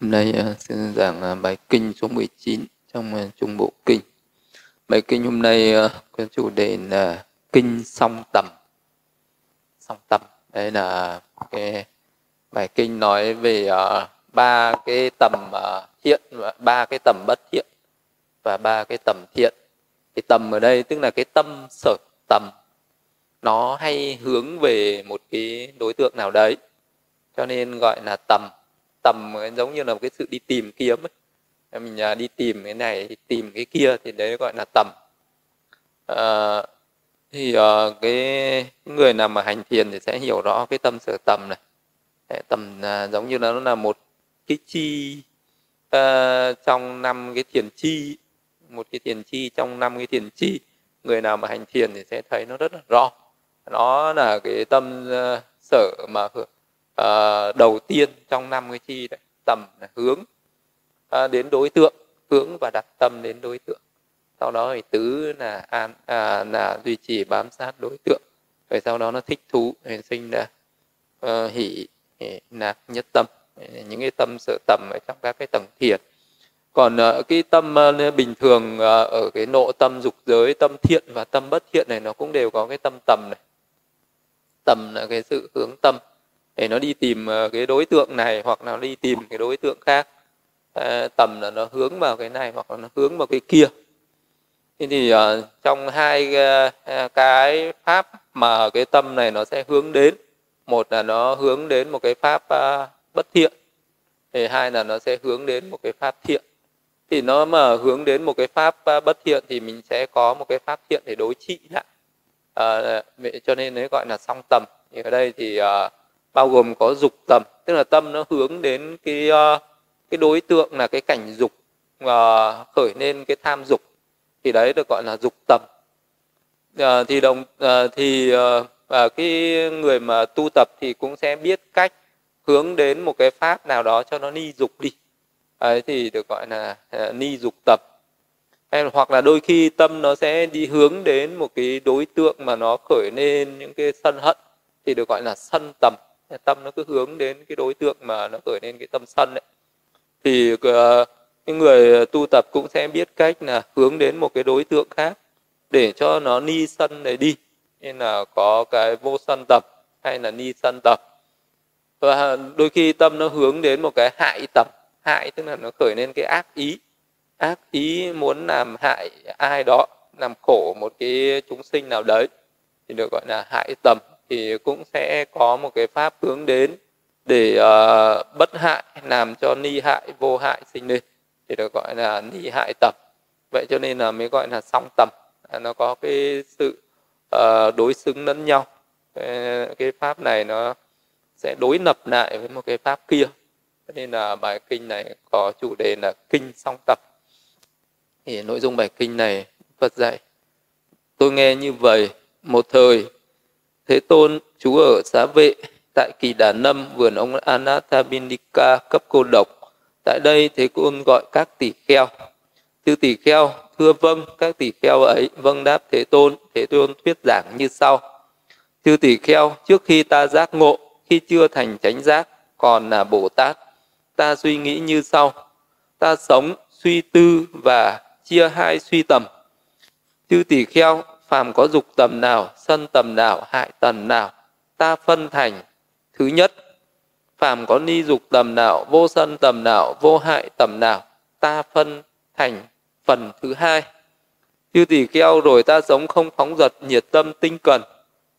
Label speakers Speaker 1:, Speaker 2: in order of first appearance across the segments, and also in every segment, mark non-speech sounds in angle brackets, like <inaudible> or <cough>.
Speaker 1: Hôm nay ờ, xin giảng ờ, bài kinh số 19 trong ờ, Trung Bộ Kinh. Bài kinh hôm nay có chủ đề là Kinh Song Tầm. Song Tầm, đây là cái bài kinh nói về ba cái tầm thiện và ba cái tầm bất thiện và ba cái tầm thiện. Cái tầm ở đây tức là cái tâm sở tầm nó hay hướng về một cái đối tượng nào đấy cho nên gọi là tầm tầm ờ, giống như là một cái sự đi tìm kiếm ấy. mình à, đi tìm cái này tìm cái kia thì đấy gọi là tầm. À, thì uh, cái người nào mà hành thiền thì sẽ hiểu rõ cái tâm sở tầm này. Tầm uh, giống như là nó là một cái chi uh, trong năm cái thiền chi một cái thiền chi trong năm cái thiền chi người nào mà hành thiền thì sẽ thấy nó rất là rõ. Nó là cái tâm uh, sở mà uh, đầu tiên trong năm cái chi đấy tầm là hướng uh, đến đối tượng hướng và đặt tâm đến đối tượng. Sau đó thì tứ là an à, là duy trì bám sát đối tượng. Rồi sau đó nó thích thú thì sinh là uh, ờ, hỷ nạc nhất tâm. Những cái tâm sở tầm ở trong các cái tầng thiền. Còn uh, cái tâm uh, bình thường uh, ở cái nộ tâm dục giới tâm thiện và tâm bất thiện này nó cũng đều có cái tâm tầm này. Tầm là cái sự hướng tâm để nó đi tìm ờ, cái đối tượng này hoặc là nó đi tìm cái đối tượng khác. Ờ, tầm là nó hướng vào cái này hoặc là nó hướng vào cái kia. Thế thì uh, trong hai uh, cái pháp mà cái tâm này nó sẽ hướng đến một là nó hướng đến một cái pháp uh, bất thiện thì hai là nó sẽ hướng đến một cái pháp thiện. Thì nó mà hướng đến một cái pháp uh, bất thiện thì mình sẽ có một cái pháp thiện để đối trị lại. Uh, cho nên nó gọi là song tầm. Thì ở đây thì uh, bao gồm có dục tầm tức là tâm nó hướng đến cái uh, cái đối tượng là cái cảnh dục uh, khởi lên cái tham dục. Thì đấy được gọi là dục tầm. Uh, thì đồng uh, thì uh, uh, cái người mà tu tập thì cũng sẽ biết cách hướng đến một cái pháp nào đó cho nó ni dục đi. Ấy thì được gọi là uh, ni dục tập hay hoặc là đôi khi tâm nó sẽ đi hướng đến một cái đối tượng mà nó khởi lên những cái sân hận thì được gọi là sân tầm tâm nó cứ hướng đến cái đối tượng mà nó khởi lên cái tâm sân ấy. Thì uh, cái người tu tập cũng sẽ biết cách là hướng đến một cái đối tượng khác để cho nó ni sân này đi. Nên là có cái vô sân tập hay là ni sân tập. Và đôi khi tâm nó hướng đến một cái hại tập. Hại tức là nó khởi lên cái ác ý. Ác ý muốn làm hại ai đó làm khổ một cái chúng sinh nào đấy thì được gọi là hại tầm thì cũng sẽ có một cái pháp hướng đến để uh, bất hại làm cho ni hại vô hại sinh lên. Thì được gọi là ni hại tập vậy cho nên là mới gọi là song tầm. À, nó có cái sự uh, đối xứng lẫn nhau. Cái, cái pháp này nó sẽ đối lập lại với một cái pháp kia. Cho nên là bài kinh này có chủ đề là kinh song tập thì nội dung bài kinh này Phật dạy tôi nghe như vậy một thời Thế Tôn trú ở xá vệ, tại kỳ đà nâm, vườn ông Anathabindika cấp cô độc. Tại đây Thế Tôn gọi các tỷ kheo. Chư tỷ kheo, thưa vâng các tỷ kheo ấy vâng đáp Thế Tôn. Thế Tôn thuyết giảng như sau. Chư tỷ kheo, trước khi ta giác ngộ, khi chưa thành chánh giác, còn là Bồ Tát, ta suy nghĩ như sau. Ta sống, suy tư và chia hai suy tầm. Chư tỷ kheo phàm có dục tầm nào, sân tầm nào, hại tầm nào, ta phân thành. Thứ nhất, phàm có ni dục tầm nào, vô sân tầm nào, vô hại tầm nào, ta phân thành phần thứ hai. Chư tỷ kheo rồi ta sống không phóng dật nhiệt tâm tinh cần.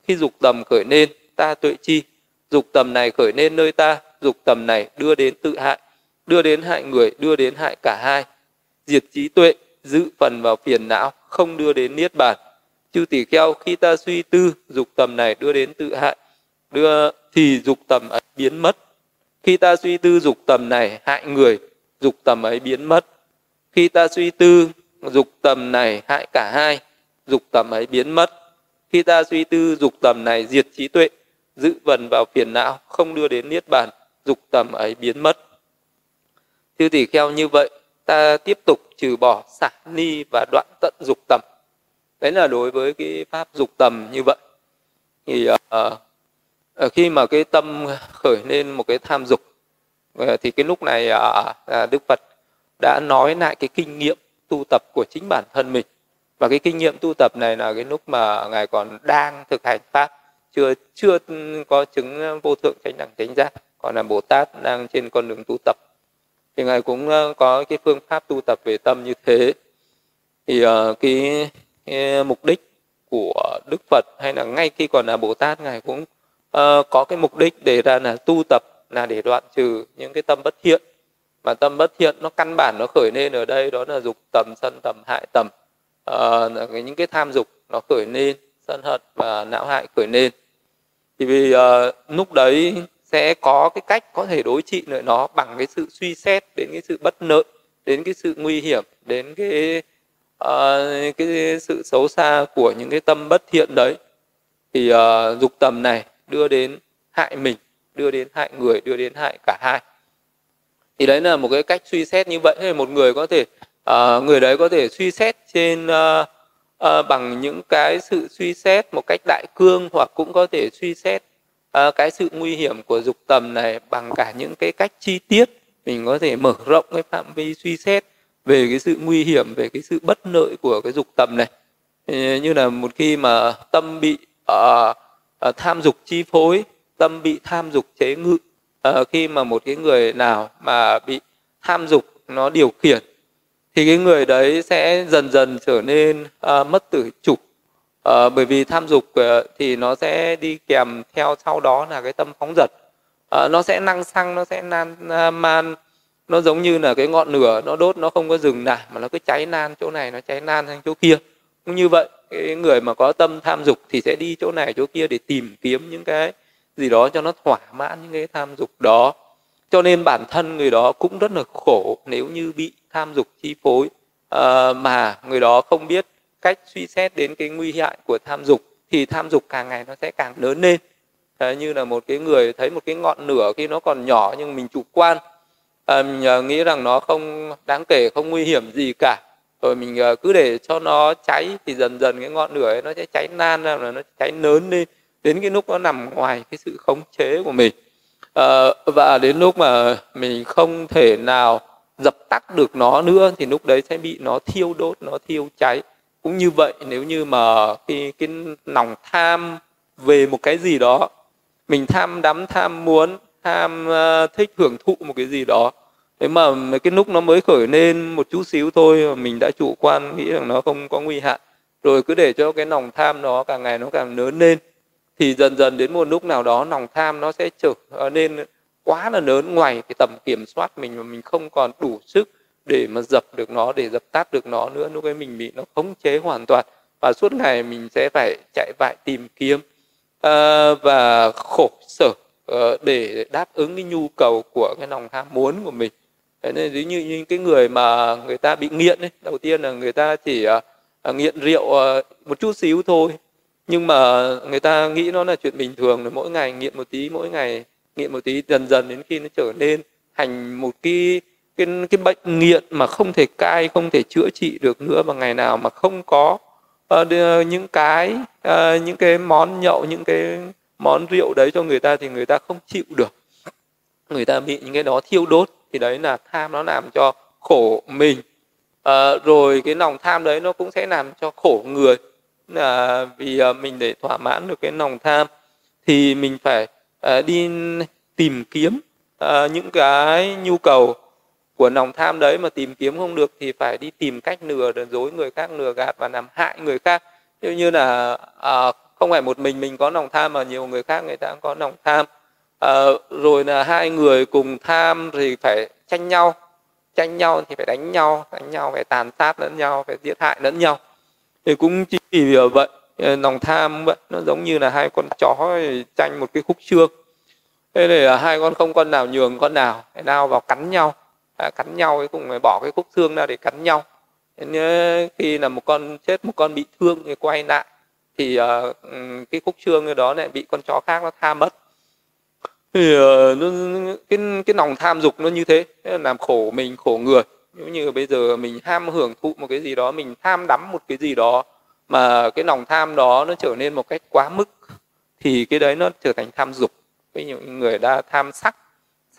Speaker 1: Khi dục tầm khởi lên, ta tuệ chi. Dục tầm này khởi lên nơi ta, dục tầm này đưa đến tự hại, đưa đến hại người, đưa đến hại cả hai. Diệt trí tuệ, giữ phần vào phiền não, không đưa đến niết bàn chư tỷ kheo, khi ta suy tư, dục tầm này đưa đến tự hại, đưa, thì dục tầm ấy biến mất. Khi ta suy tư dục tầm này hại người, dục tầm ấy biến mất. Khi ta suy tư dục tầm này hại cả hai, dục tầm ấy biến mất. Khi ta suy tư dục tầm này diệt trí tuệ giữ vần vào phiền não, không đưa đến niết bàn, dục tầm ấy biến mất. Chư tỷ kheo, như vậy, ta tiếp tục trừ bỏ xả ni và đoạn tận dục tầm đấy là đối với cái pháp dục tầm như vậy. Thì uh, khi mà cái tâm khởi lên một cái tham dục ờ, thì cái lúc này à, à, đức phật đã nói lại cái kinh nghiệm tu tập của chính bản thân mình. Và cái kinh nghiệm tu tập này là cái lúc mà ngài còn đang thực hành pháp chưa chưa có chứng vô thượng chánh đẳng chánh giác còn là bồ tát đang trên con đường tu tập. Thì ngài cũng có cái phương pháp tu tập về tâm như thế. Thì uh, cái Ờ, mục đích của đức phật hay là ngay khi còn là bồ tát ngài cũng uh, có cái mục đích để ra là tu tập là để đoạn trừ những cái tâm bất thiện. Mà tâm bất thiện nó căn bản nó khởi lên ở đây đó là dục tầm sân tầm hại tầm. Uh, những cái tham dục nó khởi lên sân hận và não hại khởi lên. Thì vì uh, lúc đấy sẽ có cái cách có thể đối trị lại nó bằng cái sự suy xét đến cái sự bất lợi đến cái sự nguy hiểm đến cái uh, cái sự xấu xa của những cái tâm bất thiện đấy thì uh, dục tầm này đưa đến hại mình đưa đến hại người đưa đến hại cả hai. Thì đấy là một cái cách suy xét như vậy. Thì một người có thể uh, người đấy có thể suy xét trên uh, uh, bằng những cái sự suy xét một cách đại cương hoặc cũng có thể suy xét uh, cái sự nguy hiểm của dục tầm này bằng cả những cái cách chi tiết. Mình có thể mở rộng cái phạm vi suy xét về cái sự nguy hiểm về cái sự bất lợi của cái dục tầm này. Như là một khi mà tâm bị uh, uh, tham dục chi phối tâm bị tham dục chế ngự uh, khi mà một cái người nào mà bị tham dục nó điều khiển thì cái người đấy sẽ dần dần trở nên uh, mất tự chủ. Uh, bởi vì tham dục uh, thì nó sẽ đi kèm theo sau đó là cái tâm phóng dật. Uh, nó sẽ năng xăng nó sẽ nan uh, man nó giống như là cái ngọn lửa nó đốt nó không có dừng lại mà nó cứ cháy nan chỗ này nó cháy nan sang chỗ kia. Cũng như vậy cái người mà có tâm tham dục thì sẽ đi chỗ này chỗ kia để tìm kiếm những cái gì đó cho nó thỏa mãn những cái tham dục đó. Cho nên bản thân người đó cũng rất là khổ nếu như bị tham dục chi phối à, mà người đó không biết cách suy xét đến cái nguy hại của tham dục thì tham dục càng ngày nó sẽ càng lớn lên. Thế như là một cái người thấy một cái ngọn lửa khi nó còn nhỏ nhưng mình chủ quan à, mình nghĩ rằng nó không đáng kể không nguy hiểm gì cả rồi mình ờ, cứ để cho nó cháy thì dần dần cái ngọn lửa ấy nó sẽ cháy nan ra là nó cháy lớn đi. đến cái lúc nó nằm ngoài cái sự khống chế của mình à, và đến lúc mà mình không thể nào dập tắt được nó nữa thì lúc đấy sẽ bị nó thiêu đốt nó thiêu cháy cũng như vậy nếu như mà khi cái lòng tham về một cái gì đó mình tham đắm tham muốn tham ờ, thích hưởng thụ một cái gì đó. Thế mà cái lúc nó mới khởi lên một chút xíu thôi mà mình đã chủ quan nghĩ rằng nó không có nguy hại. Rồi cứ để cho cái lòng tham nó càng ngày nó càng lớn lên thì dần dần đến một lúc nào đó lòng tham nó sẽ trở ờ, nên quá là lớn ngoài cái tầm kiểm soát mình mà mình không còn đủ sức để mà dập được nó để dập tắt được nó nữa. Lúc ấy mình bị nó khống chế hoàn toàn và suốt ngày mình sẽ phải chạy vại tìm kiếm. Uh, và khổ sở Ờ, để đáp ứng cái nhu cầu của cái lòng ham muốn của mình. Thế nên ví như những cái người mà người ta bị nghiện ấy, đầu tiên là người ta chỉ uh, nghiện rượu uh, một chút xíu thôi. Nhưng mà người ta nghĩ nó là chuyện bình thường rồi mỗi ngày nghiện một tí mỗi ngày nghiện một tí dần dần đến khi nó trở nên thành một cái cái cái bệnh nghiện mà không thể cai không thể chữa trị được nữa và ngày nào mà không có uh, những cái uh, những cái món nhậu những cái món rượu đấy cho người ta thì người ta không chịu được. Người ta bị những cái đó thiêu đốt thì đấy là tham nó làm cho khổ mình. À, rồi cái lòng tham đấy nó cũng sẽ làm cho khổ người. Là vì ờ, mình để thỏa mãn được cái lòng tham thì mình phải ờ, đi tìm kiếm những cái nhu cầu của lòng tham đấy. Mà tìm kiếm không được thì phải đi tìm cách lừa dối người khác lừa gạt và làm hại người khác. Như như là không phải một mình mình có lòng tham mà nhiều người khác người ta cũng có lòng tham. À, rồi là hai người cùng tham thì phải tranh nhau. Tranh nhau thì phải đánh nhau đánh nhau phải tàn sát lẫn nhau phải giết hại lẫn nhau. Thì cũng chỉ vì vậy ờ, lòng tham vậy nó giống như là hai con chó tranh một cái khúc xương. Thế là hai con không con nào nhường con nào phải lao vào cắn nhau. À, cắn nhau cái cùng phải bỏ cái khúc xương ra để cắn nhau. Nên khi là một con chết một con bị thương thì quay lại thì uh, cái khúc xương đó lại bị con chó khác nó tham mất. Thì uh, nó, cái cái lòng tham dục nó như thế làm khổ mình khổ người. Nếu như bây giờ mình ham hưởng thụ một cái gì đó mình tham đắm một cái gì đó mà cái lòng tham đó nó trở nên một cách quá mức thì cái đấy nó trở thành tham dục. Với những người đã tham sắc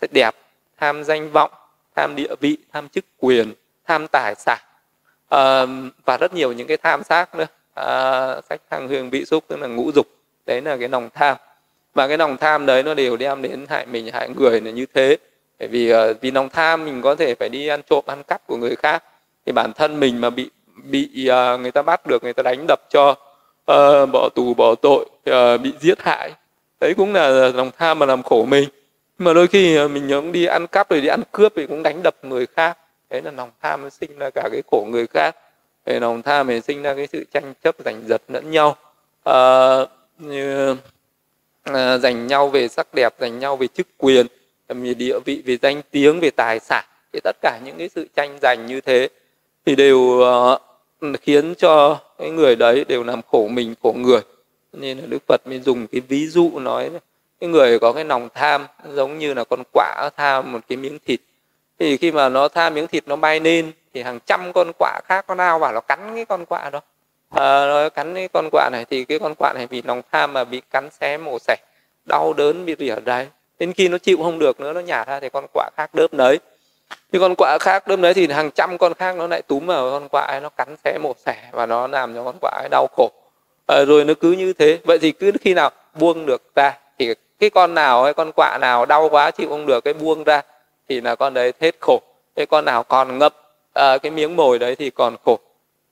Speaker 1: sẽ đẹp tham danh vọng tham địa vị tham chức quyền tham tài sản à, và rất nhiều những cái tham sắc nữa à, sách thăng hương vị xúc tức là ngũ dục. Đấy là cái lòng tham. Và cái lòng tham đấy nó đều đem đến hại mình hại người là như thế. Bởi vì uh, vì lòng tham mình có thể phải đi ăn trộm ăn cắp của người khác. Thì bản thân mình mà bị bị uh, người ta bắt được người ta đánh đập cho uh, bỏ tù bỏ tội uh, bị giết hại đấy cũng là lòng tham mà làm khổ mình. Mà đôi khi mình cũng đi ăn cắp rồi đi ăn cướp thì cũng đánh đập người khác. Đấy là lòng tham nó sinh ra cả cái khổ người khác về lòng tham thì sinh ra cái sự tranh chấp giành giật lẫn nhau. À, như à, giành nhau về sắc đẹp giành nhau về chức quyền về địa vị về danh tiếng về tài sản thì tất cả những cái sự tranh giành như thế thì đều uh, khiến cho cái người đấy đều làm khổ mình khổ người. Nên là đức phật mới dùng cái ví dụ nói cái người có cái lòng tham giống như là con quạ tham một cái miếng thịt thì khi mà nó tha miếng thịt nó bay lên thì hàng trăm con quạ khác nó lao vào nó cắn cái con quạ đó. À, nó cắn cái con quạ này thì cái con quạ này vì lòng tham mà bị cắn xé mổ xẻ đau đớn bị rỉa đấy đến khi nó chịu không được nữa nó nhả ra thì con quạ khác đớp nấy. Thì con quạ khác đớp nấy thì hàng trăm con khác nó lại túm vào con quạ ấy nó cắn xé mổ xẻ và nó làm cho con quạ ấy đau khổ. À, rồi nó cứ như thế. Vậy thì cứ khi nào buông được ra thì cái con nào hay con quạ nào đau quá chịu không được cái buông ra thì là con đấy hết khổ cái con nào còn ngập à, cái miếng mồi đấy thì còn khổ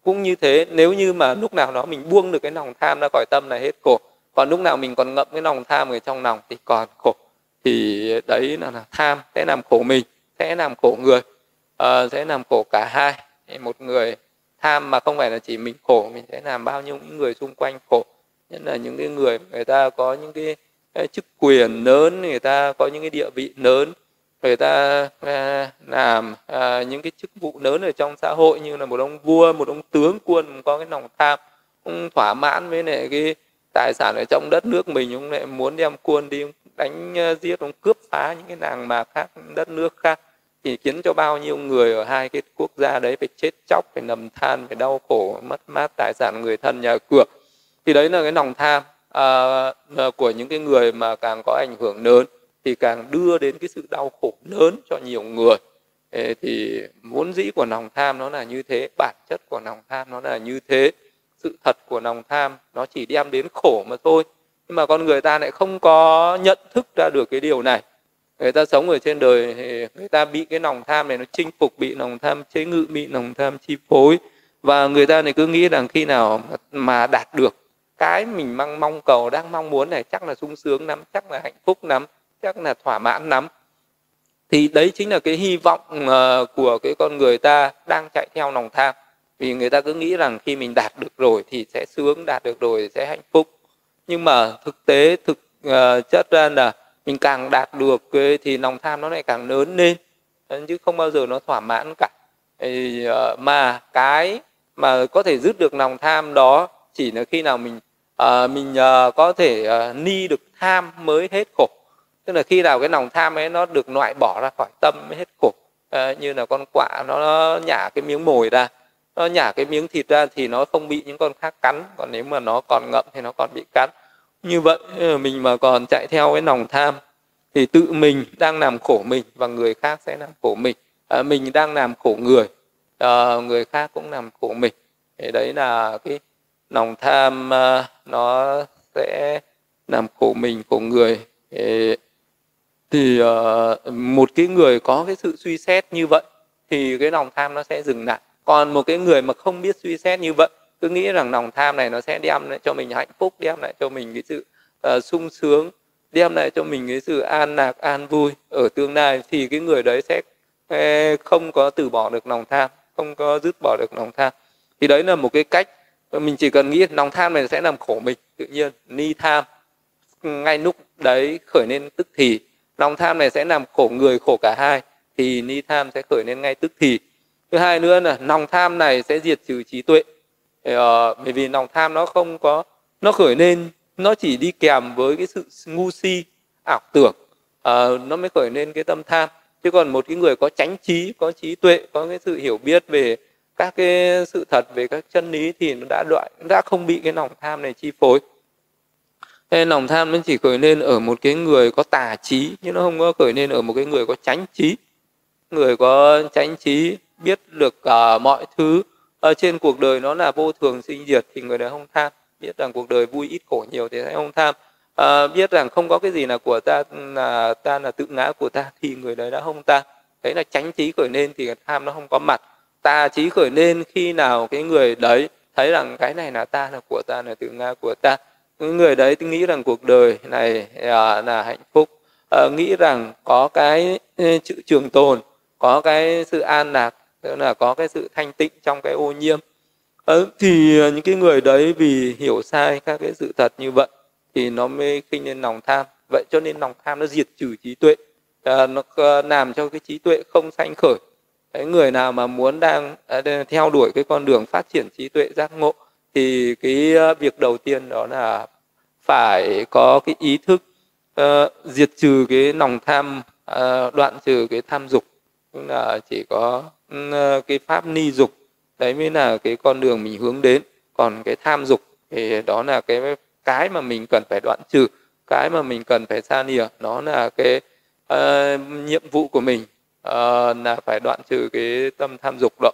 Speaker 1: cũng như thế nếu như mà lúc nào đó mình buông được cái lòng tham ra khỏi tâm là hết khổ còn lúc nào mình còn ngậm cái lòng tham ở trong lòng thì còn khổ thì đấy là, là tham sẽ làm khổ mình sẽ làm khổ người à, sẽ làm khổ cả hai. Một người tham mà không phải là chỉ mình khổ mình sẽ làm bao nhiêu những người xung quanh khổ. Nhất là những cái người người ta có những cái, cái chức quyền lớn người ta có những cái địa vị lớn người ta à, làm à, những cái chức vụ lớn ở trong xã hội như là một ông vua một ông tướng quân có cái lòng tham ông thỏa mãn với lại cái tài sản ở trong đất nước mình ông lại muốn đem quân đi đánh à, giết ông cướp phá những cái làng mà khác đất nước khác. Thì khiến cho bao nhiêu người ở hai cái quốc gia đấy phải chết chóc phải nầm than phải đau khổ mất mát tài sản người thân nhà cửa. Thì đấy là cái lòng tham à, à của những cái người mà càng có ảnh hưởng lớn thì càng đưa đến cái sự đau khổ lớn cho nhiều người. Thì muốn dĩ của lòng tham nó là như thế, bản chất của lòng tham nó là như thế, sự thật của lòng tham nó chỉ đem đến khổ mà thôi. Nhưng mà con người ta lại không có nhận thức ra được cái điều này. Người ta sống ở trên đời, thì người ta bị cái lòng tham này nó chinh phục, bị lòng tham chế ngự, bị lòng tham chi phối. Và người ta này cứ nghĩ rằng khi nào mà đạt được cái mình mong mong cầu, đang mong muốn này, chắc là sung sướng lắm, chắc là hạnh phúc lắm chắc là thỏa mãn lắm. Thì đấy chính là cái hy vọng uh, của cái con người ta đang chạy theo lòng tham. Vì người ta cứ nghĩ rằng khi mình đạt được rồi thì sẽ sướng đạt được rồi sẽ hạnh phúc. Nhưng mà thực tế thực uh, chất ra là mình càng đạt được thì lòng tham nó lại càng lớn lên. Ờ, chứ không bao giờ nó thỏa mãn cả. Thì, uh, mà cái mà có thể dứt được lòng tham đó chỉ là khi nào mình uh, mình uh, có thể uh, ni được tham mới hết khổ tức là khi nào cái lòng tham ấy nó được loại bỏ ra khỏi tâm mới hết khổ à, ờ, như là con quạ nó, nó nhả cái miếng mồi ra nó nhả cái miếng thịt ra thì nó không bị những con khác cắn còn nếu mà nó còn ngậm thì nó còn bị cắn. Như vậy ờ, mình mà còn chạy theo cái lòng tham thì tự mình đang làm khổ mình và người khác sẽ làm khổ mình. À, mình đang làm khổ người à, người khác cũng làm khổ mình. Thì đấy là cái lòng tham nó sẽ làm khổ mình khổ người. Thì uh, một cái người có cái sự suy xét như vậy thì cái lòng tham nó sẽ dừng lại. Còn một cái người mà không biết suy xét như vậy cứ nghĩ rằng lòng tham này nó sẽ đem lại cho mình hạnh phúc đem lại cho mình cái sự uh, sung sướng đem lại cho mình cái sự an lạc an vui ở tương lai thì cái người đấy sẽ không có từ bỏ được lòng tham không có dứt bỏ được lòng tham. Thì đấy là một cái cách mình chỉ cần nghĩ lòng tham này sẽ làm khổ mình tự nhiên ni tham. Ngay lúc đấy khởi lên tức thì lòng tham này sẽ làm khổ người khổ cả hai thì ni tham sẽ khởi lên ngay tức thì. Thứ hai nữa là lòng tham này sẽ diệt trừ trí tuệ. Ờ, bởi vì lòng tham nó không có nó khởi lên nó chỉ đi kèm với cái sự ngu si ảo tưởng ờ, nó mới khởi lên cái tâm tham. Chứ còn một cái người có chánh trí có trí tuệ có cái sự hiểu biết về các cái sự thật về các chân lý thì nó đã loại đã không bị cái lòng tham này chi phối nên lòng tham nó chỉ khởi lên ở một cái người có tà trí nhưng nó không có khởi lên ở một cái người có chánh trí. Người có chánh trí biết được uh, mọi thứ ở trên cuộc đời nó là vô thường sinh diệt thì người đấy không tham. Biết rằng cuộc đời vui ít khổ nhiều thì sẽ không tham. À, biết rằng không có cái gì là của ta là ta là tự ngã của ta thì người đấy đã không ta đấy là tránh trí khởi lên thì tham nó không có mặt. Ta trí khởi lên khi nào cái người đấy thấy rằng cái này là ta là của ta là tự ngã của ta người đấy nghĩ rằng cuộc đời này à, là hạnh phúc. À, nghĩ rằng có cái ừ, chữ trường tồn có cái sự an lạc tức là có cái sự thanh tịnh trong cái ô nhiễm. À, thì ờ, những cái người đấy vì hiểu sai các cái sự thật như vậy thì nó mới khinh lên lòng tham. Vậy cho nên lòng tham nó diệt trừ trí tuệ. À, nó làm cho cái trí tuệ không sanh khởi. Cái người nào mà muốn đang à, theo đuổi cái con đường phát triển trí tuệ giác ngộ thì cái ờ, việc đầu tiên đó là phải có cái ý thức uh, diệt trừ cái lòng tham uh, đoạn trừ cái tham dục. Tức là chỉ có uh, cái pháp ni dục đấy mới là cái con đường mình hướng đến. Còn cái tham dục thì đó là cái cái mà mình cần phải đoạn trừ cái mà mình cần phải xa lìa nó là cái uh, nhiệm vụ của mình uh, là phải đoạn trừ cái tâm tham dục đó.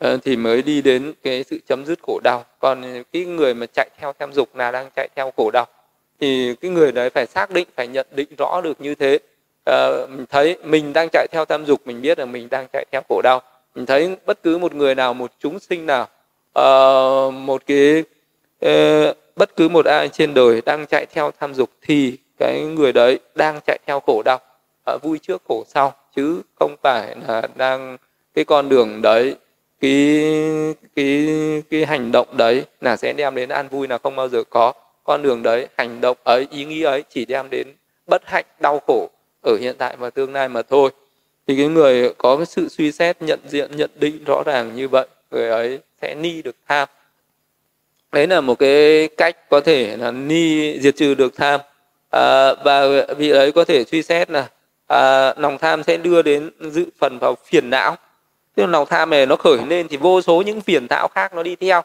Speaker 1: Ờ, thì mới đi đến cái sự chấm dứt khổ đau. Còn cái người mà chạy theo tham dục là đang chạy theo khổ đau. Thì cái người đấy phải xác định phải nhận định rõ được như thế. À, mình thấy mình đang chạy theo tham dục mình biết là mình đang chạy theo khổ đau. Mình thấy bất cứ một người nào một chúng sinh nào uh, một cái uh, bất cứ một ai trên đời đang chạy theo tham dục thì cái người đấy đang chạy theo khổ đau. Uh, vui trước khổ sau chứ không phải là đang cái con đường đấy cái cái cái hành động đấy là sẽ đem đến an vui là không bao giờ có. Con đường đấy hành động ấy ý nghĩ ấy chỉ đem đến bất hạnh đau khổ ở hiện tại và tương lai mà thôi. Thì cái người có cái sự suy xét nhận diện nhận định rõ ràng như vậy người ấy sẽ ni được tham. Đấy là một cái cách có thể là ni diệt trừ được tham. À, và vị ấy có thể suy xét là à, lòng tham sẽ đưa đến dự phần vào phiền não tức lòng tham này nó khởi lên thì vô số những phiền não khác nó đi theo.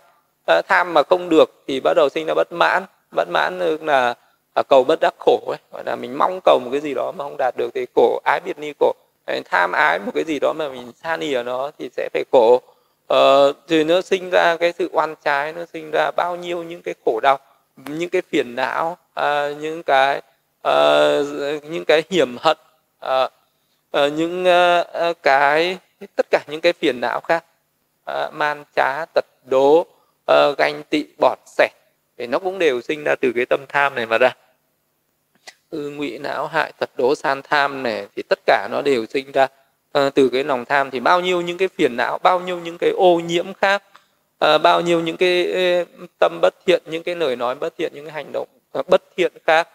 Speaker 1: À, tham mà không được thì bắt đầu sinh ra bất mãn. Bất mãn là à, cầu bất đắc khổ ấy. Gọi là mình mong cầu một cái gì đó mà không đạt được thì khổ ái biệt ni khổ. Tham ái một cái gì đó mà mình xa lìa ở nó thì sẽ phải khổ. Ờ, thì nó sinh ra cái sự oan trái nó sinh ra bao nhiêu những cái khổ đau những cái phiền não à, những cái à, những cái hiểm hận à, à, những à, cái tất cả những cái phiền não khác à, man trá tật đố à, ganh tị bọt sẻ thì nó cũng đều sinh ra từ cái tâm tham này mà ra. Ư ngụy não hại tật đố san tham này thì tất cả nó đều sinh ra à, từ cái lòng tham. Thì bao nhiêu những cái phiền não bao nhiêu những cái ô nhiễm khác à, bao nhiêu những cái tâm bất thiện những cái lời nói bất thiện những cái hành động bất thiện khác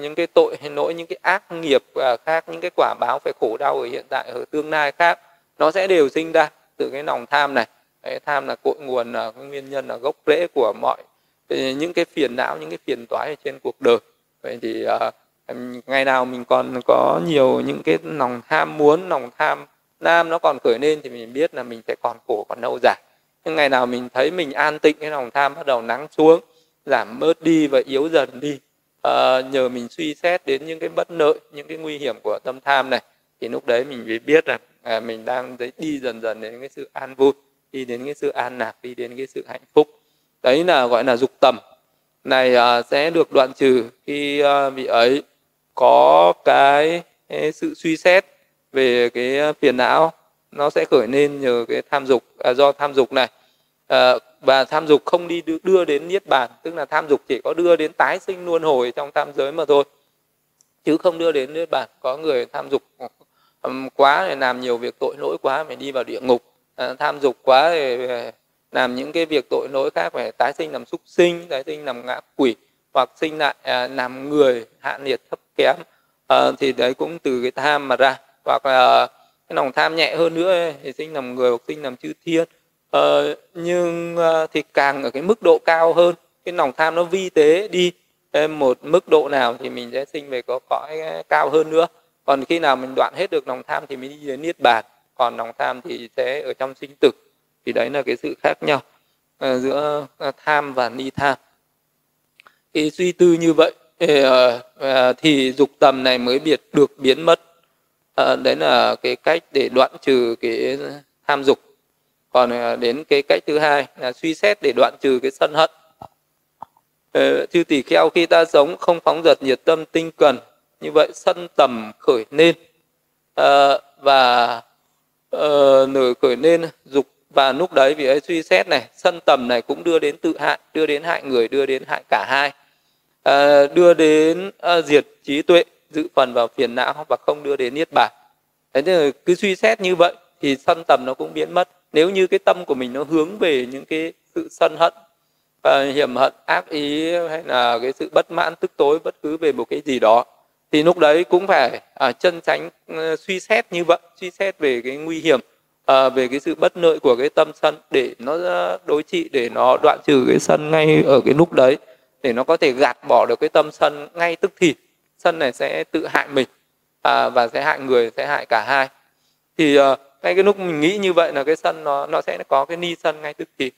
Speaker 1: những cái tội hay lỗi những cái ác nghiệp à, khác những cái quả báo phải khổ đau ở hiện tại ở tương lai khác nó sẽ đều sinh ra từ cái lòng tham này. Cái tham là cội nguồn là nguyên nhân là gốc rễ của mọi những cái phiền não những cái phiền toái ở trên cuộc đời. Vậy thì uh, ngày nào mình còn có nhiều những cái lòng tham muốn lòng tham nam nó còn khởi lên thì mình biết là mình sẽ còn khổ còn lâu dài. Nhưng ngày nào mình thấy mình an tịnh cái lòng tham bắt đầu nắng xuống giảm bớt đi và yếu dần đi à, nhờ mình suy xét đến những cái bất lợi những cái nguy hiểm của tâm tham này thì lúc đấy mình mới biết là à, mình đang đi dần dần đến cái sự an vui đi đến cái sự an lạc đi đến cái sự hạnh phúc. Đấy là gọi là dục tầm. Này à, sẽ được đoạn trừ khi à, vị ấy có cái sự suy xét về cái à, phiền não. Nó sẽ khởi lên nhờ cái tham dục à, do tham dục này. À, và tham dục không đi đưa đến niết bàn tức là tham dục chỉ có đưa đến tái sinh luân hồi trong tam giới mà thôi chứ không đưa đến niết bàn. Có người tham dục quá thì làm nhiều việc tội lỗi quá phải đi vào địa ngục. À, tham dục quá thì à, làm những cái việc tội lỗi khác phải tái sinh làm súc sinh tái sinh làm ngã quỷ hoặc sinh lại à, làm người hạ liệt thấp kém. À, thì đấy cũng từ cái tham mà ra. Hoặc là cái lòng tham nhẹ hơn nữa ấy, thì sinh làm người hoặc sinh làm chư thiên. À, nhưng à, thì càng ở cái mức độ cao hơn cái lòng tham nó vi tế đi. Một mức độ nào thì mình sẽ sinh về có cõi à, cao hơn nữa còn khi nào mình đoạn hết được lòng tham thì mình đi đến niết bàn còn lòng tham thì sẽ ở trong sinh tử. Thì đấy là cái sự khác nhau uh, giữa ờ, tham và ni tham. Cái suy tư như vậy thì, uh, thì dục tầm này mới biệt được biến mất. Uh, đấy là cái cách để đoạn trừ cái tham dục. Còn uh, đến cái cách thứ hai là suy xét để đoạn trừ cái sân hận. Uh, chư tỷ kheo khi ta sống không phóng dật nhiệt tâm tinh cần như vậy sân tầm khởi nên uh, và ờ, uh, nổi khởi nên dục và lúc đấy vì ấy suy xét này. Sân tầm này cũng đưa đến tự hại đưa đến hại người đưa đến hại cả hai. À, đưa đến à, diệt trí tuệ dự phần vào phiền não và không đưa đến niết bàn. Thế nên cứ suy xét như vậy thì sân tầm nó cũng biến mất. Nếu như cái tâm của mình nó hướng về những cái sự sân hận và hiểm hận ác ý hay là cái sự bất mãn tức tối bất cứ về một cái gì đó thì lúc đấy cũng phải à, chân tránh ờ, suy xét như vậy suy xét về cái nguy hiểm à, về cái sự bất lợi của cái tâm sân để nó ờ, đối trị để nó đoạn trừ cái sân ngay ở cái lúc đấy để nó có thể gạt bỏ được cái tâm sân ngay tức thì sân này sẽ tự hại mình à, và sẽ hại người sẽ hại cả hai. Thì à, ngay cái lúc mình nghĩ như vậy là cái sân nó nó sẽ có cái ni sân ngay tức thì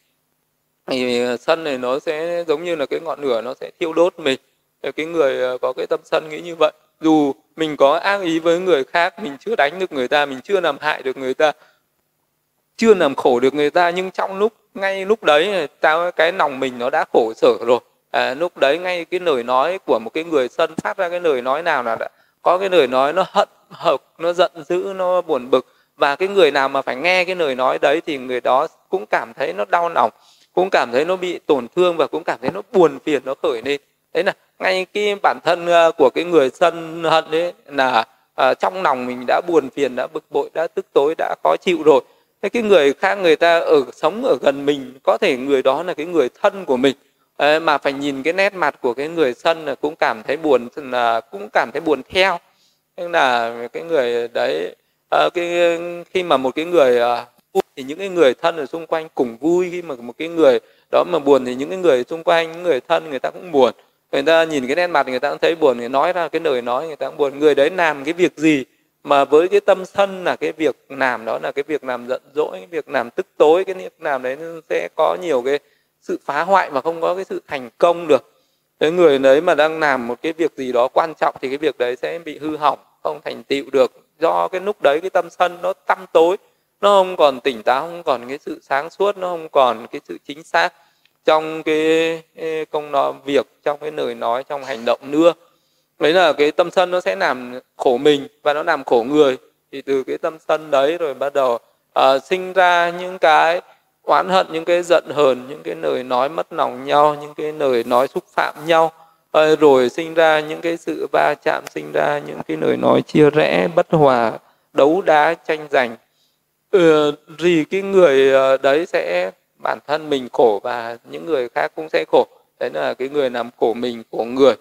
Speaker 1: thì sân này nó sẽ giống như là cái ngọn lửa nó sẽ thiêu đốt mình. Ờ, cái người ờ, có cái tâm sân nghĩ như vậy. Dù mình có ác ý với người khác mình chưa đánh được người ta mình chưa làm hại được người ta chưa làm khổ được người ta nhưng trong lúc ngay lúc đấy ờ, tao cái lòng mình nó đã khổ sở rồi. À, lúc đấy ngay cái lời nói của một cái người sân phát ra cái lời nói nào là đã có cái lời nói nó hận hợp nó giận dữ nó buồn bực. Và cái người nào mà phải nghe cái lời nói đấy thì người đó cũng cảm thấy nó đau lòng cũng cảm thấy nó bị tổn thương và cũng cảm thấy nó buồn phiền nó khởi lên. Đấy là ngay cái bản thân ờ, của cái người sân hận đấy là à, trong lòng mình đã buồn phiền đã bực bội đã tức tối đã khó chịu rồi. Thế cái người khác người ta ở sống ở gần mình có thể người đó là cái người thân của mình. Đấy, mà phải nhìn cái nét mặt của cái người sân là cũng cảm thấy buồn là cũng cảm thấy buồn theo. Nên là cái người đấy à, cái khi mà một cái người à, vui thì những cái người thân ở xung quanh cùng vui. Khi mà một cái người đó mà buồn thì những cái người xung quanh những người thân người ta cũng buồn người ta nhìn cái nét mặt người ta cũng thấy buồn, người nói ra cái lời nói người ta cũng buồn. Người đấy làm cái việc gì mà với cái tâm sân là cái việc làm đó, là cái việc làm giận dỗi, cái việc làm tức tối, cái việc làm đấy sẽ có nhiều cái sự phá hoại mà không có cái sự thành công được. Cái người đấy mà đang làm một cái việc gì đó quan trọng thì cái việc đấy sẽ bị hư hỏng, không thành tựu được. Do cái lúc đấy cái tâm sân nó tăm tối, nó không còn tỉnh táo, không còn cái sự sáng suốt, nó không còn cái sự chính xác trong cái công nó việc trong cái lời nói trong hành động nữa. Đấy là cái tâm sân nó sẽ làm khổ mình và nó làm khổ người. Thì từ cái tâm sân đấy rồi bắt đầu uh, sinh ra những cái oán hận những cái giận hờn những cái lời nói mất lòng nhau những cái lời nói xúc phạm nhau. Uh, rồi sinh ra những cái sự va chạm sinh ra những cái lời nói chia rẽ bất hòa đấu đá tranh giành. Uh, thì cái người ờ, đấy sẽ bản thân mình khổ và những người khác cũng sẽ khổ. Đấy là cái người làm khổ mình khổ người.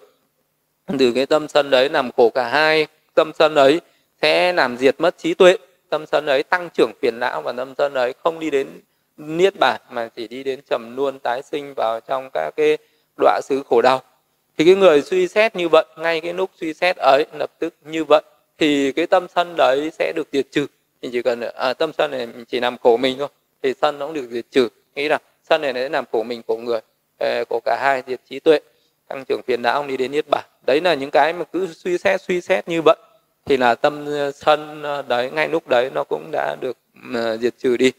Speaker 1: Từ cái tâm sân đấy làm khổ cả hai tâm sân ấy sẽ làm diệt mất trí tuệ tâm sân ấy tăng trưởng phiền não và tâm sân ấy không đi đến niết bàn mà chỉ đi đến trầm luôn tái sinh vào trong các cái đọa xứ khổ đau. Thì cái người suy xét như vậy ngay cái lúc suy xét ấy lập tức như vậy thì cái tâm sân đấy sẽ được diệt trừ. Mình chỉ cần à, tâm sân này mình chỉ làm khổ mình thôi thì sân nó cũng được diệt trừ nghĩ rằng sân này nó làm khổ mình khổ người ờ, của cả hai diệt trí tuệ tăng trưởng phiền não đi đến niết bàn. Đấy là những cái mà cứ suy xét suy xét như vậy thì là tâm ờ, sân ờ, đấy ngay lúc đấy nó cũng đã được diệt trừ đi.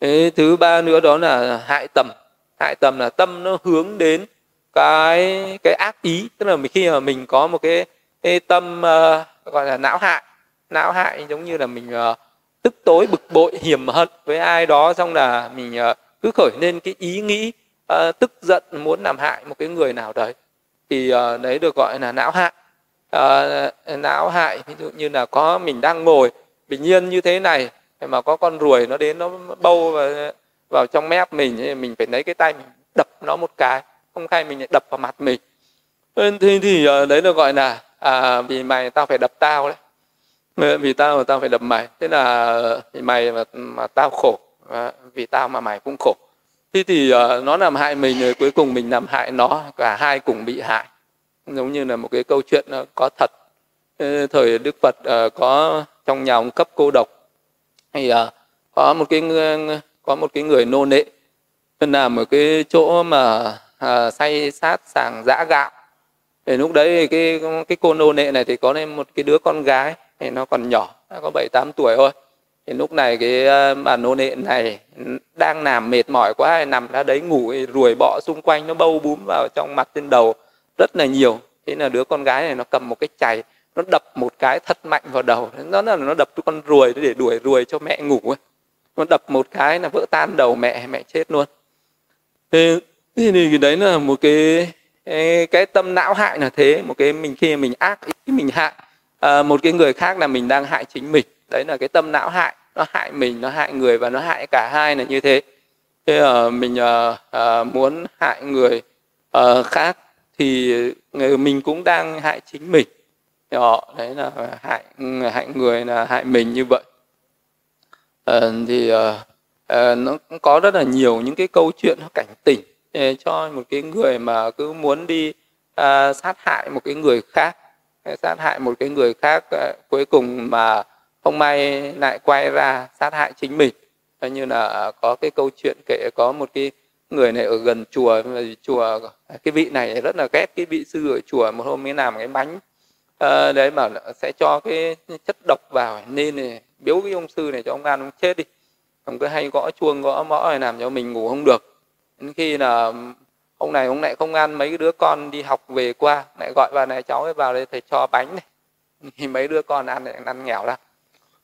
Speaker 1: Thế thứ ba nữa đó là hại tầm. Hại tầm là tâm nó hướng đến cái cái ác ý tức là khi mà mình có một cái, cái tâm uh, gọi là não hại não hại giống như là mình uh, tức tối bực bội hiểm hận với ai đó xong là mình uh, cứ khởi lên cái ý nghĩ uh, tức giận muốn làm hại một cái người nào đấy thì uh, đấy được gọi là não hại. Uh, não hại ví dụ như là có mình đang ngồi bình yên như thế này mà có con ruồi nó đến nó bâu vào, vào trong mép mình thì mình phải lấy cái tay mình đập nó một cái không khai mình đập vào mặt mình. Thì, thì uh, đấy được gọi là à, vì mày tao phải đập tao đấy. Vì tao mà tao phải đập mày thế là vì mày mà, mà tao khổ vì tao mà mày cũng khổ. Thế thì uh, nó làm hại mình rồi cuối cùng mình làm hại nó cả hai cùng bị hại. Giống như là một cái câu chuyện uh, có thật. Thời đức phật uh, có trong nhà ông cấp cô độc thì uh, có một cái có một cái người nô nệ. Làm ở cái chỗ mà uh, say sát sàng giã gạo. Thì lúc đấy cái cái cô nô nệ này thì có nên một cái đứa con gái thì nó còn nhỏ nó có bảy tám tuổi thôi thì lúc này cái ờ, bà nô nệ này đang nằm mệt mỏi quá nằm ra đấy ngủ ruồi bọ xung quanh nó bâu búm vào trong mặt trên đầu rất là nhiều. Thế là đứa con gái này nó cầm một cái chày nó đập một cái thật mạnh vào đầu. Nó là nó đập con ruồi để đuổi ruồi cho mẹ ngủ ấy. nó đập một cái là vỡ tan đầu mẹ mẹ chết luôn. Thế, thế thì đấy là một cái cái tâm não hại là thế. Một cái mình khi mình ác ý mình hại à, ờ, một cái người khác là mình đang hại chính mình đấy là cái tâm não hại nó hại mình nó hại người và nó hại cả hai là như thế. Thế à, mình à, à, muốn hại người à, khác thì mình cũng đang hại chính mình. Đó đấy là hại hại người là hại mình như vậy. À, thì à, à, nó cũng có rất là nhiều những cái câu chuyện nó cảnh tỉnh. Cho một cái người mà cứ muốn đi à, sát hại một cái người khác sát hại một cái người khác à, cuối cùng mà không may lại quay ra sát hại chính mình. Như là có cái câu chuyện kể có một cái người này ở gần chùa chùa cái vị này rất là ghét cái vị sư ở chùa một hôm mới làm cái bánh. À, đấy bảo sẽ cho cái chất độc vào nên này biếu cái ông sư này cho ông ăn ông chết đi. Ông cứ hay gõ chuông gõ mõ này làm cho mình ngủ không được. Đến khi là ông này ông lại không ăn mấy đứa con đi học về qua lại gọi vào này cháu ấy vào đây thầy cho bánh này. <laughs> Thì mấy đứa con ăn lại ăn nghèo ra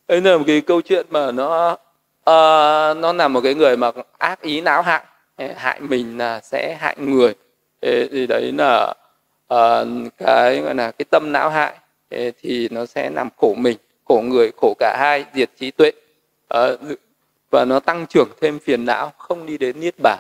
Speaker 1: đấy là một cái câu chuyện mà nó uh, nó là một cái người mà ác ý não hại. Hại mình là sẽ hại người. Thì đấy là uh, cái gọi là cái tâm não hại. Thì nó sẽ làm khổ mình khổ người khổ cả hai diệt trí tuệ. Uh, và nó tăng trưởng thêm phiền não không đi đến niết bàn.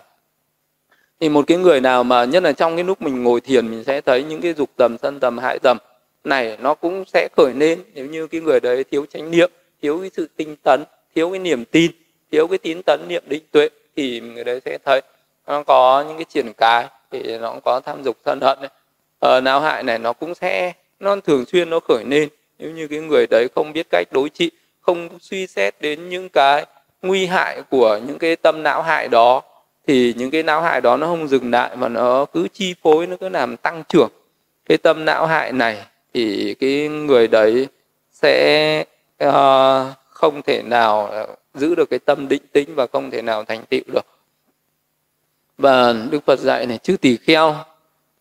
Speaker 1: Thì một cái người nào mà nhất là trong cái lúc mình ngồi thiền mình sẽ thấy những cái dục tầm sân tầm hại tầm này nó cũng sẽ khởi lên. Nếu như cái người đấy thiếu chánh niệm thiếu cái sự tinh tấn thiếu cái niềm tin thiếu cái tín tấn niệm định tuệ thì người đấy sẽ thấy nó có những cái triển cái thì nó cũng có tham dục thân hận này. Ờ, não hại này nó cũng sẽ nó thường xuyên nó khởi lên nếu như cái người đấy không biết cách đối trị không suy xét đến những cái nguy hại của những cái tâm não hại đó thì những cái não hại đó nó không dừng lại mà nó cứ chi phối nó cứ làm tăng trưởng cái tâm não hại này thì cái người đấy sẽ uh, không thể nào giữ được cái tâm định tĩnh và không thể nào thành tựu được. Và đức phật dạy này chư tỷ kheo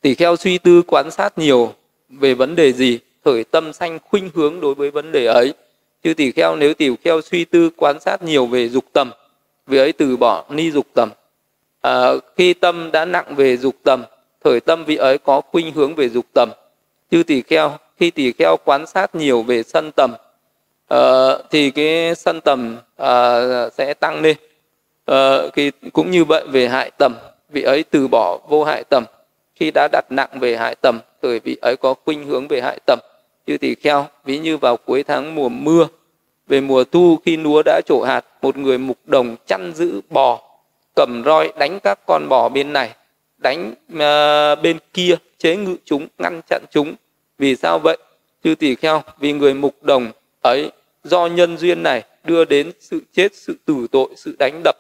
Speaker 1: tỷ kheo suy tư quan sát nhiều về vấn đề gì khởi tâm sanh khuynh hướng đối với vấn đề ấy. Chư tỷ kheo nếu tỷ kheo suy tư quan sát nhiều về dục tầm vì ấy từ bỏ ni dục tầm. À, khi tâm đã nặng về dục tầm thời tâm vị ấy có khuynh hướng về dục tầm. Chư tỷ kheo khi tỷ kheo quan sát nhiều về sân tầm uh, thì cái sân tầm uh, sẽ tăng lên. Ờ, uh, thì cũng như vậy về hại tầm vị ấy từ bỏ vô hại tầm. Khi đã đặt nặng về hại tầm rồi vị ấy có khuynh hướng về hại tầm. Như tỷ kheo ví như vào cuối tháng mùa mưa về mùa thu khi lúa đã trổ hạt một người mục đồng chăn giữ bò cầm roi đánh các con bò bên này đánh uh, bên kia chế ngự chúng ngăn chặn chúng. Vì sao vậy? Chư tỷ kheo vì người mục đồng ấy do nhân duyên này đưa đến sự chết sự tử tội sự đánh đập.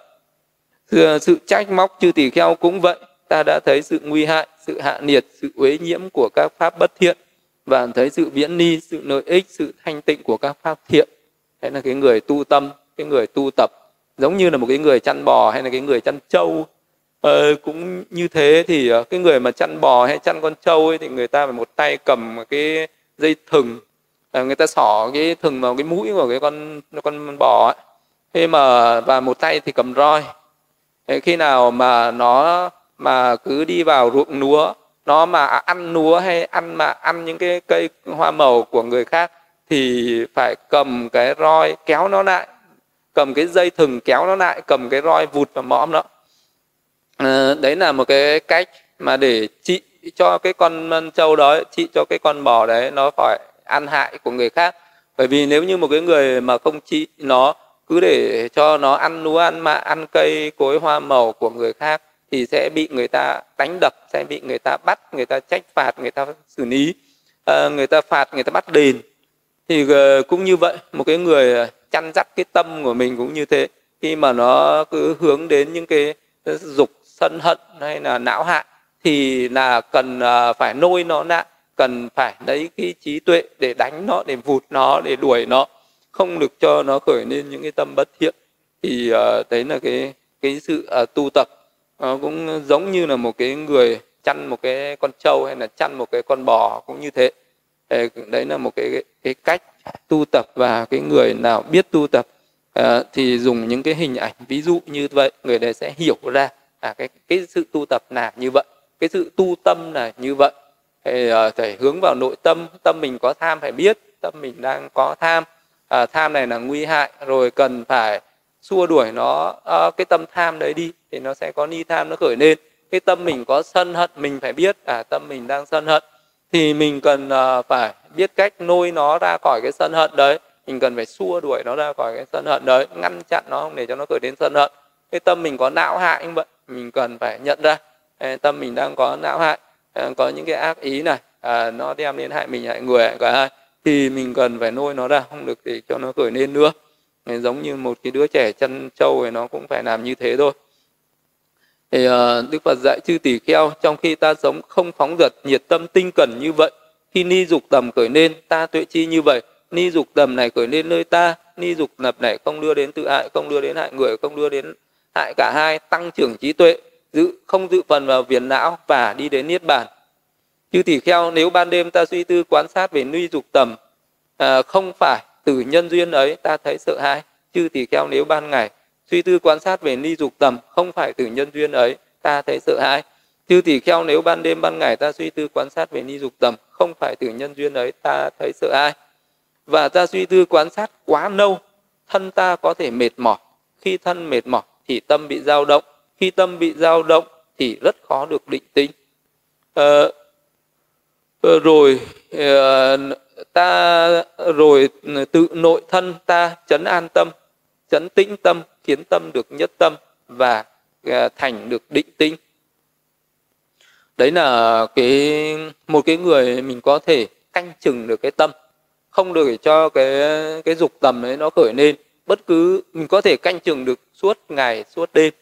Speaker 1: Sự, sự trách móc chư tỷ kheo cũng vậy. Ta đã thấy sự nguy hại sự hạ nhiệt sự uế nhiễm của các pháp bất thiện và thấy sự viễn ni sự lợi ích sự thanh tịnh của các pháp thiện. Đấy là cái người tu tâm cái người tu tập giống như là một cái người chăn bò hay là cái người chăn trâu. Ờ, cũng như thế thì ờ, cái người mà chăn bò hay chăn con trâu ấy thì người ta phải một tay cầm cái dây thừng Ờ, người ta xỏ cái thừng vào cái mũi của cái con con bò ấy. Khi mà và một tay thì cầm roi. Thế khi nào mà nó mà cứ đi vào ruộng lúa nó mà ăn lúa hay ăn mà ăn những cái cây hoa màu của người khác thì phải cầm cái roi kéo nó lại. Cầm cái dây thừng kéo nó lại cầm cái roi vụt và mõm nó à, ờ, đấy là một cái cách mà để trị cho cái con trâu đó trị cho cái con bò đấy nó phải ăn hại của người khác. Bởi vì nếu như một cái người mà không trị nó cứ để cho nó ăn lúa ăn mạ ăn cây cối hoa màu của người khác thì sẽ bị người ta đánh đập sẽ bị người ta bắt người ta trách phạt người ta xử lý à, người ta phạt người ta bắt đền. Thì ờ, cũng như vậy một cái người ờ, chăn dắt cái tâm của mình cũng như thế. Khi mà nó cứ hướng đến những cái dục sân hận hay là não hại thì là cần phải nôi nó lại cần phải lấy cái trí tuệ để đánh nó để vụt nó để đuổi nó. Không được cho nó khởi lên những cái tâm bất thiện. Thì uh, đấy là cái cái sự uh, tu tập. Nó cũng giống như là một cái người chăn một cái con trâu hay là chăn một cái con bò cũng như thế. Đấy là một cái cái cách tu tập và cái người nào biết tu tập uh, thì dùng những cái hình ảnh ví dụ như vậy người đấy sẽ hiểu ra à cái cái sự tu tập là như vậy cái sự tu tâm là như vậy thì uh, phải hướng vào nội tâm tâm mình có tham phải biết tâm mình đang có tham. À, tham này là nguy hại rồi cần phải xua đuổi nó à, cái tâm tham đấy đi thì nó sẽ có ni tham nó khởi lên. Cái tâm mình có sân hận mình phải biết à tâm mình đang sân hận thì mình cần uh, phải biết cách nôi nó ra khỏi cái sân hận đấy. Mình cần phải xua đuổi nó ra khỏi cái sân hận đấy ngăn chặn nó không để cho nó khởi đến sân hận. Cái tâm mình có não hại như vậy mình cần phải nhận ra à, tâm mình đang có não hại. Ờ, có những cái ác ý này à, nó đem đến hại mình hại người hại cả hai. Thì mình cần phải nuôi nó ra không được để cho nó khởi lên nữa. Giống như một cái đứa trẻ chăn trâu thì nó cũng phải làm như thế thôi. Thì uh, Đức Phật dạy chư tỷ kheo trong khi ta sống không phóng dật nhiệt tâm tinh cần như vậy khi ni dục tầm khởi lên ta tuệ chi như vậy. Ni dục tầm này khởi lên nơi ta ni dục lập này không đưa đến tự hại không đưa đến hại người không đưa đến hại cả hai tăng trưởng trí tuệ dự không dự phần vào viền não và đi đến niết bàn. Chư tỷ kheo nếu ban đêm ta suy tư quan sát về ni dục tầm à, không phải từ nhân duyên ấy ta thấy sợ hãi. Chư tỷ kheo nếu ban ngày suy tư quan sát về ni dục tầm không phải từ nhân duyên ấy ta thấy sợ hãi. Chư tỷ kheo nếu ban đêm ban ngày ta suy tư quan sát về ni dục tầm không phải từ nhân duyên ấy ta thấy sợ hãi. Và ta suy tư quan sát quá lâu thân ta có thể mệt mỏi. Khi thân mệt mỏi thì tâm bị dao động khi tâm bị dao động thì rất khó được định tính. À, rồi ờ, ta rồi tự nội thân ta chấn an tâm chấn tĩnh tâm khiến tâm được nhất tâm và thành được định tĩnh đấy là cái một cái người mình có thể canh chừng được cái tâm không được để cho cái cái dục tầm ấy nó khởi lên. Bất cứ mình có thể canh chừng được suốt ngày suốt đêm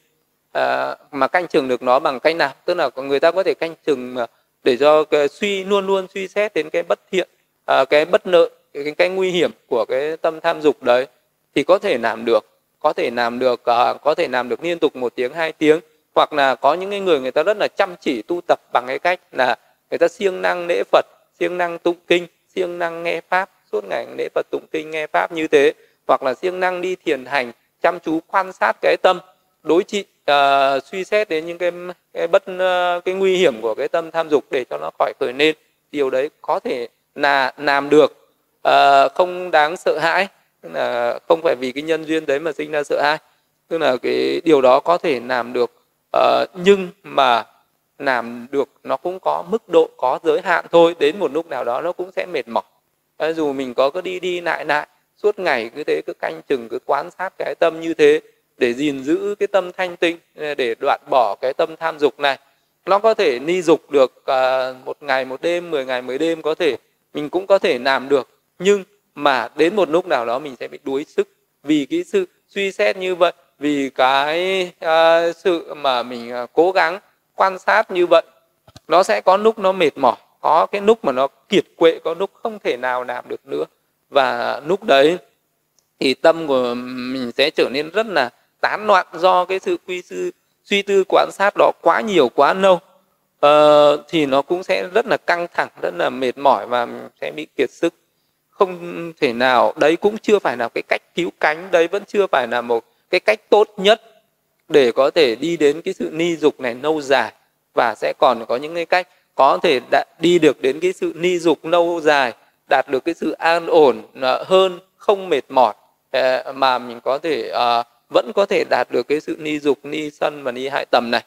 Speaker 1: à, mà canh chừng được nó bằng cách nào? Tức là người ta có thể canh chừng ờ, để cho cái suy luôn luôn suy xét đến cái bất thiện à, cái bất nợ cái, cái nguy hiểm của cái tâm tham dục đấy thì có thể làm được. Có thể làm được à, có thể làm được liên tục một tiếng hai tiếng. Hoặc là có những cái người người ta rất là chăm chỉ tu tập bằng cái cách là người ta siêng năng lễ phật siêng năng tụng kinh siêng năng nghe pháp suốt ngày lễ phật tụng kinh nghe pháp như thế. Hoặc là siêng năng đi thiền hành chăm chú quan sát cái tâm đối trị uh, suy xét đến những cái cái bất uh, cái nguy hiểm của cái tâm tham dục để cho nó khỏi khởi lên điều đấy có thể là làm được. Uh, không đáng sợ hãi tức là không phải vì cái nhân duyên đấy mà sinh ra sợ hãi tức là cái điều đó có thể làm được. Uh, nhưng mà làm được nó cũng có mức độ có giới hạn thôi đến một lúc nào đó nó cũng sẽ mệt mỏi. Dù mình có cứ đi đi lại lại suốt ngày cứ thế cứ canh chừng cứ quan sát cái tâm như thế để gìn giữ cái tâm thanh tịnh ờ, để đoạn bỏ cái tâm tham dục này. Nó có thể ni dục được uh, một ngày một đêm mười ngày mười đêm có thể mình cũng có thể làm được. Nhưng mà đến một lúc nào đó mình sẽ bị đuối sức. Vì cái sự suy xét như vậy vì cái uh, sự mà mình uh, cố gắng quan sát như vậy nó sẽ có lúc nó mệt mỏi có cái lúc mà nó kiệt quệ có lúc không thể nào làm được nữa. Và lúc đấy thì tâm của mình sẽ trở nên rất là tán loạn do cái sự quy sư suy tư quan sát đó quá nhiều quá lâu uh, thì nó cũng sẽ rất là căng thẳng rất là mệt mỏi và sẽ bị kiệt sức. Không thể nào đấy cũng chưa phải là cái cách cứu cánh đấy vẫn chưa phải là một cái cách tốt nhất để có thể đi đến cái sự ni dục này lâu dài. Và sẽ còn có những cái cách có thể đã đi được đến cái sự ni dục lâu dài đạt được cái sự an ổn ờ, hơn không mệt mỏi ờ, mà mình có thể uh, vẫn có thể đạt được cái sự ni dục ni sân và ni hại tầm này.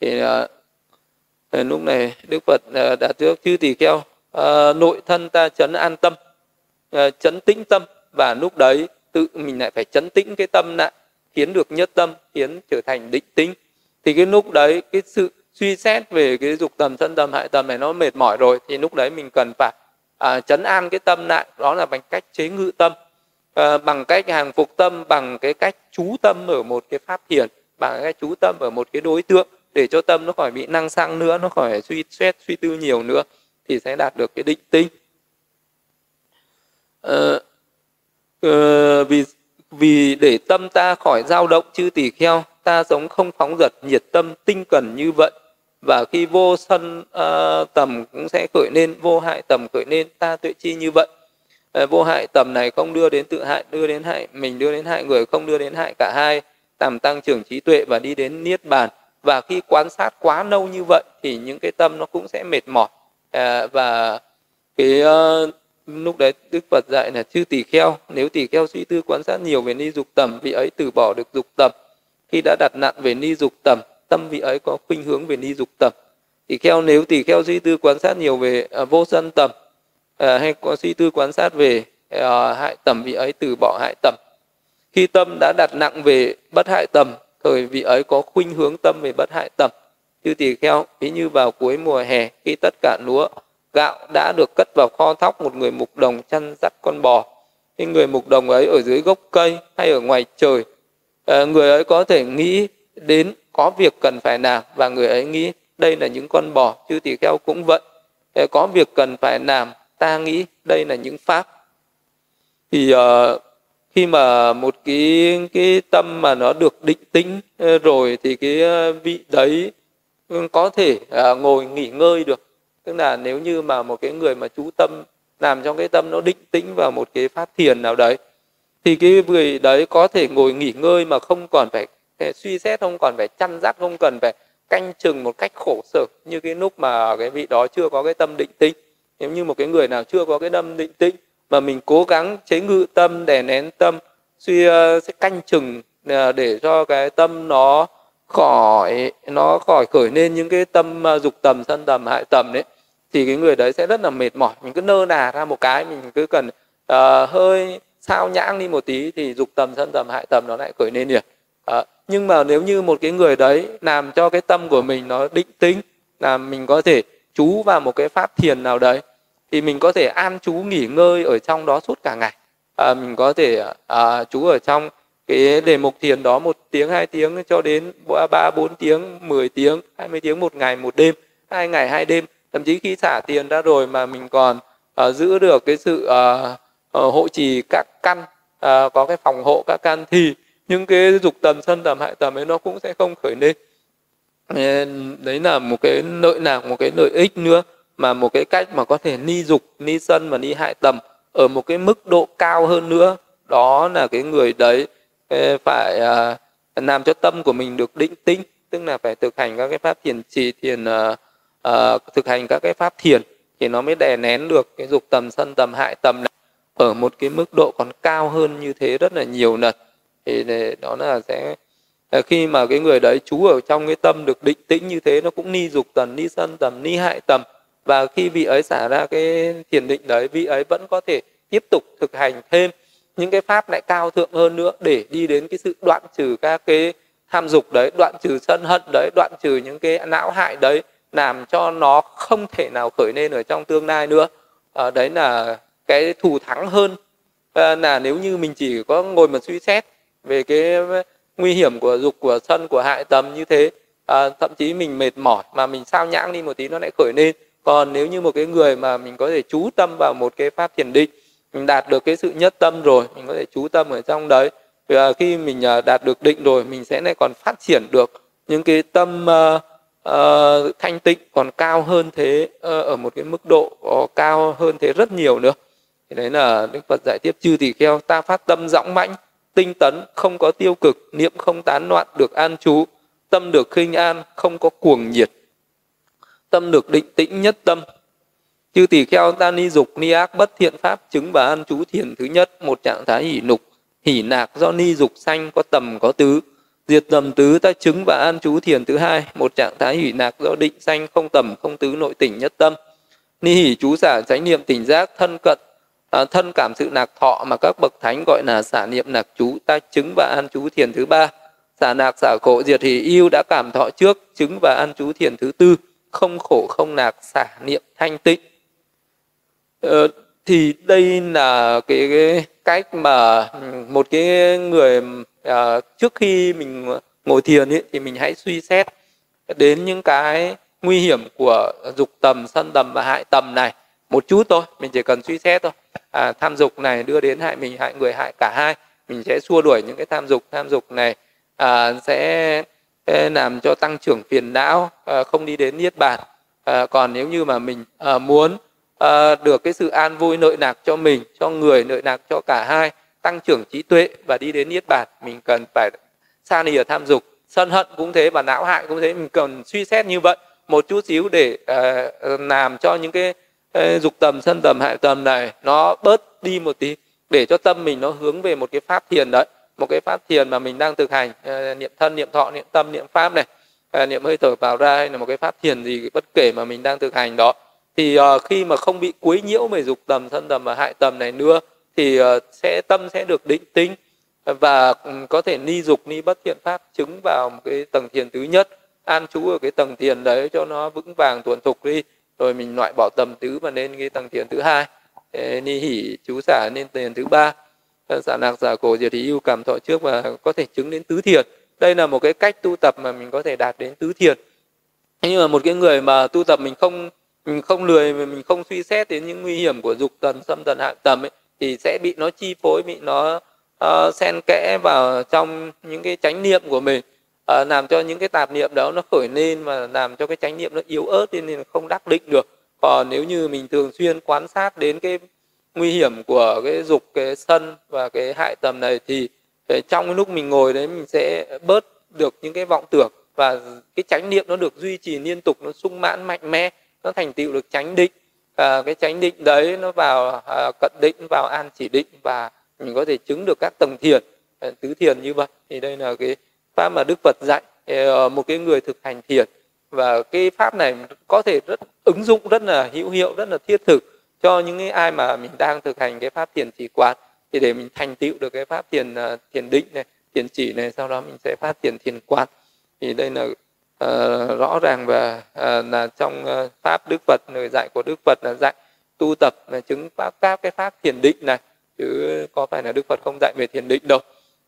Speaker 1: Thì uh, lúc này đức phật uh, đã trước chư tỳ kheo uh, nội thân ta chấn an tâm uh, chấn tĩnh tâm và lúc đấy tự mình lại phải chấn tĩnh cái tâm lại khiến được nhất tâm khiến trở thành định tĩnh thì cái lúc đấy cái sự suy xét về cái dục tầm sân tầm hại tầm này nó mệt mỏi rồi thì lúc đấy mình cần phải à, chấn an cái tâm lại. Đó là bằng cách chế ngự tâm à, bằng cách hàng phục tâm bằng cái cách chú tâm ở một cái pháp thiền bằng cái chú tâm ở một cái đối tượng để cho tâm nó khỏi bị năng sang nữa nó khỏi suy xét suy tư nhiều nữa thì sẽ đạt được cái định tinh. Uh, vì vì để tâm ta khỏi dao động chư tỳ kheo ta sống không phóng dật nhiệt tâm tinh cần như vậy. Và khi vô sân uh, tầm cũng sẽ khởi nên vô hại tầm khởi nên ta tuệ chi như vậy vô hại tầm này không đưa đến tự hại đưa đến hại mình đưa đến hại người không đưa đến hại cả hai. Làm tăng trưởng trí tuệ và đi đến niết bàn. Và khi quan sát quá lâu như vậy thì những cái tâm nó cũng sẽ mệt mỏi. À, và cái uh, lúc đấy đức phật dạy là chư tỳ kheo nếu tỳ kheo suy tư quan sát nhiều về ni dục tầm vị ấy từ bỏ được dục tầm. Khi đã đặt nặng về ni dục tầm tâm vị ấy có khuynh hướng về ni dục tầm. Tỳ kheo nếu tỳ kheo suy tư quan sát nhiều về uh, vô sân tầm à, hay có suy tư quan sát về à, hại tầm vị ấy từ bỏ hại tầm. Khi tâm đã đặt nặng về bất hại tầm thời vị ấy có khuynh hướng tâm về bất hại tầm. Như tỳ kheo ví như vào cuối mùa hè khi tất cả lúa gạo đã được cất vào kho thóc một người mục đồng chăn dắt con bò. Cái người mục đồng ấy ở dưới gốc cây hay ở ngoài trời à, người ấy có thể nghĩ đến có việc cần phải làm và người ấy nghĩ đây là những con bò. Chứ tỳ kheo cũng vậy à, có việc cần phải làm ta nghĩ đây là những pháp. Thì uh, khi mà một cái cái tâm mà nó được định tĩnh ờ, rồi thì cái ờ, vị đấy ừ, có thể uh, ngồi nghỉ ngơi được. Tức là nếu như mà một cái người mà chú tâm làm trong cái tâm nó định tĩnh vào một cái pháp thiền nào đấy thì cái người đấy có thể ngồi nghỉ ngơi mà không còn phải suy xét không còn phải chăn dắt không cần phải canh chừng một cách khổ sở như cái lúc mà cái vị đó chưa có cái tâm định tĩnh nếu như một cái người nào chưa có cái tâm định tĩnh mà mình cố gắng chế ngự tâm đè nén tâm suy ờ, sẽ canh chừng ờ, để cho cái tâm nó khỏi nó khỏi khởi lên những cái tâm ờ, dục tầm sân tầm hại tầm đấy thì cái người đấy sẽ rất là mệt mỏi. Mình cứ nơ nà ra một cái mình cứ cần uh, hơi sao nhãng đi một tí thì dục tầm sân tầm hại tầm nó lại khởi lên liền. Uh, nhưng mà nếu như một cái người đấy làm cho cái tâm của mình nó định tĩnh là mình có thể chú vào một cái pháp thiền nào đấy thì mình có thể an chú nghỉ ngơi ở trong đó suốt cả ngày. À, mình có thể à, chú ở trong cái đề mục thiền đó một tiếng hai tiếng cho đến ba bốn tiếng 10 tiếng 20 tiếng một ngày một đêm hai ngày hai đêm. Thậm chí khi xả tiền ra rồi mà mình còn uh, giữ được cái sự uh, uh, hộ trì các căn uh, có cái phòng hộ các căn thì những cái dục tầm sân tầm hại tầm ấy nó cũng sẽ không khởi lên đấy là một cái lợi lạc một cái lợi ích nữa mà một cái cách mà có thể ni dục ni sân và ni hại tầm ở một cái mức độ cao hơn nữa. Đó là cái người đấy phải à, làm cho tâm của mình được định tĩnh tức là phải thực hành các cái pháp thiền trì thiền uh, uh, thực hành các cái pháp thiền thì nó mới đè nén được cái dục tầm sân tầm hại tầm này ở một cái mức độ còn cao hơn như thế rất là nhiều lần. Thì đó là sẽ Ờ, khi mà cái người đấy chú ở trong cái tâm được định tĩnh như thế nó cũng ni dục tầm ni sân tầm ni hại tầm. Và khi vị ấy xả ra cái thiền định đấy vị ấy vẫn có thể tiếp tục thực hành thêm những cái pháp lại cao thượng hơn nữa để đi đến cái sự đoạn trừ các cái tham dục đấy đoạn trừ sân hận đấy đoạn trừ những cái não hại đấy làm cho nó không thể nào khởi lên ở trong tương lai nữa. À, đấy là cái thù thắng hơn. À, là nếu như mình chỉ có ngồi mà suy xét về cái nguy hiểm của dục của sân của hại tầm như thế. À, thậm chí mình mệt mỏi mà mình sao nhãng đi một tí nó lại khởi lên. Còn nếu như một cái người mà mình có thể chú tâm vào một cái pháp thiền định mình đạt được cái sự nhất tâm rồi mình có thể chú tâm ở trong đấy và khi mình à, đạt được định rồi mình sẽ lại còn phát triển được những cái tâm à, à, thanh tịnh còn cao hơn thế à, ở một cái mức độ cao hơn thế rất nhiều nữa. Thì đấy là đức phật giải tiếp chư tỳ kheo ta phát tâm dõng mãnh tinh tấn, không có tiêu cực, niệm không tán loạn được an trú, tâm được khinh an, không có cuồng nhiệt. Tâm được định tĩnh nhất tâm. Chư tỳ kheo ta ni dục, ni ác bất thiện pháp, chứng và an trú thiền thứ nhất, một trạng thái hỷ nục, hỷ nạc do ni dục sanh có tầm, có tứ. Diệt tầm tứ ta chứng và an trú thiền thứ hai, một trạng thái hỷ nạc do định sanh, không tầm, không tứ nội tỉnh nhất tâm. Ni hỷ chú xả chánh niệm tỉnh giác, thân cận à, thân cảm sự nạc thọ mà các bậc thánh gọi là xả niệm nạc chú ta chứng và an chú thiền thứ ba. Xả nạc xả khổ diệt thì yêu đã cảm thọ trước chứng và an chú thiền thứ tư. Không khổ không nạc xả niệm thanh tịnh. Ờ, thì đây là cái, cái cách mà một cái người à, trước khi mình ngồi thiền ấy, thì mình hãy suy xét đến những cái nguy hiểm của dục tầm sân tầm và hại tầm này một chút thôi mình chỉ cần suy xét thôi. À, tham dục này đưa đến hại mình hại người hại cả hai. Mình sẽ xua đuổi những cái tham dục. Tham dục này à, sẽ làm cho tăng trưởng phiền não à, không đi đến niết bàn. À, còn nếu như mà mình à, muốn à, được cái sự an vui nội nạc cho mình cho người nội nạc cho cả hai tăng trưởng trí tuệ và đi đến niết bàn mình cần phải xa lìa tham dục. Sân hận cũng thế và não hại cũng thế mình cần suy xét như vậy một chút xíu để uh, làm cho những cái dục tầm, sân tầm, hại tầm này, nó bớt đi một tí, để cho tâm mình nó hướng về một cái pháp thiền đấy, một cái pháp thiền mà mình đang thực hành à, niệm thân, niệm thọ, niệm tâm, niệm pháp này à, niệm hơi thở vào ra hay là một cái pháp thiền gì bất kể mà mình đang thực hành đó. Thì à, khi mà không bị quấy nhiễu về dục tầm, sân tầm và hại tầm này nữa, thì sẽ, tâm sẽ được định tĩnh và ừ, có thể ni dục, ni bất thiện pháp chứng vào một cái tầng thiền thứ nhất. An trú ở cái tầng thiền đấy cho nó vững vàng tuần thục đi rồi mình loại bỏ tầm tứ và lên cái tầng thiền thứ hai. Ni hỉ chú xả lên thiền thứ ba. Xả nạc giả cổ diệt thì ưu cảm thọ trước và có thể chứng đến tứ thiền. Đây là một cái cách tu tập mà mình có thể đạt đến tứ thiền. Nhưng mà một cái người mà tu tập mình không mình không lười mình không suy xét đến những nguy hiểm của dục tần xâm tần hạ tầm ấy thì sẽ bị nó chi phối bị nó uh, xen kẽ vào trong những cái chánh niệm của mình à, làm cho những cái tạp niệm đó nó khởi lên và làm cho cái chánh niệm nó yếu ớt nên không đắc định được. Còn nếu như mình thường xuyên quan sát đến cái nguy hiểm của cái dục cái sân và cái hại tầm này thì ờ, trong cái lúc mình ngồi đấy mình sẽ bớt được những cái vọng tưởng và cái chánh niệm nó được duy trì liên tục nó sung mãn mạnh mẽ nó thành tựu được chánh định. À, cái chánh định đấy nó vào à, cận định vào an chỉ định và mình có thể chứng được các tầng thiền tứ thiền như vậy. Thì đây là cái pháp mà đức phật dạy ờ, một cái người thực hành thiền. Và cái pháp này có thể rất ứng dụng rất là hữu hiệu rất là thiết thực cho những ai mà mình đang thực hành cái pháp thiền chỉ quán. Thì để mình thành tựu được cái pháp thiền ờ, thiền định này thiền chỉ này sau đó mình sẽ phát triển thiền quán. Thì đây là uh, rõ ràng và uh, là trong uh, pháp đức phật lời dạy của đức phật là dạy tu tập là chứng pháp các cái pháp thiền định này. Chứ có phải là đức phật không dạy về thiền định đâu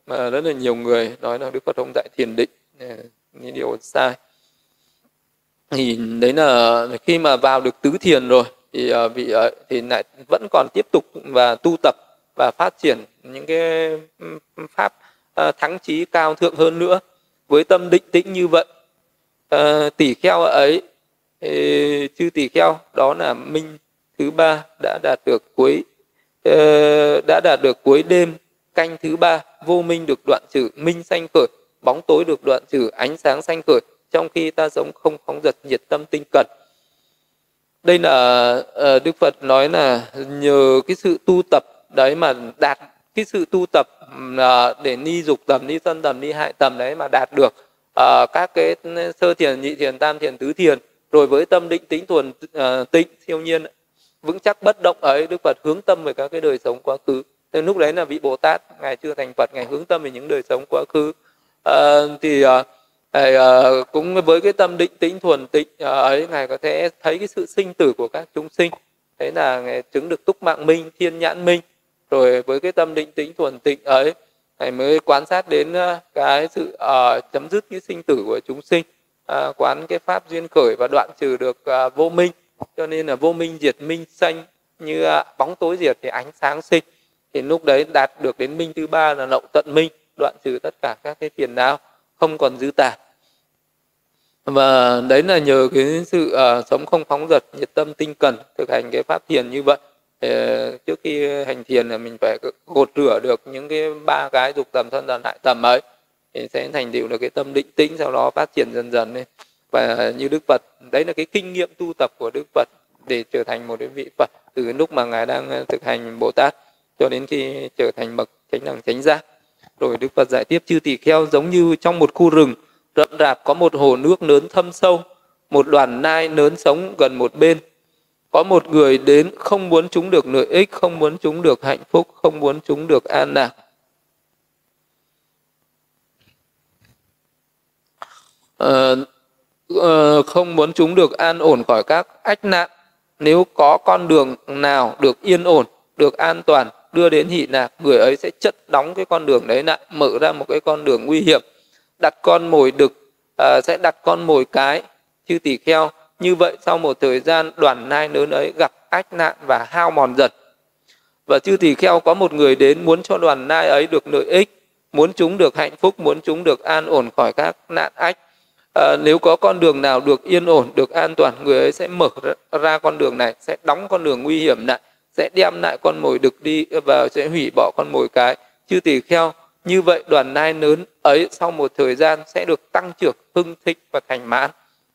Speaker 1: mà rất là nhiều người nói là đức phật không dạy thiền định à, những điều sai. Thì đấy là khi mà vào được tứ thiền rồi, thì à, vị à, thì lại vẫn còn tiếp tục và tu tập và phát triển những cái pháp thắng trí cao thượng hơn nữa với tâm định tĩnh như vậy. Tỷ kheo ấy chư tỷ kheo, đó là minh thứ ba đã đạt được cuối ờ, đã đạt được cuối đêm canh thứ ba vô minh được đoạn trừ minh sanh khởi bóng tối được đoạn trừ ánh sáng sanh khởi trong khi ta sống không phóng giật nhiệt tâm tinh cần. Đây là ờ, đức phật nói là nhờ cái sự tu tập đấy mà đạt cái sự tu tập là để ni dục tầm ni sân tầm ni hại tầm đấy mà đạt được ờ, các cái sơ thiền nhị thiền tam thiền tứ thiền. Rồi với tâm định tĩnh thuần uh, tịnh siêu nhiên vững chắc bất động ấy đức phật hướng tâm về các cái đời sống quá khứ. Thế lúc đấy là vị bồ tát ngài chưa thành phật ngài hướng tâm về những đời sống quá khứ. À, thì uh, à, cũng với cái tâm định tĩnh thuần tịnh à, ấy ngài có thể thấy cái sự sinh tử của các chúng sinh. Thế là ngài chứng được túc mạng minh thiên nhãn minh. Rồi với cái tâm định tĩnh thuần tịnh ấy ngài mới quan sát đến cái sự à, chấm dứt cái sinh tử của chúng sinh. À, quán cái pháp duyên khởi và đoạn trừ được à, vô minh. Cho nên là vô minh diệt minh sanh như à, bóng tối diệt thì ánh sáng sinh thì lúc đấy đạt được đến minh thứ ba là lậu tận minh đoạn trừ tất cả các cái phiền não không còn dư tả và đấy là nhờ cái sự uh, sống không phóng dật nhiệt tâm tinh cần thực hành cái pháp thiền như vậy. Thì, à, trước khi hành thiền là mình phải gột rửa được những cái ba cái dục tầm thân dần hại tầm ấy. Thì sẽ thành tựu được cái tâm định tĩnh sau đó phát triển dần dần lên. Và như đức phật đấy là cái kinh nghiệm tu tập của đức phật để trở thành một cái vị phật từ lúc mà ngài đang à, thực hành bồ tát cho đến khi trở thành bậc chánh đẳng chánh giác rồi đức phật giải tiếp chư tỳ kheo giống như trong một khu rừng rậm rạp có một hồ nước lớn thâm sâu một đoàn nai lớn sống gần một bên. Có một người đến không muốn chúng được lợi ích không muốn chúng được hạnh phúc không muốn chúng được an lạc. Uh, không muốn chúng được an ổn khỏi các ách nạn. Nếu có con đường nào được yên ổn được an toàn đưa đến hỷ lạc người ấy sẽ chất đóng cái con đường đấy lại mở ra một cái con đường nguy hiểm. Đặt con mồi đực à, sẽ đặt con mồi cái chư tỷ kheo. Như vậy sau một thời gian đoàn nai lớn ấy gặp ách nạn và hao mòn dần. Và chư tỳ kheo có một người đến muốn cho đoàn nai ấy được lợi ích muốn chúng được hạnh phúc muốn chúng được an ổn khỏi các nạn ách. À, nếu có con đường nào được yên ổn được an toàn người ấy sẽ mở ra con đường này sẽ đóng con đường nguy hiểm lại sẽ đem lại con mồi đực đi ờ, và sẽ hủy bỏ con mồi cái. Chư tỳ kheo như vậy đoàn nai lớn ấy sau một thời gian sẽ được tăng trưởng hưng thịnh và thành mãn.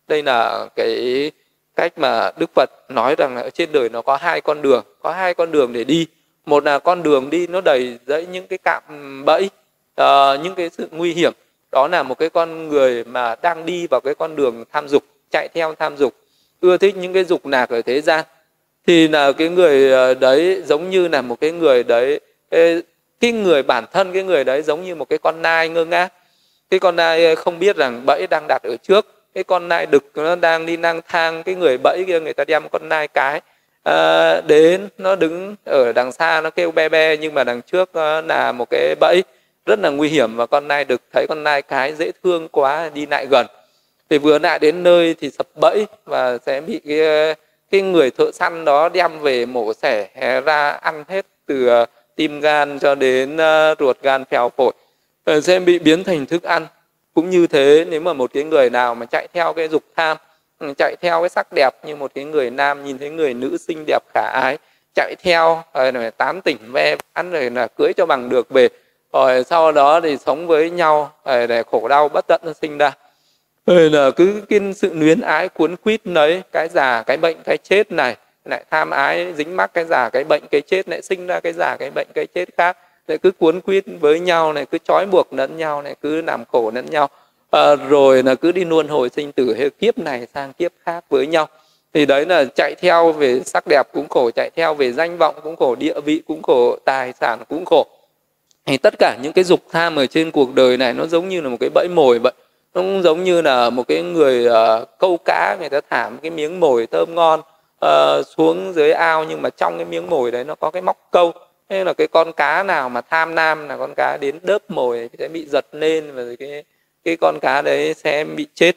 Speaker 1: Đây là cái cách mà đức phật nói rằng là ở trên đời nó có hai con đường có hai con đường để đi. Một là con đường đi nó đầy dẫy những cái cạm bẫy uh, những cái sự nguy hiểm. Đó là một cái con người mà đang đi vào cái con đường tham dục chạy theo tham dục. Ưa thích những cái dục nạc ở thế gian thì là cái người ờ, đấy giống như là một cái người đấy cái người bản thân cái người đấy giống như một cái con nai ngơ ngác. Cái con nai không biết rằng bẫy đang đặt ở trước. Cái con nai đực nó đang đi lang thang cái người bẫy kia người ta đem con nai cái à, đến nó đứng ở đằng xa nó kêu be be nhưng mà đằng trước ờ, là một cái bẫy rất là nguy hiểm và con nai đực thấy con nai cái dễ thương quá đi lại gần. Thì vừa lại đến nơi thì sập bẫy và sẽ bị cái, cái người thợ săn đó đem về mổ xẻ ra ăn hết từ ờ, tim gan cho đến ờ, ruột gan, phèo phổi ờ, sẽ bị biến thành thức ăn. Cũng như thế, nếu mà một cái người nào mà chạy theo cái dục tham ừ, chạy theo cái sắc đẹp như một cái người nam, nhìn thấy người nữ xinh đẹp khả ái, chạy theo rồi tán tỉnh ve vãn, rồi là cưới cho bằng được về rồi sau đó thì sống với nhau để khổ đau bất tận sinh ra. Ờ, rồi là cứ cái sự luyến ái cuốn quýt nấy cái già cái bệnh cái chết này lại tham ái dính mắc cái già cái bệnh cái chết lại sinh ra cái già cái bệnh cái chết khác. Lại cứ cuốn quýt với nhau này cứ trói buộc lẫn nhau này cứ làm khổ lẫn nhau. À, rồi là cứ đi luôn hồi sinh tử hay kiếp này sang kiếp khác với nhau. Thì đấy là chạy theo về sắc đẹp cũng khổ chạy theo về danh vọng cũng khổ địa vị cũng khổ tài sản cũng khổ. Thì tất cả những cái dục tham ở trên cuộc đời này nó giống như là một cái bẫy mồi vậy nó cũng giống như là một cái người uh, câu cá người ta thả một cái miếng mồi thơm ngon uh, xuống dưới ao nhưng mà trong cái miếng mồi đấy nó có cái móc câu. Thế là cái con cá nào mà tham nam là con cá đến đớp mồi thì sẽ bị giật lên và cái cái con cá đấy sẽ bị chết.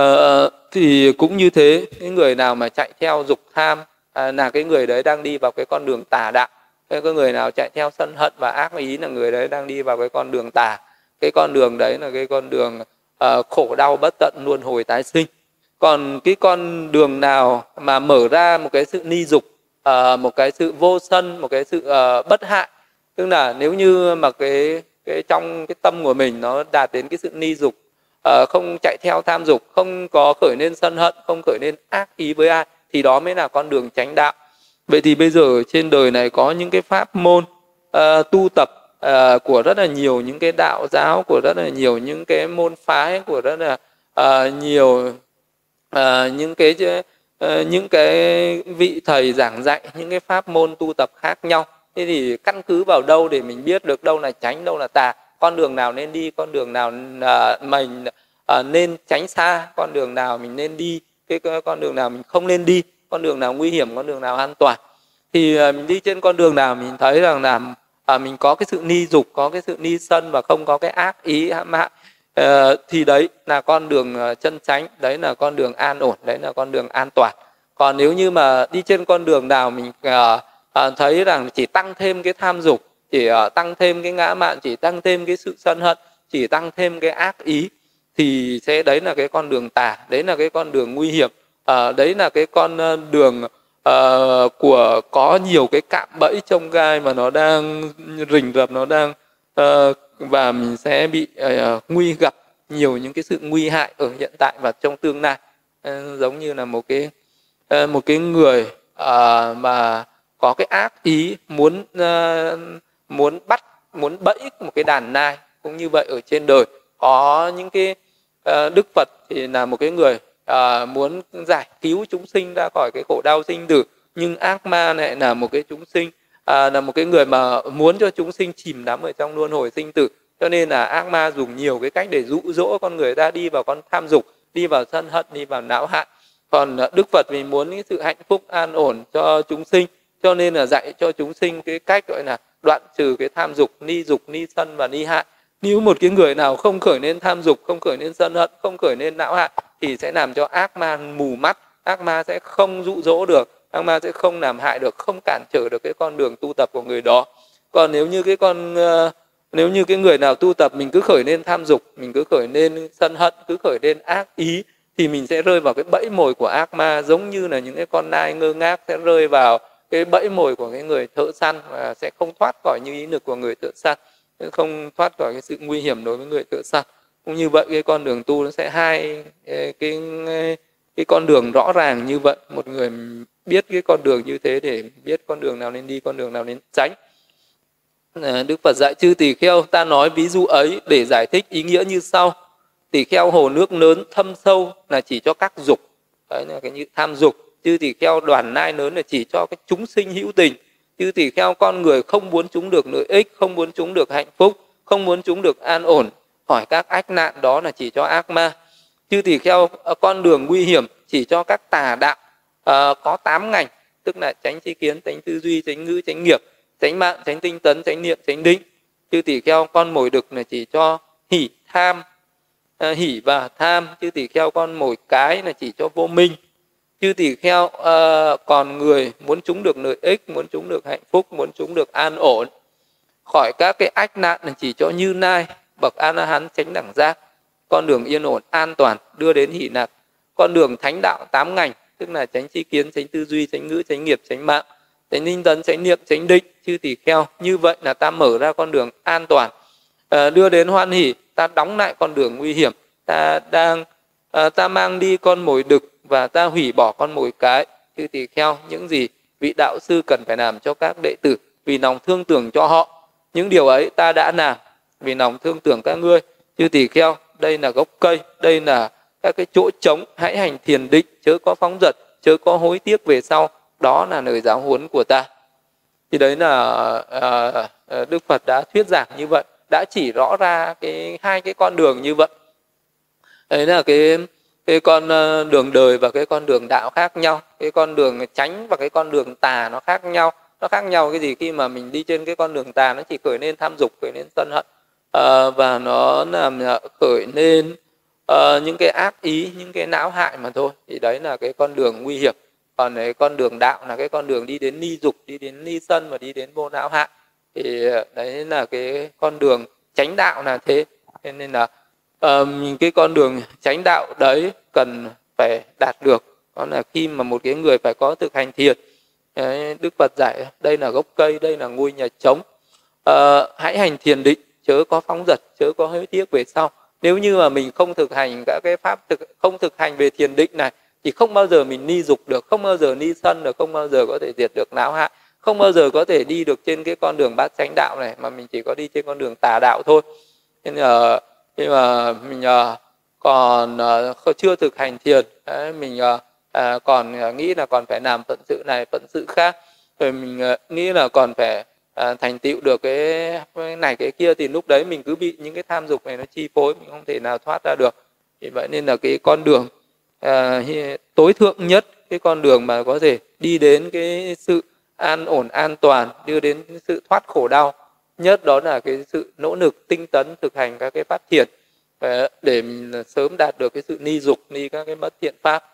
Speaker 1: Uh, thì cũng như thế cái người nào mà chạy theo dục tham uh, là cái người đấy đang đi vào cái con đường tà đạo. Cái người nào chạy theo sân hận và ác ý là người đấy đang đi vào cái con đường tà. Cái con đường đấy là cái con đường uh, khổ đau bất tận luân hồi tái sinh. Còn cái con đường nào mà mở ra một cái sự ni dục uh, một cái sự vô sân một cái sự uh, bất hại? Tức là nếu như mà cái cái trong cái tâm của mình nó đạt đến cái sự ni dục uh, không chạy theo tham dục không có khởi lên sân hận không khởi lên ác ý với ai thì đó mới là con đường chánh đạo. Vậy thì bây giờ trên đời này có những cái pháp môn uh, tu tập uh, của rất là nhiều những cái đạo giáo của rất là nhiều những cái môn phái của rất là uh, nhiều uh, những cái uh, những cái vị thầy giảng dạy những cái pháp môn tu tập khác nhau. Thế thì căn cứ vào đâu để mình biết được đâu là tránh đâu là tà? Con đường nào nên đi con đường nào uh, mình uh, nên tránh xa? Con đường nào mình nên đi? Cái con đường nào mình không nên đi? Con đường nào nguy hiểm con đường nào an toàn? Thì uh, mình đi trên con đường nào mình thấy rằng là à, mình có cái sự ni dục có cái sự ni sân và không có cái ác ý hãm hại. À, thì đấy là con đường ờ, chân chánh đấy là con đường an ổn đấy là con đường an toàn. Còn nếu như mà đi trên con đường nào mình uh, thấy rằng chỉ tăng thêm cái tham dục chỉ uh, tăng thêm cái ngã mạn chỉ tăng thêm cái sự sân hận chỉ tăng thêm cái ác ý thì sẽ đấy là cái con đường tà đấy là cái con đường nguy hiểm. À, đấy là cái con đường uh, của có nhiều cái cạm bẫy trong gai mà nó đang rình rập nó đang uh, và mình sẽ bị uh, nguy gặp nhiều những cái sự nguy hại ở hiện tại và trong tương lai. Uh, giống như là một cái uh, một cái người uh, mà có cái ác ý muốn uh, muốn bắt muốn bẫy một cái đàn nai. Cũng như vậy ở trên đời có những cái uh, đức phật thì là một cái người à, muốn giải cứu chúng sinh ra khỏi cái khổ đau sinh tử. Nhưng ác ma lại là một cái chúng sinh à, là một cái người mà muốn cho chúng sinh chìm đắm ở trong luân hồi sinh tử. Cho nên là ác ma dùng nhiều cái cách để dụ dỗ con người ta đi vào con tham dục đi vào sân hận đi vào não hạn còn à, đức phật vì muốn cái sự hạnh phúc an ổn cho chúng sinh cho nên là dạy cho chúng sinh cái cách gọi là đoạn trừ cái tham dục ni dục ni sân và ni hại. Nếu một cái người nào không khởi lên tham dục không khởi lên sân hận không khởi lên não hạn thì sẽ làm cho ác ma mù mắt, ác ma sẽ không dụ dỗ được, ác ma sẽ không làm hại được, không cản trở được cái con đường tu tập của người đó. Còn nếu như cái con ờ, nếu như cái người nào tu tập mình cứ khởi lên tham dục, mình cứ khởi lên sân hận, cứ khởi lên ác ý, thì mình sẽ rơi vào cái bẫy mồi của ác ma, giống như là những cái con nai ngơ ngác sẽ rơi vào cái bẫy mồi của cái người thợ săn và sẽ không thoát khỏi như ý lực của người thợ săn không thoát khỏi cái sự nguy hiểm đối với người thợ săn cũng như vậy, cái con đường tu nó sẽ hai, cái cái con đường rõ ràng như vậy. Một người biết cái con đường như thế để biết con đường nào nên đi, con đường nào nên tránh. À, Đức Phật dạy chư tỳ kheo, ta nói ví dụ ấy để giải thích ý nghĩa như sau. Tỳ kheo hồ nước lớn, thâm sâu là chỉ cho các dục. Đấy là cái như tham dục. Chư tỳ kheo đoàn nai lớn là chỉ cho cái chúng sinh hữu tình. Chư tỳ kheo con người không muốn chúng được lợi ích, không muốn chúng được hạnh phúc, không muốn chúng được an ổn khỏi các ách nạn đó là chỉ cho ác ma. Chư tỳ kheo ờ, con đường nguy hiểm chỉ cho các tà đạo uh, có tám ngành tức là tránh tri kiến tránh tư duy tránh ngữ tránh nghiệp tránh mạng tránh tinh tấn tránh niệm tránh định. Chư tỳ kheo con mồi đực là chỉ cho hỉ tham uh, hỉ và tham. Chư tỳ kheo con mồi cái là chỉ cho vô minh. Chư tỳ kheo uh, còn người muốn chúng được lợi ích muốn chúng được hạnh phúc muốn chúng được an ổn. Khỏi các cái ách nạn là chỉ cho như nai bậc a la hán tránh đẳng giác con đường yên ổn an toàn đưa đến hỷ lạc con đường thánh đạo tám ngành tức là tránh chi kiến tránh tư duy tránh ngữ tránh nghiệp tránh mạng tránh ninh tấn tránh niệm tránh định chư tỷ kheo. Như vậy là ta mở ra con đường an toàn à, đưa đến hoan hỷ ta đóng lại con đường nguy hiểm. Ta đang à, ta mang đi con mồi đực và ta hủy bỏ con mồi cái chư tỷ kheo. Những gì vị đạo sư cần phải làm cho các đệ tử vì lòng thương tưởng cho họ. Những điều ấy ta đã làm vì lòng thương tưởng các ngươi. Chư tỷ kheo đây là gốc cây đây là các cái chỗ trống hãy hành thiền định chớ có phóng dật chớ có hối tiếc về sau. Đó là lời giáo huấn của ta. Thì đấy là à, à, đức phật đã thuyết giảng như vậy đã chỉ rõ ra cái hai cái con đường như vậy. Đấy là cái cái con à, đường đời và cái con đường đạo khác nhau cái con đường tránh và cái con đường tà nó khác nhau. Nó khác nhau cái gì khi mà mình đi trên cái con đường tà nó chỉ khởi lên tham dục khởi lên sân hận. Ờ, và nó làm ờ, khởi lên ờ, những cái ác ý những cái não hại mà thôi. Thì đấy là cái con đường nguy hiểm. Còn cái con đường đạo là cái con đường đi đến ni dục đi đến ni sân và đi đến vô não hại. Thì đấy là cái con đường tránh đạo là thế. Thế nên là um, cái con đường tránh đạo đấy cần phải đạt được. Đó là khi mà một cái người phải có thực hành thiền. Đức phật dạy đây là gốc cây đây là ngôi nhà trống. Uh, hãy hành thiền định chớ có phóng dật chớ có hối tiếc về sau. Nếu như mà mình không thực hành các cái pháp thực không thực hành về thiền định này thì không bao giờ mình ni dục được không bao giờ ni sân được không bao giờ có thể diệt được não hại không bao giờ có thể đi được trên cái con đường bát chánh đạo này mà mình chỉ có đi trên con đường tà đạo thôi. Nên là khi mà mình uh, còn uh, chưa thực hành thiền đấy, mình uh, uh, còn ờ, nghĩ là còn phải làm phận sự này phận sự khác. Rồi mình uh, nghĩ là còn phải à, thành tựu được cái, này cái kia thì lúc đấy mình cứ bị những cái tham dục này nó chi phối mình không thể nào thoát ra được. Thì vậy nên là cái con đường à, tối thượng nhất cái con đường mà có thể đi đến cái sự an ổn an toàn đưa đến sự thoát khổ đau nhất đó là cái sự nỗ lực tinh tấn thực hành các cái phát thiện à, để mình sớm đạt được cái sự ni dục ni các cái mất thiện pháp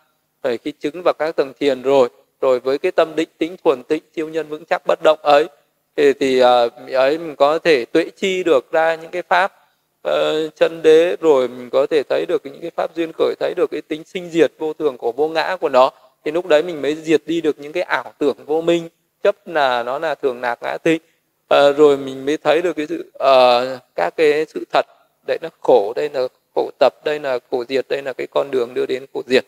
Speaker 1: rồi khi chứng vào các tầng thiền rồi rồi với cái tâm định tĩnh thuần tịnh siêu nhân vững chắc bất động ấy thì, à, thì uh, ấy mình có thể tuệ chi được ra những cái pháp uh, chân đế rồi mình có thể thấy được những cái pháp duyên khởi thấy được cái tính sinh diệt vô thường của vô ngã của nó. Thì lúc đấy mình mới diệt đi được những cái ảo tưởng vô minh chấp là nó là thường lạc ngã tịnh uh, ờ, rồi mình mới thấy được cái sự uh, các cái sự thật. Đấy là khổ đây là khổ tập đây là khổ diệt đây là cái con đường đưa đến khổ diệt.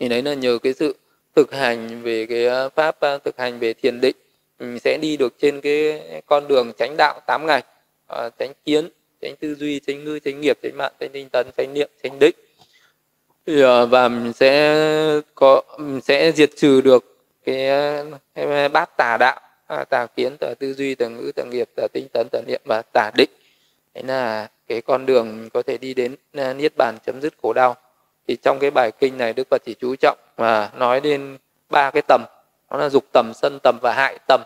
Speaker 1: Thì đấy là nhờ cái sự thực hành về cái à, pháp à, thực hành về thiền định mình sẽ đi được trên cái con đường tránh đạo tám ngày à, ờ, tránh kiến tránh tư duy tránh ngư tránh nghiệp tránh mạng tránh tinh tấn tránh niệm tránh định. Thì, ờ, và mình sẽ có mình sẽ diệt trừ được cái, cái bát tà đạo à, tà kiến tà tư duy tà ngữ tà nghiệp tà tinh tấn tà niệm và tà định. Đấy là cái con đường mình có thể đi đến à, niết bàn chấm dứt khổ đau. Thì trong cái bài kinh này đức phật chỉ chú trọng và nói đến ba cái tầm đó là dục tầm sân tầm và hại tầm.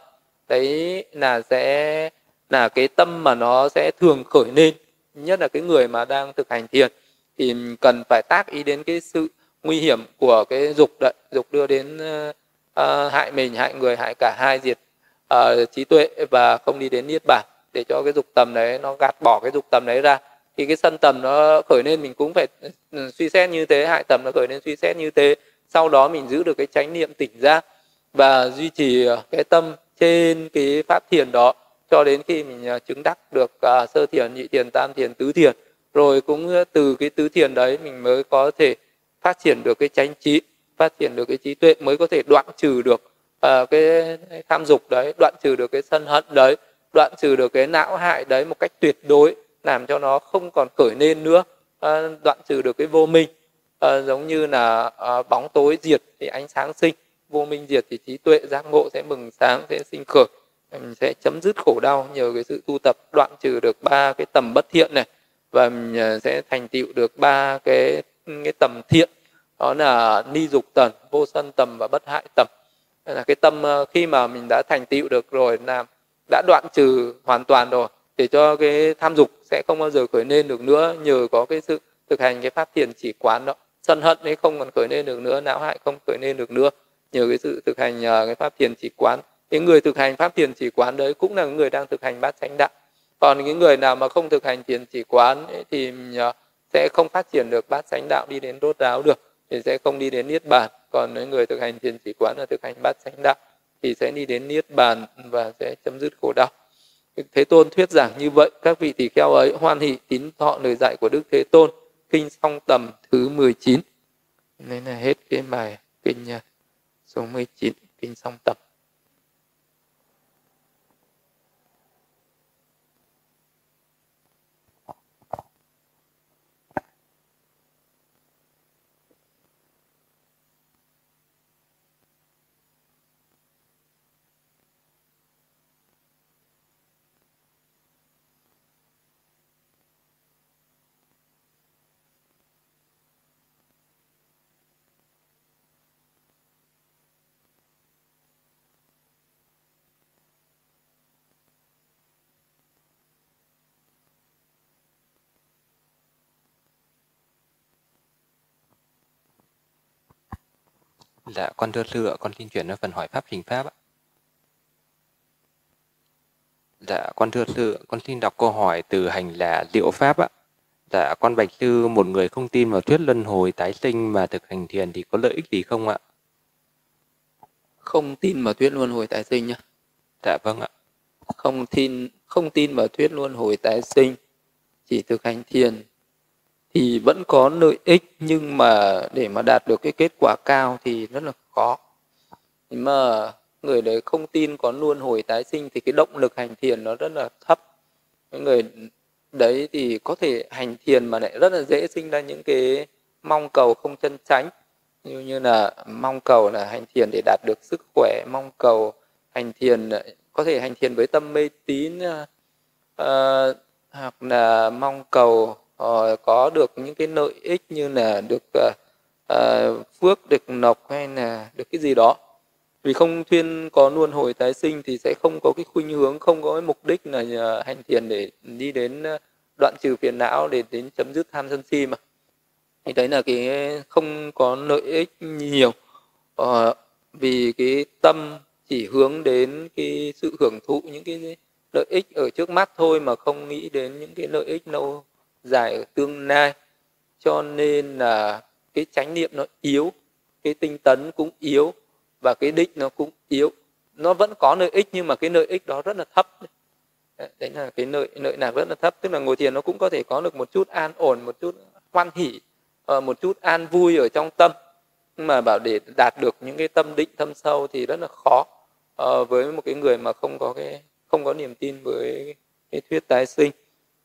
Speaker 1: Đấy là sẽ là cái tâm mà nó sẽ thường khởi lên. Nhất là cái người mà đang thực hành thiền thì cần phải tác ý đến cái sự nguy hiểm của cái dục đấy dục đưa đến uh, hại mình hại người hại cả hai diệt uh, trí tuệ và không đi đến niết bàn. Để cho cái dục tầm đấy nó gạt bỏ cái dục tầm đấy ra thì cái sân tầm nó khởi lên mình cũng phải ừ, suy xét như thế hại tầm nó khởi lên suy xét như thế. Sau đó mình giữ được cái chánh niệm tỉnh ra và duy trì ờ, cái tâm trên cái pháp thiền đó cho đến khi mình ờ, chứng đắc được ờ, sơ thiền, nhị thiền, tam thiền, tứ thiền. Rồi cũng từ cái tứ thiền đấy mình mới có thể phát triển được cái chánh trí, phát triển được cái trí tuệ, mới có thể đoạn trừ được cái tham dục đấy, đoạn trừ được cái sân hận đấy, đoạn trừ được cái não hại đấy một cách tuyệt đối, làm cho nó không còn khởi lên nữa đoạn trừ được cái vô minh. Giống như là bóng tối diệt thì ánh sáng sinh vô minh diệt thì trí tuệ giác ngộ sẽ mừng sáng, sẽ sinh khởi. Mình sẽ chấm dứt khổ đau, nhờ cái sự tu tập đoạn trừ được ba cái tầm bất thiện này, và mình ờ, sẽ thành tựu được ba cái cái tầm thiện, đó là ni dục tần, vô sân tầm và bất hại tầm. Là cái tâm ờ, khi mà mình đã thành tựu được rồi, là đã đoạn trừ hoàn toàn rồi để cho cái tham dục sẽ không bao giờ khởi lên được nữa, nhờ có cái sự thực hành cái pháp thiền chỉ quán đó. Sân hận ấy không còn khởi lên được nữa, não hại không khởi lên được nữa nhờ cái sự thực hành nhờ cái pháp thiền chỉ quán. Cái người thực hành pháp thiền chỉ quán đấy cũng là người đang thực hành bát chánh đạo. Còn những người nào mà không thực hành thiền chỉ quán ấy, thì ờ, sẽ không phát triển được bát chánh đạo đi đến đốt ráo được thì sẽ không đi đến niết bàn. Còn những người thực hành thiền chỉ quán là thực hành bát chánh đạo thì sẽ đi đến niết bàn và sẽ chấm dứt khổ đau. Thế tôn thuyết giảng như vậy các vị tỳ kheo ấy hoan hỷ tín thọ lời dạy của đức thế tôn kinh song tầm thứ 19 nên là hết cái bài kinh ờ, số 19 kinh song tập.
Speaker 2: Dạ, con thưa sư ạ, con xin chuyển đến phần hỏi pháp hình pháp ạ. Dạ, con thưa sư, con xin đọc câu hỏi từ hành là diệu pháp ạ. Dạ, con bạch sư, một người không tin vào thuyết luân hồi tái sinh mà thực hành thiền thì có lợi ích gì không ạ?
Speaker 1: Không tin vào thuyết luân hồi tái sinh nhá.
Speaker 2: Dạ vâng ạ.
Speaker 1: Không tin không tin vào thuyết luân hồi tái sinh, chỉ thực hành thiền thì vẫn có lợi ích nhưng mà để mà đạt được cái kết quả cao thì rất là khó. Nhưng mà người đấy không tin có luân hồi tái sinh thì cái động lực hành thiền nó rất là thấp. Cái người đấy thì có thể hành thiền mà lại rất là dễ sinh ra những cái mong cầu không chân chánh. Như như là mong cầu là hành thiền để đạt được sức khỏe mong cầu hành thiền có thể hành thiền với tâm mê tín uh, hoặc là mong cầu uh, có được những cái lợi ích như là được uh, uh, phước được nọc hay là được cái gì đó. Vì không thuyên có luân hồi tái sinh thì sẽ không có cái khuynh hướng không có cái mục đích là hành thiền để đi đến đoạn trừ phiền não để đến chấm dứt tham sân si mà. Thì đấy là cái không có lợi ích nhiều. Ờ, vì cái tâm chỉ hướng đến cái sự hưởng thụ những cái lợi ích ở trước mắt thôi mà không nghĩ đến những cái lợi ích lâu dài ở tương lai. Cho nên là cái chánh niệm nó yếu, cái tinh tấn cũng yếu và cái đích nó cũng yếu. Nó vẫn có lợi ích nhưng mà cái lợi ích đó rất là thấp. Đấy là cái lợi lợi lạc rất là thấp. Tức là ngồi thiền nó cũng có thể có được một chút an ổn, một chút hoan hỷ ờ, một chút an vui ở trong tâm. Nhưng mà bảo để đạt được những cái tâm định thâm sâu thì rất là khó. Ờ, với một cái người mà không có cái, không có niềm tin với cái thuyết tái sinh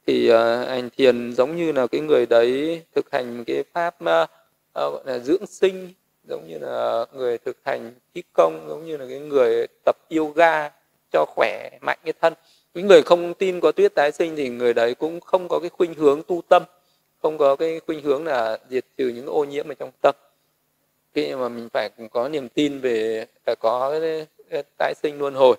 Speaker 1: thì hành thiền giống như là cái người đấy thực hành cái pháp à, à, gọi là dưỡng sinh, giống như là người thực hành khí công, giống như là cái người tập yoga cho khỏe mạnh cái thân. Những người không tin có tuyết tái sinh thì người đấy cũng không có cái khuynh hướng tu tâm, không có cái khuynh hướng là diệt trừ những ô nhiễm ở trong tâm. Khi mà mình phải có niềm tin về, phải có cái tái sinh luân hồi,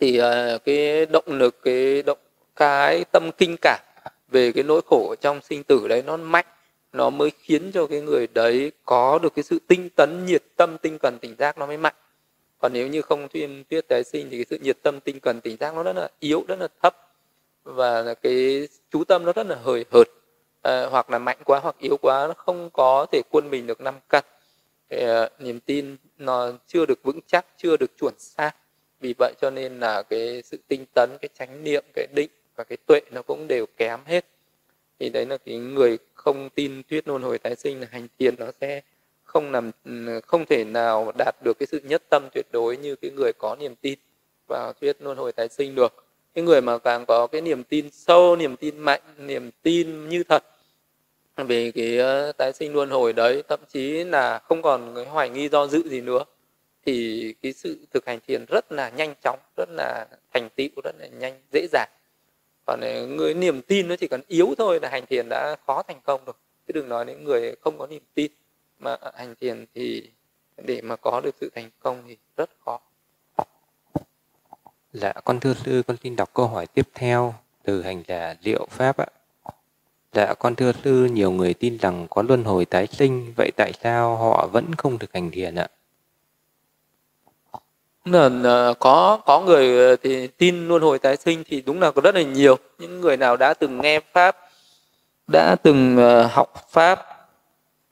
Speaker 1: thì à, cái động lực, cái động cái tâm kinh cảm về cái nỗi khổ trong sinh tử đấy nó mạnh nó mới khiến cho cái người đấy có được cái sự tinh tấn nhiệt tâm tinh cần tỉnh giác nó mới mạnh. Còn nếu như không thuyên thuyết tái sinh thì cái sự nhiệt tâm tinh cần tỉnh giác nó rất là yếu rất là thấp và cái chú tâm nó rất là hời hợt à, hoặc là mạnh quá hoặc yếu quá nó không có thể quân mình được năm căn. Thì, à, niềm tin nó chưa được vững chắc chưa được chuẩn xác. Vì vậy cho nên là cái sự tinh tấn cái chánh niệm cái định và cái tuệ nó cũng đều kém hết. Thì đấy là cái người không tin thuyết luân hồi tái sinh là hành thiền nó sẽ không làm không thể nào đạt được cái sự nhất tâm tuyệt đối như cái người có niềm tin vào thuyết luân hồi tái sinh được. Cái người mà càng có cái niềm tin sâu, niềm tin mạnh, niềm tin như thật về cái ờ, tái sinh luân hồi đấy, thậm chí là không còn cái hoài nghi do dự gì nữa, thì cái sự thực hành thiền rất là nhanh chóng, rất là thành tựu, rất là nhanh, dễ dàng còn ờ, người niềm tin nó chỉ cần yếu thôi là hành thiền đã khó thành công rồi chứ đừng nói đến người không có niềm tin mà hành thiền thì để mà có được sự thành công thì rất khó
Speaker 2: Dạ, con thưa sư, con xin đọc câu hỏi tiếp theo từ hành giả Liệu Pháp ạ. Dạ, con thưa sư, nhiều người tin rằng có luân hồi tái sinh, vậy tại sao họ vẫn không thực hành thiền ạ?
Speaker 1: Là ờ, có có người ờ, thì tin luân hồi tái sinh thì đúng là có rất là nhiều. Những người nào đã từng nghe pháp đã từng ờ, học pháp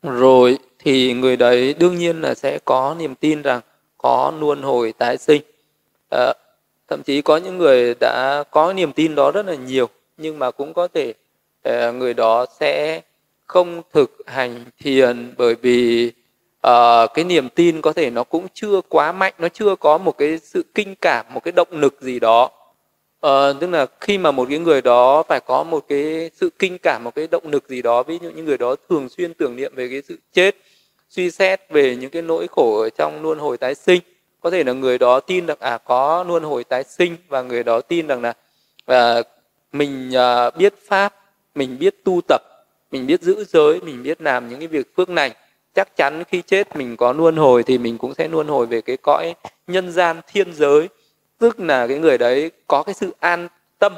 Speaker 1: rồi thì người đấy đương nhiên là sẽ có niềm tin rằng có luân hồi tái sinh. À, thậm chí có những người đã có niềm tin đó rất là nhiều nhưng mà cũng có thể người đó sẽ không thực hành thiền bởi vì uh, cái niềm tin có thể nó cũng chưa quá mạnh nó chưa có một cái sự kinh cảm một cái động lực gì đó. Uh, tức là khi mà một cái người đó phải có một cái sự kinh cảm một cái động lực gì đó ví dụ như người đó thường xuyên tưởng niệm về cái sự chết suy xét về những cái nỗi khổ ở trong luân hồi tái sinh có thể là người đó tin rằng à có luân hồi tái sinh và người đó tin rằng là à, mình à, biết pháp mình biết tu tập mình biết giữ giới mình biết làm những cái việc phước lành chắc chắn khi chết mình có luân hồi thì mình cũng sẽ luân hồi về cái cõi nhân gian thiên giới. Tức là cái người đấy có cái sự an tâm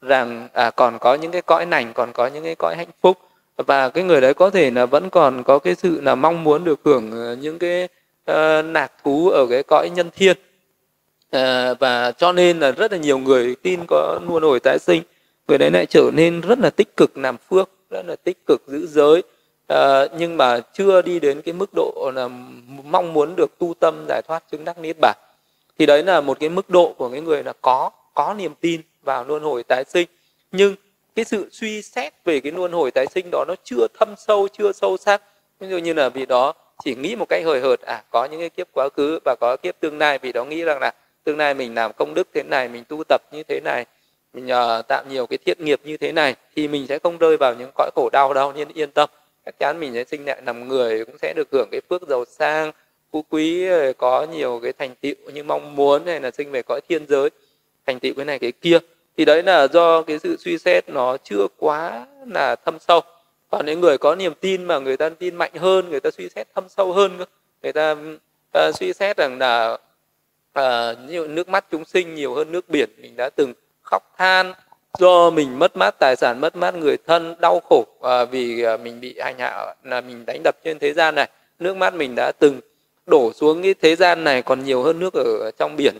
Speaker 1: rằng à, còn có những cái cõi lành còn có những cái cõi hạnh phúc. Và cái người đấy có thể là vẫn còn có cái sự là mong muốn được hưởng ờ, những cái ờ, uh, nạc thú ở cái cõi nhân thiên. Uh, và cho nên là rất là nhiều người tin có luân hồi tái sinh. Người đấy lại trở nên rất là tích cực làm phước rất là tích cực giữ giới à, nhưng mà chưa đi đến cái mức độ là mong muốn được tu tâm giải thoát chứng đắc niết bàn. Thì đấy là một cái mức độ của cái người là có có niềm tin vào luân hồi tái sinh. Nhưng cái sự suy xét về cái luân hồi tái sinh đó nó chưa thâm sâu chưa sâu sắc. Ví dụ như là vì đó chỉ nghĩ một cách hời hợt à có những cái kiếp quá khứ và có kiếp tương lai. Vì đó nghĩ rằng là tương lai mình làm công đức thế này mình tu tập như thế này mình ờ, uh, tạo nhiều cái thiện nghiệp như thế này thì mình sẽ không rơi vào những cõi khổ đau đâu nên yên tâm chắc chắn mình sẽ sinh lại làm người cũng sẽ được hưởng cái phước giàu sang phú quý ờ, có nhiều cái thành tựu như mong muốn hay là sinh về cõi thiên giới. Thành tựu cái này cái kia. Thì đấy là do cái sự suy xét nó chưa quá là thâm sâu. Còn những người có niềm tin mà người ta tin mạnh hơn người ta suy xét thâm sâu hơn người ta uh, suy xét rằng là uh, nước mắt chúng sinh nhiều hơn nước biển. Mình đã từng khóc than do mình mất mát tài sản mất mát người thân đau khổ à, vì à, mình bị hành hạ là mình đánh đập trên thế gian này nước mắt mình đã từng đổ xuống cái thế gian này còn nhiều hơn nước ở trong biển.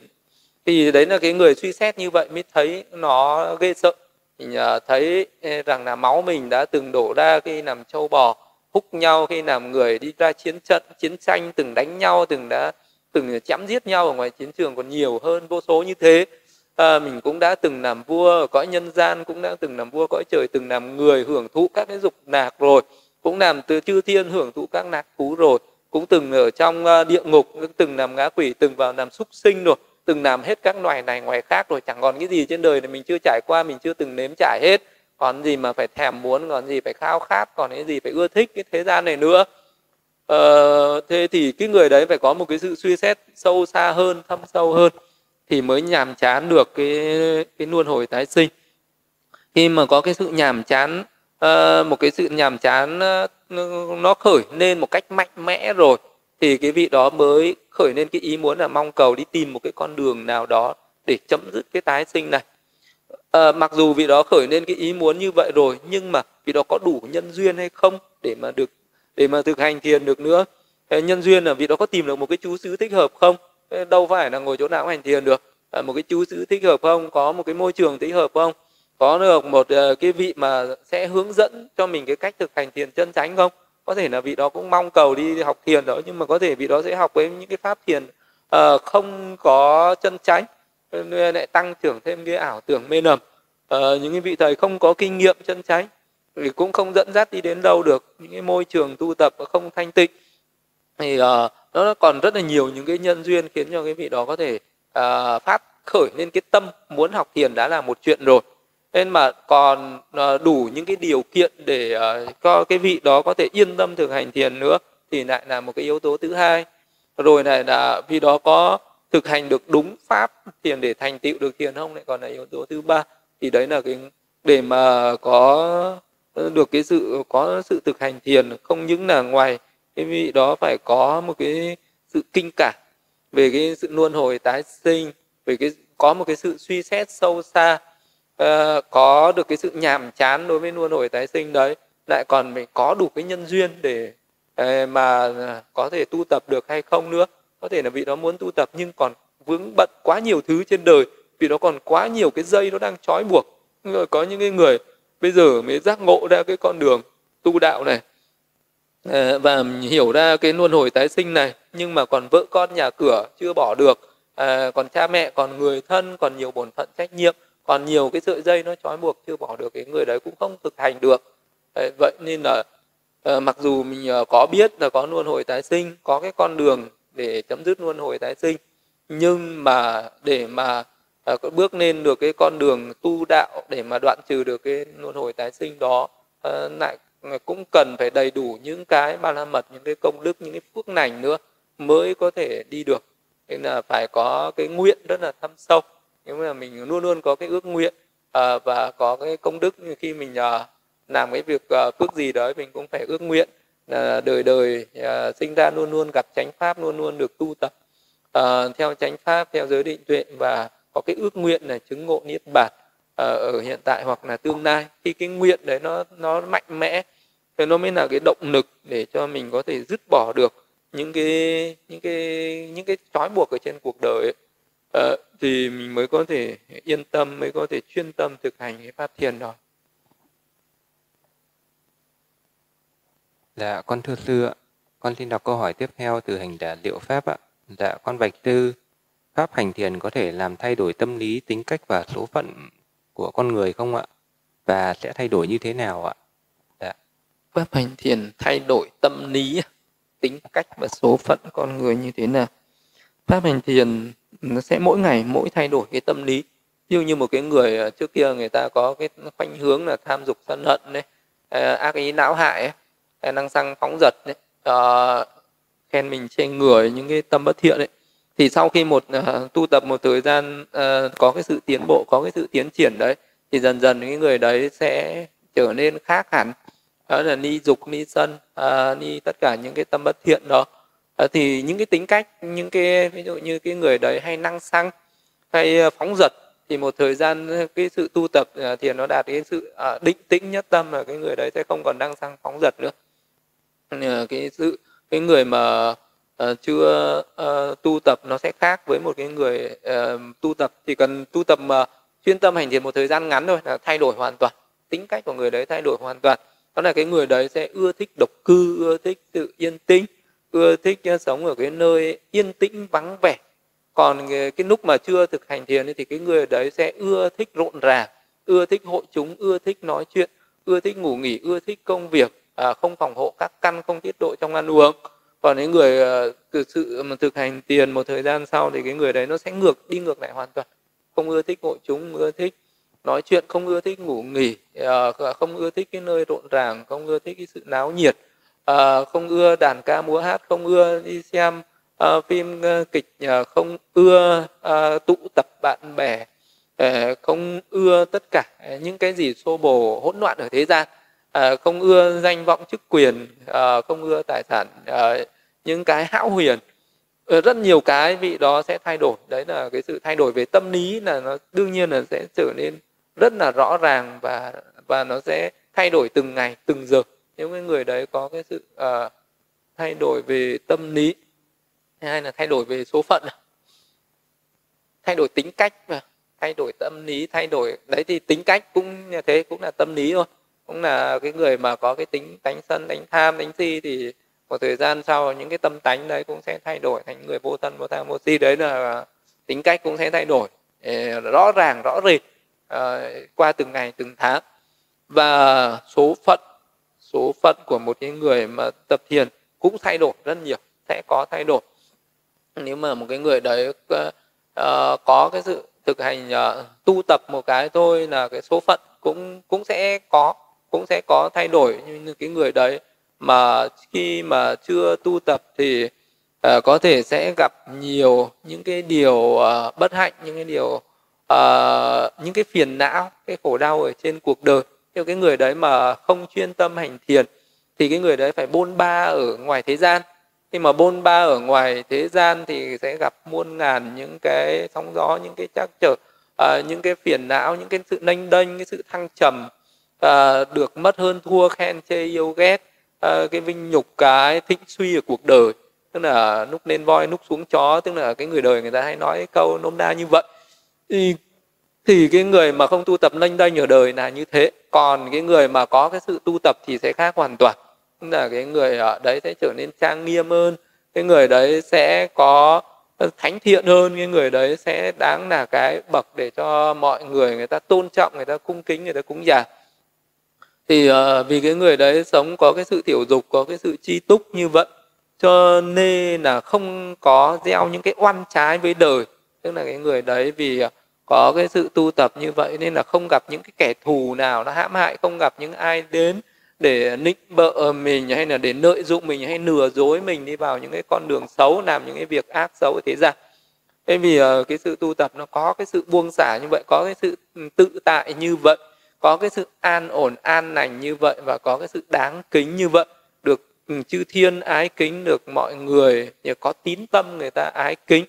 Speaker 1: Thì đấy là cái người suy xét như vậy mới thấy nó ghê sợ. Mình à, thấy rằng là máu mình đã từng đổ ra khi làm châu bò húc nhau khi làm người đi ra chiến trận chiến tranh từng đánh nhau từng đã từng chém giết nhau ở ngoài chiến trường còn nhiều hơn vô số như thế à, mình cũng đã từng làm vua ở cõi nhân gian cũng đã từng làm vua cõi trời từng làm người hưởng thụ các cái dục nạc rồi. Cũng làm từ chư thiên hưởng thụ các nạc thú rồi. Cũng từng ở trong ờ, địa ngục cũng từng làm ngã quỷ từng vào làm súc sinh rồi. Từng làm hết các loài này ngoài khác rồi. Chẳng còn cái gì trên đời này mình chưa trải qua mình chưa từng nếm trải hết. Còn gì mà phải thèm muốn còn gì phải khao khát còn cái gì phải ưa thích cái thế gian này nữa. Ờ, thế thì cái người đấy phải có một cái sự suy xét sâu xa hơn thâm sâu hơn thì mới nhàm chán được cái cái luân hồi tái sinh. Khi mà có cái sự nhàm chán uh, một cái sự nhàm chán uh, nó khởi lên một cách mạnh mẽ rồi thì cái vị đó mới khởi lên cái ý muốn là mong cầu đi tìm một cái con đường nào đó để chấm dứt cái tái sinh này. À, mặc dù vị đó khởi lên cái ý muốn như vậy rồi nhưng mà vị đó có đủ nhân duyên hay không để mà được để mà thực hành thiền được nữa? Nhân duyên là vị đó có tìm được một cái chú xứ thích hợp không? Ờ, đâu phải là ngồi chỗ nào cũng hành thiền được. À, một cái chú xứ thích hợp không? Có một cái môi trường thích hợp không? Có được một ờ, cái vị mà sẽ hướng dẫn cho mình cái cách thực hành thiền chân chánh không? Có thể là vị đó cũng mong cầu đi học thiền đó nhưng mà có thể vị đó sẽ học với những cái pháp thiền uh, không có chân chánh lại tăng trưởng thêm cái ảo tưởng mê nầm. Uh, những cái vị thầy không có kinh nghiệm chân chánh thì cũng không dẫn dắt đi đến đâu được. Những cái môi trường tu tập không thanh tịnh thì uh, nó còn rất là nhiều những cái nhân duyên khiến cho cái vị đó có thể uh, phát khởi lên cái tâm muốn học thiền đã là một chuyện rồi. Nên mà còn uh, đủ những cái điều kiện để uh, cho cái vị đó có thể yên tâm thực hành thiền nữa thì lại là một cái yếu tố thứ hai. Rồi này là vị đó có thực hành được đúng pháp thiền để thành tựu được thiền không lại còn là yếu tố thứ ba. Thì đấy là cái để mà có được cái sự có sự thực hành thiền không những là ngoài cái vị đó phải có một cái sự kinh cảm về cái sự luân hồi tái sinh về cái có một cái sự suy xét sâu xa uh, có được cái sự nhàm chán đối với luân hồi tái sinh đấy lại còn phải có đủ cái nhân duyên để uh, mà có thể tu tập được hay không nữa. Có thể là vị đó muốn tu tập nhưng còn vướng bận quá nhiều thứ trên đời vì nó còn quá nhiều cái dây nó đang trói buộc. Rồi có những cái người bây giờ mới giác ngộ ra cái con đường tu đạo này. Ờ, và hiểu ra cái luân hồi tái sinh này nhưng mà còn vợ con nhà cửa chưa bỏ được. À, còn cha mẹ còn người thân còn nhiều bổn phận trách nhiệm còn nhiều cái sợi dây nó trói buộc chưa bỏ được cái người đấy cũng không thực hành được. Vậy nên là à, mặc dù mình ờ, có biết là có luân hồi tái sinh có cái con đường để chấm dứt luân hồi tái sinh nhưng mà để mà à, bước lên được cái con đường tu đạo để mà đoạn trừ được cái luân hồi tái sinh đó à, lại Ờ, cũng cần phải đầy đủ những cái ba la mật những cái công đức những cái phước lành nữa mới có thể đi được. Nên là phải có cái nguyện rất là thâm sâu. Nhưng mà mình luôn luôn có cái ước nguyện à, và có cái công đức như khi mình à, làm cái việc à, phước gì đó mình cũng phải ước nguyện là đời đời à, sinh ra luôn luôn gặp chánh pháp luôn luôn được tu tập à, theo chánh pháp theo giới định tuệ và có cái ước nguyện là chứng ngộ niết bàn. Ờ, ở hiện tại hoặc là tương lai khi cái nguyện đấy nó nó mạnh mẽ thì nó mới là cái động lực để cho mình có thể dứt bỏ được những cái những cái những cái trói buộc ở trên cuộc đời ấy. À, thì mình mới có thể yên tâm mới có thể chuyên tâm thực hành cái pháp thiền đó
Speaker 2: Dạ, con thưa sư ạ. Con xin đọc câu hỏi tiếp theo từ hành giả Liệu Pháp ạ. Dạ, con bạch sư, Pháp hành thiền có thể làm thay đổi tâm lý, tính cách và số phận của con người không ạ? Và sẽ thay đổi như thế nào ạ?
Speaker 1: Đã. Pháp hành thiền thay đổi tâm lý, tính cách và số phận con người như thế nào? Pháp hành thiền nó sẽ mỗi ngày mỗi thay đổi cái tâm lý. Ví dụ như một cái người ờ, trước kia người ta có cái khoanh hướng là tham dục sân hận đấy, ờ, ác ý não hại ấy, năng xăng phóng giật đấy, uh, khen mình trên người những cái tâm bất thiện đấy thì sau khi một uh, tu tập một thời gian uh, có cái sự tiến bộ có cái sự tiến triển đấy thì dần dần cái người đấy sẽ trở nên khác hẳn. Đó là ni dục ni sân uh, ni tất cả những cái tâm bất thiện đó. Uh, thì những cái tính cách những cái ví dụ như cái người đấy hay năng xăng hay phóng giật thì một thời gian cái sự tu tập uh, thì nó đạt đến sự uh, định tĩnh nhất tâm là cái người đấy sẽ không còn năng xăng phóng giật nữa. Cái sự cái người mà uh, chưa uh, tu tập nó sẽ khác với một cái người uh, tu tập. Chỉ cần tu tập mà chuyên tâm hành thiền một thời gian ngắn thôi là thay đổi hoàn toàn. Tính cách của người đấy thay đổi hoàn toàn. Đó là cái người đấy sẽ ưa thích độc cư ưa thích tự yên tĩnh ưa thích uh, sống ở cái nơi yên tĩnh vắng vẻ. Còn cái, cái lúc mà chưa thực hành thiền thì cái người đấy sẽ ưa thích rộn ràng ưa thích hội chúng ưa thích nói chuyện ưa thích ngủ nghỉ ưa thích công việc. À, không phòng hộ các căn không tiết độ trong ăn uống còn những người ờ, thực sự mà thực hành tiền một thời gian sau thì cái người đấy nó sẽ ngược, đi ngược lại hoàn toàn. Không ưa thích hội chúng, ưa thích nói chuyện, không ưa thích ngủ nghỉ ờ, không ưa thích cái nơi rộn ràng, không ưa thích cái sự náo nhiệt ờ, không ưa đàn ca múa hát, không ưa đi xem phim kịch không ưa tụ tập bạn bè không ưa tất cả những cái gì xô bồ hỗn loạn ở thế gian không ưa danh vọng chức quyền không ưa tài sản những cái hão huyền. Ờ, rất nhiều cái vị đó sẽ thay đổi. Đấy là cái sự thay đổi về tâm lý là nó đương nhiên là sẽ trở nên rất là rõ ràng và và nó sẽ thay đổi từng ngày từng giờ. Nếu cái người đấy có cái sự uh, thay đổi về tâm lý hay là thay đổi về số phận à, thay đổi tính cách và thay đổi tâm lý thay đổi đấy thì tính cách cũng như thế cũng là tâm lý thôi. Cũng là cái người mà có cái tính đánh sân đánh tham đánh si thì một thời gian sau những cái tâm tánh đấy cũng sẽ thay đổi thành người vô thân vô tham vô si. Đấy là tính cách cũng sẽ thay đổi ờ, rõ ràng rõ rệt uh, qua từng ngày từng tháng. Và số phận số phận của một cái người mà tập thiền cũng thay đổi rất nhiều sẽ có thay đổi. Nếu mà một cái người đấy uh, có cái sự thực hành uh, tu tập một cái thôi là cái số phận cũng cũng sẽ có cũng sẽ có thay đổi. Như cái người đấy mà khi mà chưa tu tập thì uh, có thể sẽ gặp nhiều những cái điều uh, bất hạnh những cái điều uh, những cái phiền não cái khổ đau ở trên cuộc đời. Theo cái người đấy mà không chuyên tâm hành thiền thì cái người đấy phải bôn ba ở ngoài thế gian. Khi mà bôn ba ở ngoài thế gian thì sẽ gặp muôn ngàn những cái sóng gió những cái trắc trở uh, những cái phiền não những cái sự nênh đênh cái sự thăng trầm uh, được mất hơn thua khen chê yêu ghét uh, cái vinh nhục cái thịnh suy ở cuộc đời tức là lúc lên voi lúc xuống chó tức là cái người đời người ta hay nói câu nôm na như vậy. Thì thì cái người mà không tu tập lênh đênh ở đời là như thế. Còn cái người mà có cái sự tu tập thì sẽ khác hoàn toàn. Tức là cái người ở đấy sẽ trở nên trang nghiêm hơn cái người đấy sẽ có ờ, thánh thiện hơn cái người đấy sẽ đáng là cái bậc để cho mọi người người ta tôn trọng người ta cung kính người ta cúng dường thì uh, vì cái người đấy sống có cái sự tiểu dục có cái sự chi túc như vậy cho nên là không có gieo những cái oan trái với đời. Tức là cái người đấy vì ờ, có cái sự tu tập như vậy nên là không gặp những cái kẻ thù nào nó hãm hại không gặp những ai đến để nịnh bợ mình hay là để lợi dụng mình hay lừa dối mình đi vào những cái con đường xấu làm những cái việc ác xấu ở thế gian. Thế vì ờ, cái sự tu tập nó có cái sự buông xả như vậy có cái sự ừ, tự tại như vậy có cái sự an ổn an lành như vậy và có cái sự đáng kính như vậy được ừ, chư thiên ái kính được mọi người có tín tâm người ta ái kính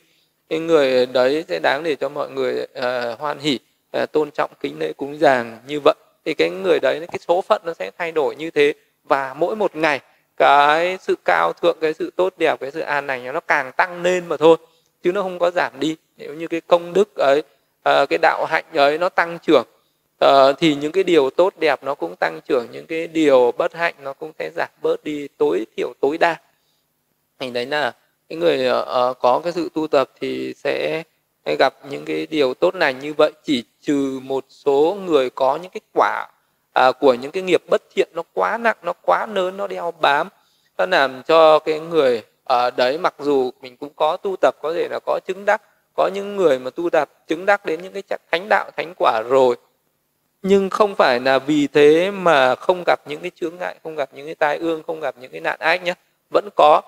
Speaker 1: cái người đấy sẽ đáng để cho mọi người uh, hoan hỉ uh, ờ, tôn trọng kính lễ cúng dường như vậy. Thì cái người đấy cái số phận nó sẽ thay đổi như thế và mỗi một ngày cái sự cao thượng cái sự tốt đẹp cái sự an lành nó càng tăng lên mà thôi chứ nó không có giảm đi. Nếu như cái công đức ấy uh, cái đạo hạnh ấy nó tăng trưởng à, thì những cái điều tốt đẹp nó cũng tăng trưởng những cái điều bất hạnh nó cũng sẽ giảm bớt đi tối thiểu tối đa. Thì đấy là cái người uh, có cái sự tu tập thì sẽ gặp những cái điều tốt lành như vậy. Chỉ trừ một số người có những cái quả à, của những cái nghiệp bất thiện nó quá nặng nó quá lớn nó đeo bám nó làm cho cái người ở đấy mặc dù mình cũng có tu tập có thể là có chứng đắc có những người mà tu tập chứng đắc đến những cái chắc thánh đạo thánh quả rồi nhưng không phải là vì thế mà không gặp những cái chướng ngại không gặp những cái tai ương không gặp những cái nạn ách nhé vẫn có.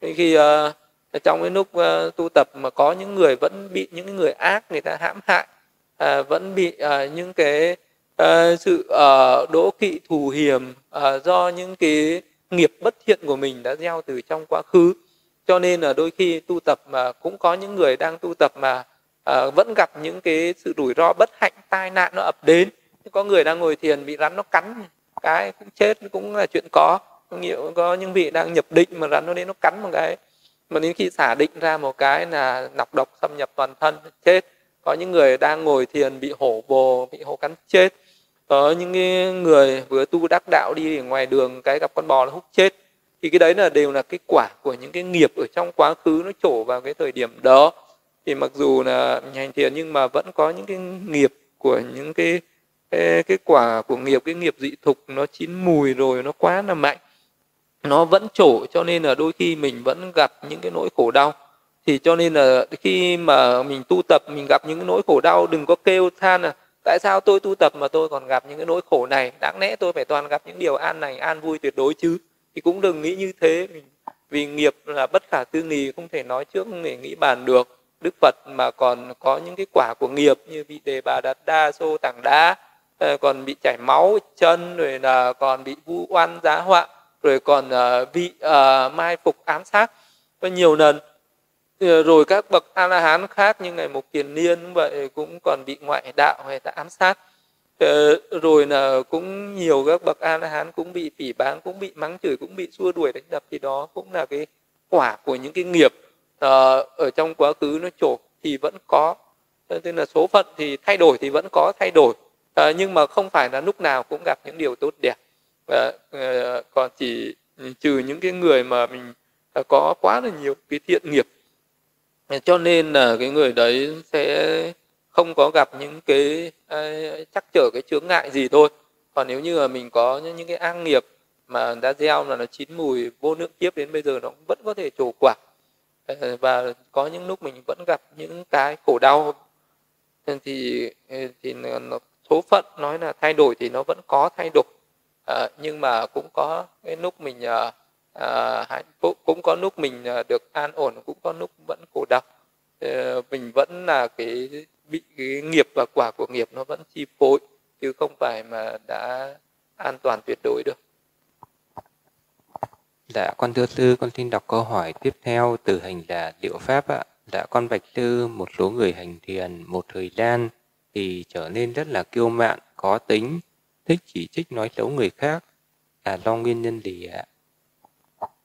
Speaker 1: Khi uh, trong cái lúc uh, tu tập mà có những người vẫn bị những người ác người ta hãm hại uh, vẫn bị uh, những cái uh, sự uh, đỗ kỵ thù hiểm uh, do những cái nghiệp bất thiện của mình đã gieo từ trong quá khứ. Cho nên là đôi khi tu tập mà cũng có những người đang tu tập mà uh, vẫn gặp những cái sự rủi ro bất hạnh tai nạn nó ập đến có người đang ngồi thiền bị rắn nó cắn, cái cũng chết, cũng là chuyện có. Nhiều, có những vị đang nhập định mà rắn nó đến nó cắn một cái. Mà đến khi xả định ra một cái là nọc độc xâm nhập toàn thân, chết. Có những người đang ngồi thiền bị hổ bồ, bị hổ cắn, chết. Có những người vừa tu đắc đạo đi ngoài đường, cái gặp con bò nó hút chết. Thì cái đấy là đều là kết quả của những cái nghiệp ở trong quá khứ nó trổ vào cái thời điểm đó. Thì mặc dù là hành thiền nhưng mà vẫn có những cái nghiệp của những cái cái, quả của nghiệp cái nghiệp dị thục nó chín mùi rồi nó quá là mạnh. Nó vẫn trổ cho nên là đôi khi mình vẫn gặp những cái nỗi khổ đau. Thì cho nên là khi mà mình tu tập mình gặp những cái nỗi khổ đau đừng có kêu than là tại sao tôi tu tập mà tôi còn gặp những cái nỗi khổ này? Đáng lẽ tôi phải toàn gặp những điều an lành an vui tuyệt đối chứ. Thì cũng đừng nghĩ như thế. Vì nghiệp là bất khả tư nghì không thể nói trước không thể nghĩ bàn được. Đức phật mà còn có những cái quả của nghiệp như vị đề bà đạt đa xô tảng đá Ờ, còn bị chảy máu chân rồi là còn bị vu oan giá họa rồi còn ờ, bị uh, mai phục ám sát. Có nhiều lần rồi các bậc a la hán khác như ngày mục kiền niên vậy cũng còn bị ngoại đạo hay ta ám sát. Rồi là cũng nhiều các bậc a la hán cũng bị phỉ báng cũng bị mắng chửi cũng bị xua đuổi đánh đập thì đó cũng là cái quả của những cái nghiệp uh, ở trong quá khứ nó trổ thì vẫn có. Nên là số phận thì thay đổi thì vẫn có thay đổi à, nhưng mà không phải là lúc nào cũng gặp những điều tốt đẹp. À, à, còn chỉ ừ, trừ những cái người mà mình ờ, có quá là nhiều cái thiện nghiệp. Cho nên là cái người đấy sẽ không có gặp những cái à, chắc trở cái chướng ngại gì thôi. Còn nếu như mà mình có những, những cái ác nghiệp mà đã gieo là nó chín mùi vô lượng kiếp đến bây giờ nó vẫn có thể trổ quả. Và có những lúc mình vẫn gặp những cái khổ đau. Thì thì nó, số phận nói là thay đổi thì nó vẫn có thay đổi. À, nhưng mà cũng có cái lúc mình à, à, cũng có lúc mình à, được an ổn cũng có lúc vẫn khổ đau à, mình vẫn là cái bị cái nghiệp và quả của nghiệp nó vẫn chi phối chứ không phải mà đã an toàn tuyệt đối được.
Speaker 2: Dạ, con thưa sư, con xin đọc câu hỏi tiếp theo từ hành giả Liệu Pháp ạ. Dạ, con bạch sư, một số người hành thiền một thời gian thì trở nên rất là kiêu mạn, có tính, thích chỉ trích nói xấu người khác. Là do nguyên nhân gì ạ?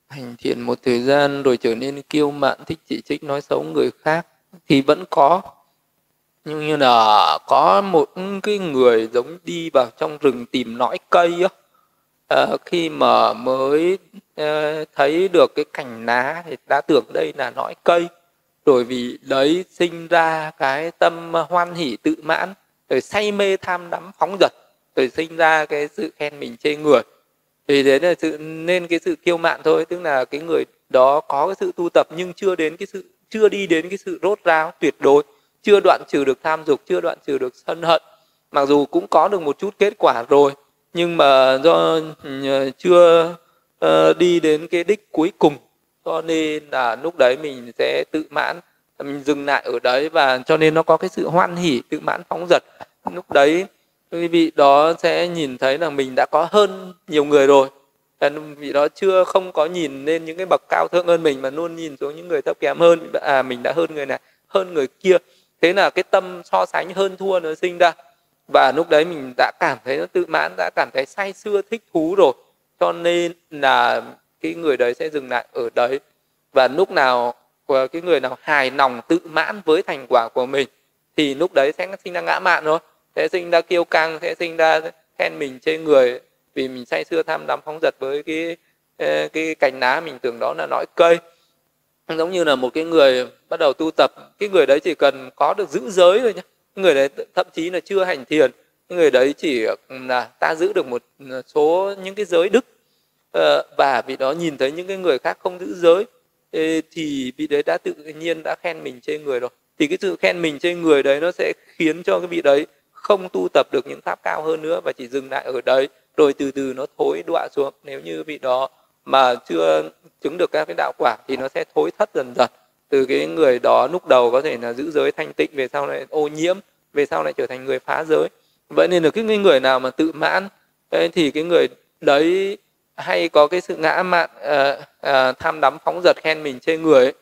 Speaker 1: Hành thiện một thời gian rồi trở nên kiêu mạn, thích chỉ trích nói xấu người khác thì vẫn có. Nhưng như là có một cái người giống đi vào trong rừng tìm nõi cây á À, khi mà mới uh, thấy được cái cành lá thì đã tưởng đây là nõi cây rồi vì đấy sinh ra cái tâm hoan hỷ tự mãn, rồi say mê tham đắm phóng dật, rồi sinh ra cái sự khen mình chê người thì đấy là sự, nên cái sự kiêu mạn thôi, tức là cái người đó có cái sự tu tập nhưng chưa đến cái sự, chưa đi đến cái sự rốt ráo tuyệt đối, chưa đoạn trừ được tham dục, chưa đoạn trừ được sân hận. Mặc dù cũng có được một chút kết quả rồi, nhưng mà do ừ, chưa ờ, đi đến cái đích cuối cùng cho nên là lúc đấy mình sẽ tự mãn, mình dừng lại ở đấy và cho nên nó có cái sự hoan hỉ, tự mãn phóng dật. Lúc đấy, quý vị đó sẽ nhìn thấy là mình đã có hơn nhiều người rồi. Vị đó chưa không có nhìn lên những cái bậc cao thượng hơn mình mà luôn nhìn xuống những người thấp kém hơn. À mình đã hơn người này, hơn người kia. Thế là cái tâm so sánh hơn thua nó sinh ra. Và lúc đấy mình đã cảm thấy nó tự mãn, đã cảm thấy say sưa, thích thú rồi. Cho nên là cái người đấy sẽ dừng lại ở đấy. Và lúc nào cái người nào hài lòng, tự mãn với thành quả của mình, thì lúc đấy sẽ sinh ra ngã mạn thôi sẽ sinh ra kiêu căng, sẽ sinh ra khen mình trên người. Vì mình say sưa, tham đắm phóng dật với cái ờ, cái cành lá mình tưởng đó là lõi cây. Giống như là một cái người bắt đầu tu tập, cái người đấy chỉ cần có được giữ giới thôi nhé người đấy thậm chí là chưa hành thiền. Người đấy chỉ ừ, là ta giữ được một ừ, số những cái giới đức. Ờ, và vị đó nhìn thấy những cái người khác không giữ giới thì vị đấy đã tự nhiên đã khen mình trên người rồi. Thì cái sự khen mình trên người đấy nó sẽ khiến cho cái vị đấy không tu tập được những pháp cao hơn nữa và chỉ dừng lại ở đấy, rồi từ từ nó thối đọa xuống. Nếu như vị đó mà chưa chứng được các cái đạo quả thì nó sẽ thối thất dần dần. Từ cái người đó lúc đầu có thể là giữ giới thanh tịnh, về sau lại ô nhiễm, về sau lại trở thành người phá giới. Vậy nên là cái người nào mà tự mãn thì cái người đấy hay có cái sự ngã mạn uh, uh, tham đắm phóng dật khen mình trên người ấy.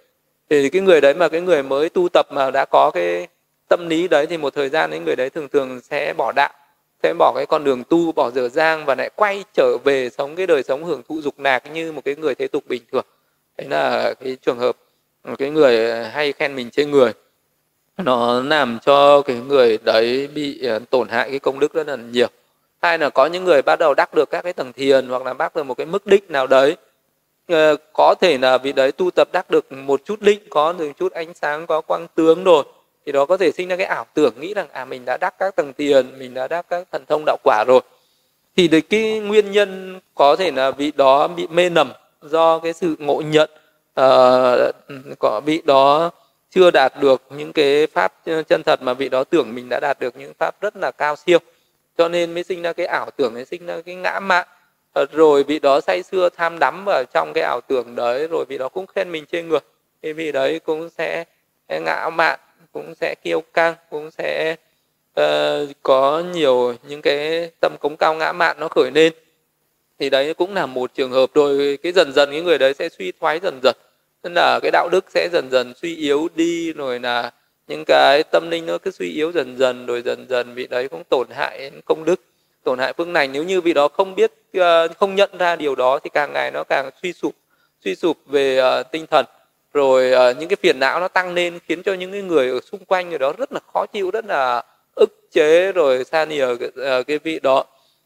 Speaker 1: thì cái người đấy mà cái người mới tu tập mà đã có cái tâm lý đấy thì một thời gian cái người đấy thường thường sẽ bỏ đạo sẽ bỏ cái con đường tu bỏ dở dang và lại quay trở về sống cái đời sống hưởng thụ dục lạc như một cái người thế tục bình thường đấy là cái trường hợp một cái người hay khen mình trên người nó làm cho cái người đấy bị ờ, tổn hại cái công đức rất là nhiều hay là có những người bắt đầu đắc được các cái tầng thiền hoặc là bắt được một cái mức đích nào đấy ờ, có thể là vị đấy tu tập đắc được một chút định có được chút ánh sáng có quang tướng rồi thì đó có thể sinh ra cái ảo tưởng nghĩ rằng à mình đã đắc các tầng tiền mình đã đắc các thần thông đạo quả rồi. Thì đấy cái nguyên nhân có thể là vị đó bị mê nầm do cái sự ngộ nhận uh, có vị đó chưa đạt được những cái pháp ờ, chân thật mà vị đó tưởng mình đã đạt được những pháp rất là cao siêu cho nên mới sinh ra cái ảo tưởng mới sinh ra cái ngã mạn. Ờ, rồi vị đó say xưa tham đắm vào trong cái ảo tưởng đấy rồi vị đó cũng khen mình trên người thì vị đấy cũng sẽ ngã mạn cũng sẽ kiêu căng cũng sẽ uh, có nhiều những cái tâm cống cao ngã mạn nó khởi lên. Thì đấy cũng là một trường hợp. Rồi cái dần dần cái người đấy sẽ suy thoái dần dần. Tức là cái đạo đức sẽ dần dần suy yếu đi rồi là những cái tâm linh nó cứ suy yếu dần dần rồi dần dần vị đấy cũng tổn hại công đức tổn hại phương lành. Nếu như vị đó không biết ờ, không nhận ra điều đó thì càng ngày nó càng suy sụp suy sụp về ờ, tinh thần. Rồi ờ, những cái phiền não nó tăng lên khiến cho những cái người ở xung quanh người đó rất là khó chịu rất là ức chế rồi xa nìa cái, cái vị đó.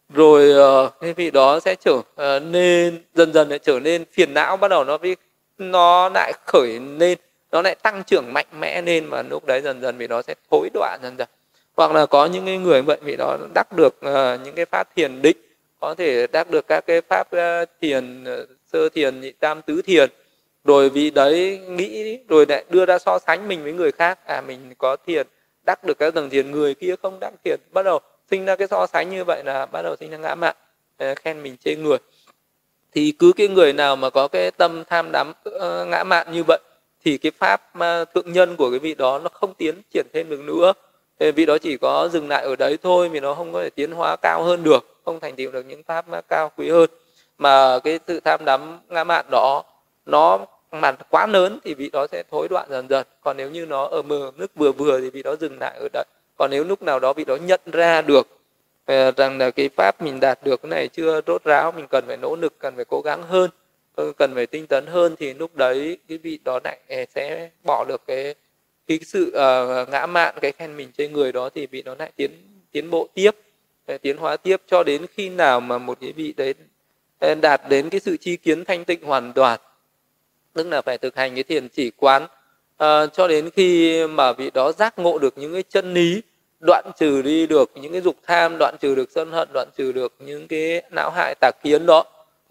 Speaker 1: Rồi cái vị đó sẽ trở nên dần dần lại trở nên phiền não bắt đầu nó bị nó lại khởi lên nó lại tăng trưởng mạnh mẽ lên và lúc đấy dần dần vị đó sẽ thối đọa dần dần. Hoặc là có những cái người vậy vị đó đắc được uh, những cái pháp thiền định có thể đắc được các cái pháp uh, thiền uh, sơ thiền nhị tam tứ thiền. Rồi vì đấy nghĩ rồi lại đưa ra so sánh mình với người khác. À mình có thiền đắc được các tầng thiền người kia không đắc thiền. Bắt đầu sinh ra cái so sánh như vậy là bắt đầu sinh ra ngã mạn khen mình chê người. Thì cứ cái người nào mà có cái tâm tham đắm ngã mạn như vậy thì cái pháp thượng nhân của cái vị đó nó không tiến triển thêm được nữa. Thì vị đó chỉ có dừng lại ở đấy thôi vì nó không có thể tiến hóa cao hơn được, không thành tựu được những pháp cao quý hơn. Mà cái sự tham đắm ngã mạn đó, nó mà quá lớn thì vị đó sẽ thối đoạn dần dần. Còn nếu như nó ở mờ, nước vừa vừa thì vị đó dừng lại ở đấy. Còn nếu lúc nào đó vị đó nhận ra được ờ, rằng là cái pháp mình đạt được cái này chưa rốt ráo, mình cần phải nỗ lực, cần phải cố gắng hơn Ờ, cần phải tinh tấn hơn thì lúc đấy cái vị đó lại ờ, sẽ bỏ được cái cái sự uh, ngã mạn cái khen mình trên người đó thì vị đó lại tiến tiến bộ tiếp tiến hóa tiếp. Cho đến khi nào mà một cái vị đấy đạt đến cái sự chi kiến thanh tịnh hoàn toàn tức là phải thực hành cái thiền chỉ quán à, cho đến khi mà vị đó giác ngộ được những cái chân lý đoạn trừ đi được những cái dục tham đoạn trừ được sân hận đoạn trừ được những cái não hại tà kiến đó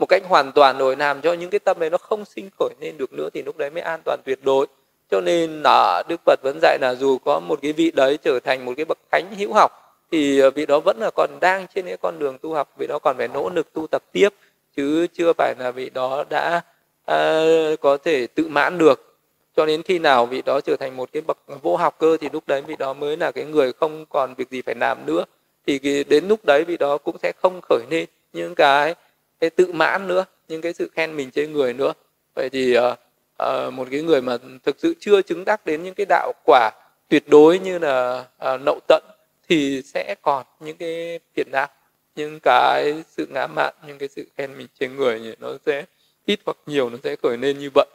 Speaker 1: một cách hoàn toàn rồi làm cho những cái tâm này nó không sinh khởi lên được nữa thì lúc đấy mới an toàn tuyệt đối. Cho nên là đức phật vẫn dạy là dù có một cái vị đấy trở thành một cái bậc thánh hữu học thì ờ, vị đó vẫn là còn đang trên cái con đường tu học vị đó còn phải nỗ lực tu tập tiếp chứ chưa phải là vị đó đã à, có thể tự mãn được. Cho đến khi nào vị đó trở thành một cái bậc vô học cơ thì lúc đấy vị đó mới là cái người không còn việc gì phải làm nữa. Thì đến lúc đấy vị đó cũng sẽ không khởi lên những cái, cái tự mãn nữa những cái sự khen mình trên người nữa. Vậy thì uh, uh, một cái người mà thực sự chưa chứng đắc đến những cái đạo quả tuyệt đối như là uh, nậu tận thì sẽ còn những cái phiền não những cái sự ngã mạn những cái sự khen mình trên người thì nó sẽ ít hoặc nhiều nó sẽ khởi lên như vậy.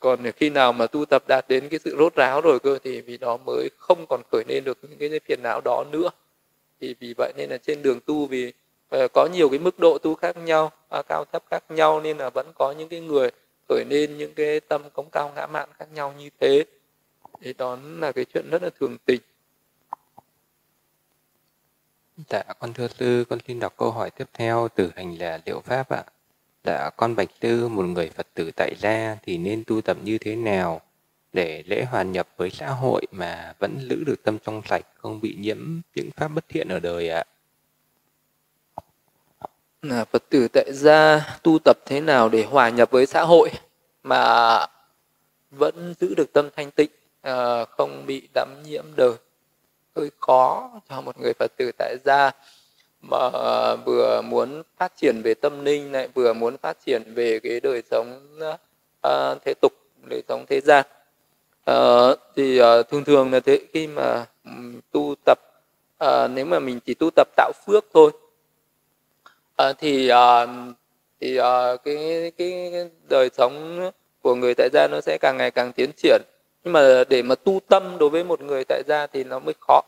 Speaker 1: Còn khi nào mà tu tập đạt đến cái sự rốt ráo rồi cơ thì vì đó mới không còn khởi lên được những cái phiền não đó nữa. Thì vì vậy nên là trên đường tu vì Ờ, có nhiều cái mức độ tu khác nhau à, cao thấp khác nhau nên là vẫn có những cái người khởi lên những cái tâm cống cao ngã mạn khác nhau như thế thì đó là cái chuyện rất là thường tình
Speaker 2: Dạ, con thưa sư, con xin đọc câu hỏi tiếp theo từ hành là Liệu Pháp ạ. Dạ, con bạch sư một người Phật tử tại gia thì nên tu tập như thế nào để lễ hòa nhập với xã hội mà vẫn giữ được tâm trong sạch, không bị nhiễm những pháp bất thiện ở đời ạ?
Speaker 1: Là Phật tử tại gia tu tập thế nào để hòa nhập với xã hội mà vẫn giữ được tâm thanh tịnh, à, không bị đắm nhiễm đời? Hơi khó cho một người phật tử tại gia mà vừa muốn phát triển về tâm linh lại vừa muốn phát triển về cái đời sống à, thế tục đời sống thế gian. À, thì à, thường thường là thế khi mà ừ, tu tập nếu mà mình chỉ tu tập tạo phước thôi à, thì à, thì à, cái, cái cái đời sống của người tại gia nó sẽ càng ngày càng tiến triển. Nhưng mà để mà tu tâm đối với một người tại gia thì nó mới khó.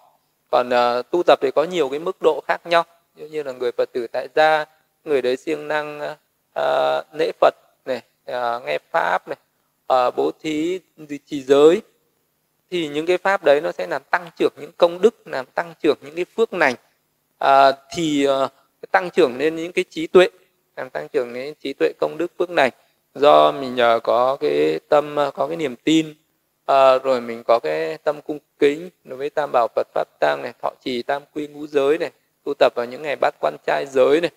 Speaker 1: Còn à, tu tập thì có nhiều cái mức độ khác nhau. Như như là người phật tử tại gia người đấy siêng năng à, lễ phật này à, nghe pháp này à, bố thí trì giới. Thì những cái pháp đấy nó sẽ làm tăng trưởng những công đức làm tăng trưởng những cái phước lành. À, thì uh, tăng trưởng lên những cái trí tuệ làm tăng trưởng đến trí tuệ công đức phước này do mình nhờ có cái tâm có cái niềm tin à, rồi mình có cái tâm cung kính đối với tam bảo phật pháp tăng này thọ trì tam quy ngũ giới này tu tập vào những ngày bát quan trai giới này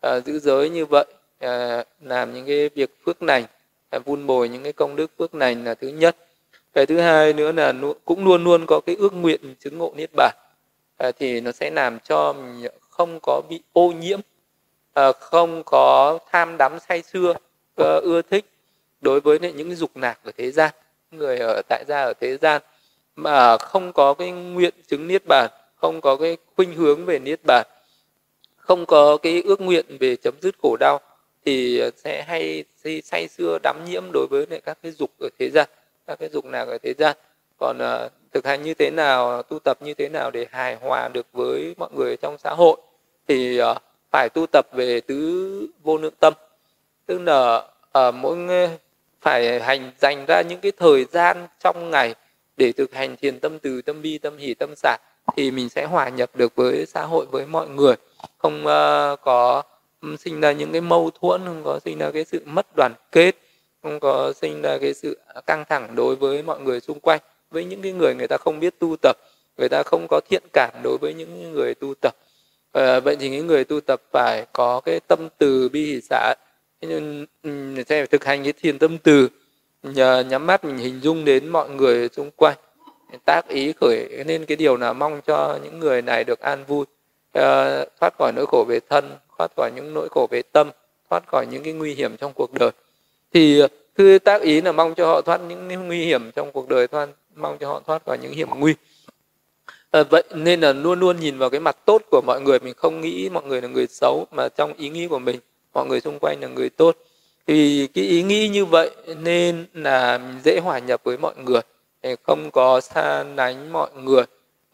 Speaker 1: à, giữ giới như vậy à, làm những cái việc phước này à, vun bồi những cái công đức phước này là thứ nhất. Cái thứ hai nữa là cũng luôn luôn có cái ước nguyện chứng ngộ niết bàn à, thì nó sẽ làm cho mình không có bị ô nhiễm ờ, không có tham đắm say xưa ờ, ưa thích đối với những cái dục lạc ở thế gian, người ở tại gia ở thế gian mà không có cái nguyện chứng niết bàn, không có cái khuynh hướng về niết bàn, không có cái ước nguyện về chấm dứt khổ đau thì sẽ hay say xưa đắm nhiễm đối với các cái dục ở thế gian, các cái dục nạc ở thế gian. Còn ờ, thực hành như thế nào tu tập như thế nào để hài hòa được với mọi người trong xã hội thì uh, phải tu tập về tứ vô lượng tâm. Tức là uh, mỗi phải hành dành ra những cái thời gian trong ngày để thực hành thiền tâm từ tâm bi tâm hỷ tâm xả thì mình sẽ hòa nhập được với xã hội với mọi người. Không uh, có sinh ra những cái mâu thuẫn không có sinh ra cái sự mất đoàn kết không có sinh ra cái sự căng thẳng đối với mọi người xung quanh với những cái người người ta không biết tu tập người ta không có thiện cảm đối với những người tu tập. À, vậy thì những người tu tập phải có cái tâm từ bi hỷ xã nên sẽ thực hành cái thiền tâm từ nhờ nhắm mắt mình hình dung đến mọi người xung quanh tác ý khởi nên cái điều là mong cho những người này được an vui. Ờ, thoát khỏi nỗi khổ về thân thoát khỏi những nỗi khổ về tâm thoát khỏi những cái nguy hiểm trong cuộc đời. Thì cứ tác ý là mong cho họ thoát những nguy hiểm trong cuộc đời thoát mong cho họ thoát khỏi những hiểm nguy. À, vậy nên là luôn luôn nhìn vào cái mặt tốt của mọi người. Mình không nghĩ mọi người là người xấu mà trong ý nghĩ của mình mọi người xung quanh là người tốt. Thì cái ý nghĩ như vậy nên là dễ hòa nhập với mọi người. Không có xa lánh mọi người.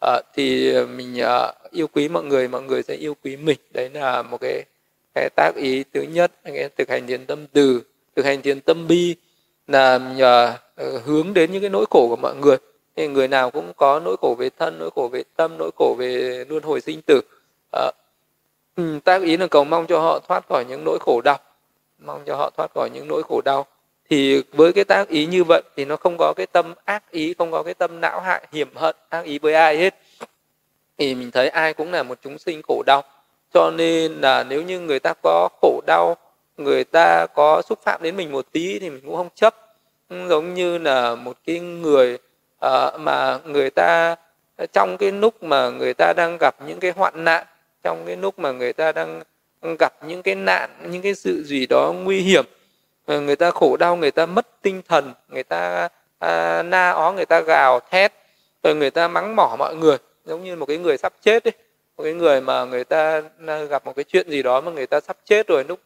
Speaker 1: À, thì mình à, yêu quý mọi người mọi người sẽ yêu quý mình. Đấy là một cái cái tác ý thứ nhất cái thực hành thiền tâm từ thực hành thiền tâm bi là nhờ ờ, hướng đến những cái nỗi khổ của mọi người. Thì người nào cũng có nỗi khổ về thân nỗi khổ về tâm nỗi khổ về luân hồi sinh tử. Ờ, ừ, à, tác ý là cầu mong cho họ thoát khỏi những nỗi khổ đau. Mong cho họ thoát khỏi những nỗi khổ đau. Thì với cái tác ý như vậy thì nó không có cái tâm ác ý không có cái tâm não hại hiểm hận ác ý với ai hết. Thì mình thấy ai cũng là một chúng sinh khổ đau. Cho nên là nếu như người ta có khổ đau người ta có xúc phạm đến mình một tí thì mình cũng không chấp. Ừ, giống như là một cái người uh, mà người ta ờ, trong cái lúc mà người ta đang gặp những cái hoạn nạn trong cái lúc mà người ta đang gặp những cái nạn những cái sự gì đó nguy hiểm ờ, người ta khổ đau người ta mất tinh thần người ta à, na ó người ta gào thét rồi người ta mắng mỏ mọi người giống như một cái người sắp chết ấy. Một cái người mà người ta à, gặp một cái chuyện gì đó mà người ta sắp chết rồi lúc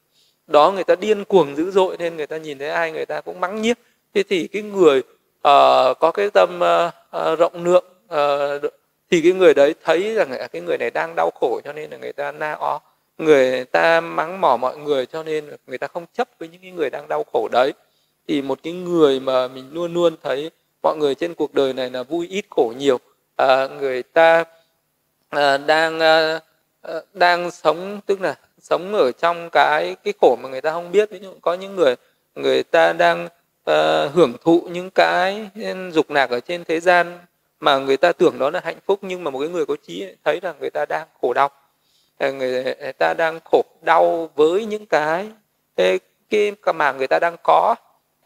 Speaker 1: đó người ta điên cuồng dữ dội nên người ta nhìn thấy ai người ta cũng mắng nhiếc. Thế thì cái người uh, có cái tâm uh, uh, rộng lượng uh, thì cái người đấy thấy rằng cái người này đang đau khổ cho nên là người ta na ó người ta mắng mỏ mọi người cho nên người ta không chấp với những cái người đang đau khổ đấy. Thì một cái người mà mình luôn luôn thấy mọi người trên cuộc đời này là vui ít khổ nhiều. À, người ta à, đang à, đang sống tức là sống ở trong cái cái khổ mà người ta không biết. Ví dụ có những người người ta đang uh, hưởng thụ những cái dục lạc ở trên thế gian mà người ta tưởng đó là hạnh phúc nhưng mà một cái người có trí thấy là người ta đang khổ đau. Ờ, người ta đang khổ đau với những cái cái, cái mà người ta đang có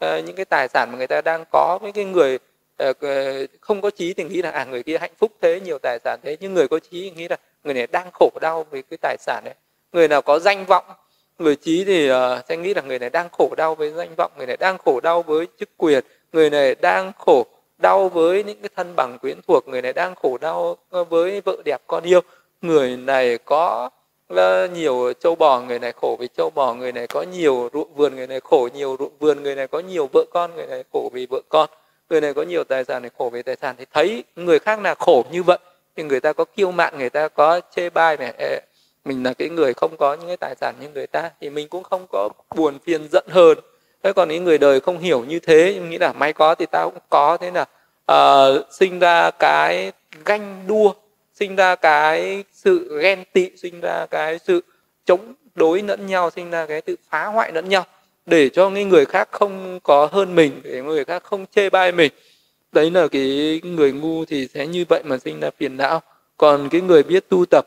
Speaker 1: ờ, những cái tài sản mà người ta đang có. Với cái người không có trí thì nghĩ là à người kia hạnh phúc thế nhiều tài sản thế nhưng người có trí nghĩ là người này đang khổ đau với cái tài sản đấy người nào có danh vọng người trí thì uh, sẽ nghĩ là người này đang khổ đau với danh vọng người này đang khổ đau với chức quyền người này đang khổ đau với những cái thân bằng quyến thuộc người này đang khổ đau ờ, với vợ đẹp con yêu. Người này có ờ, nhiều châu bò người này khổ vì châu bò người này có nhiều ruộng vườn người này khổ nhiều ruộng vườn người này có nhiều vợ con người này khổ vì vợ con. Người này có nhiều tài sản này khổ vì tài sản. Thì thấy người khác là khổ như vậy thì người ta có kiêu mạn người ta có chê bai này mình là cái người không có những cái tài sản như người ta thì mình cũng không có buồn phiền giận hờn. Thế còn những người đời không hiểu như thế nhưng nghĩ là may có thì tao cũng có. Thế là uh, sinh ra cái ganh đua sinh ra cái sự ghen tị sinh ra cái sự chống đối lẫn nhau sinh ra cái sự phá hoại lẫn nhau để cho những người khác không có hơn mình để người khác không chê bai mình. Đấy là cái người ngu thì sẽ như vậy mà sinh ra phiền não. Còn cái người biết tu tập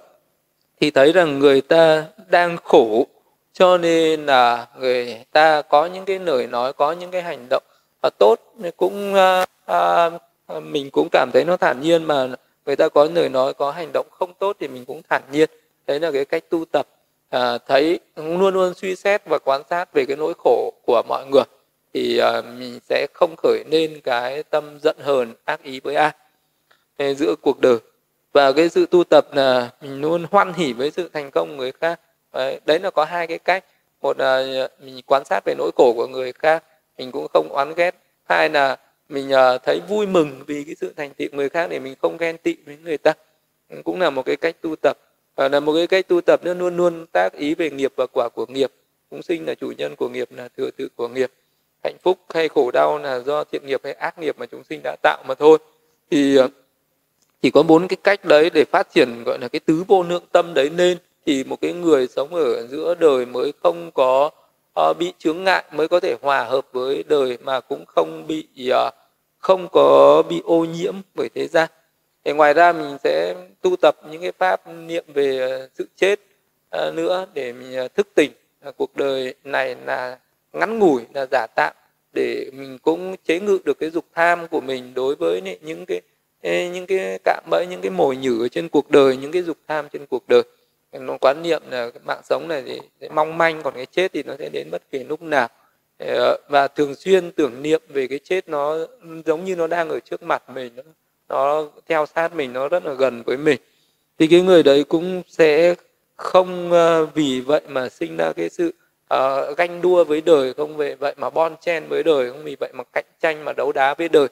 Speaker 1: thì thấy rằng người ta đang khổ cho nên là người ta có những cái lời nói có những cái hành động à, tốt. Cũng à, à, mình cũng cảm thấy nó thản nhiên mà người ta có lời nói có hành động không tốt thì mình cũng thản nhiên. Đấy là cái cách tu tập. À, thấy luôn luôn suy xét và quan sát về cái nỗi khổ của mọi người thì à, mình sẽ không khởi lên cái tâm giận hờn ác ý với ai. Giữa cuộc đời và cái sự tu tập là mình luôn hoan hỉ với sự thành công của người khác. Đấy, đấy là có hai cái cách. Một là mình quan sát về nỗi khổ của người khác mình cũng không oán ghét. Hai là mình à, thấy vui mừng vì cái sự thành tựu người khác để mình không ghen tị với người ta. Cũng là một cái cách tu tập. Và là một cái cách tu tập nó luôn luôn tác ý về nghiệp và quả của nghiệp. Chúng sinh là chủ nhân của nghiệp là thừa tự của nghiệp. Hạnh phúc hay khổ đau là do thiện nghiệp hay ác nghiệp mà chúng sinh đã tạo mà thôi. Thì à, thì có bốn cái cách đấy để phát triển gọi là cái tứ vô lượng tâm đấy. Nên thì một cái người sống ở giữa đời mới không có uh, bị chướng ngại mới có thể hòa hợp với đời mà cũng không bị uh, không có bị ô nhiễm bởi thế gian. Thì ngoài ra mình sẽ tu tập những cái pháp niệm về ờ, sự chết uh, nữa để mình thức tỉnh. Uh, cuộc đời này là ngắn ngủi là giả tạm để mình cũng chế ngự được cái dục tham của mình đối với những cái những cái cạm bẫy những cái mồi nhử trên cuộc đời những cái dục tham trên cuộc đời. Nó quán niệm là cái mạng sống này thì sẽ mong manh còn cái chết thì nó sẽ đến bất kỳ lúc nào. Ờ, và thường xuyên tưởng niệm về cái chết nó giống như nó đang ở trước mặt mình nó, nó theo sát mình nó rất là gần với mình. Thì cái người đấy cũng sẽ không ờ, vì vậy mà sinh ra cái sự uh, ganh đua với đời không vì vậy mà bon chen với đời không vì vậy mà cạnh tranh mà đấu đá với đời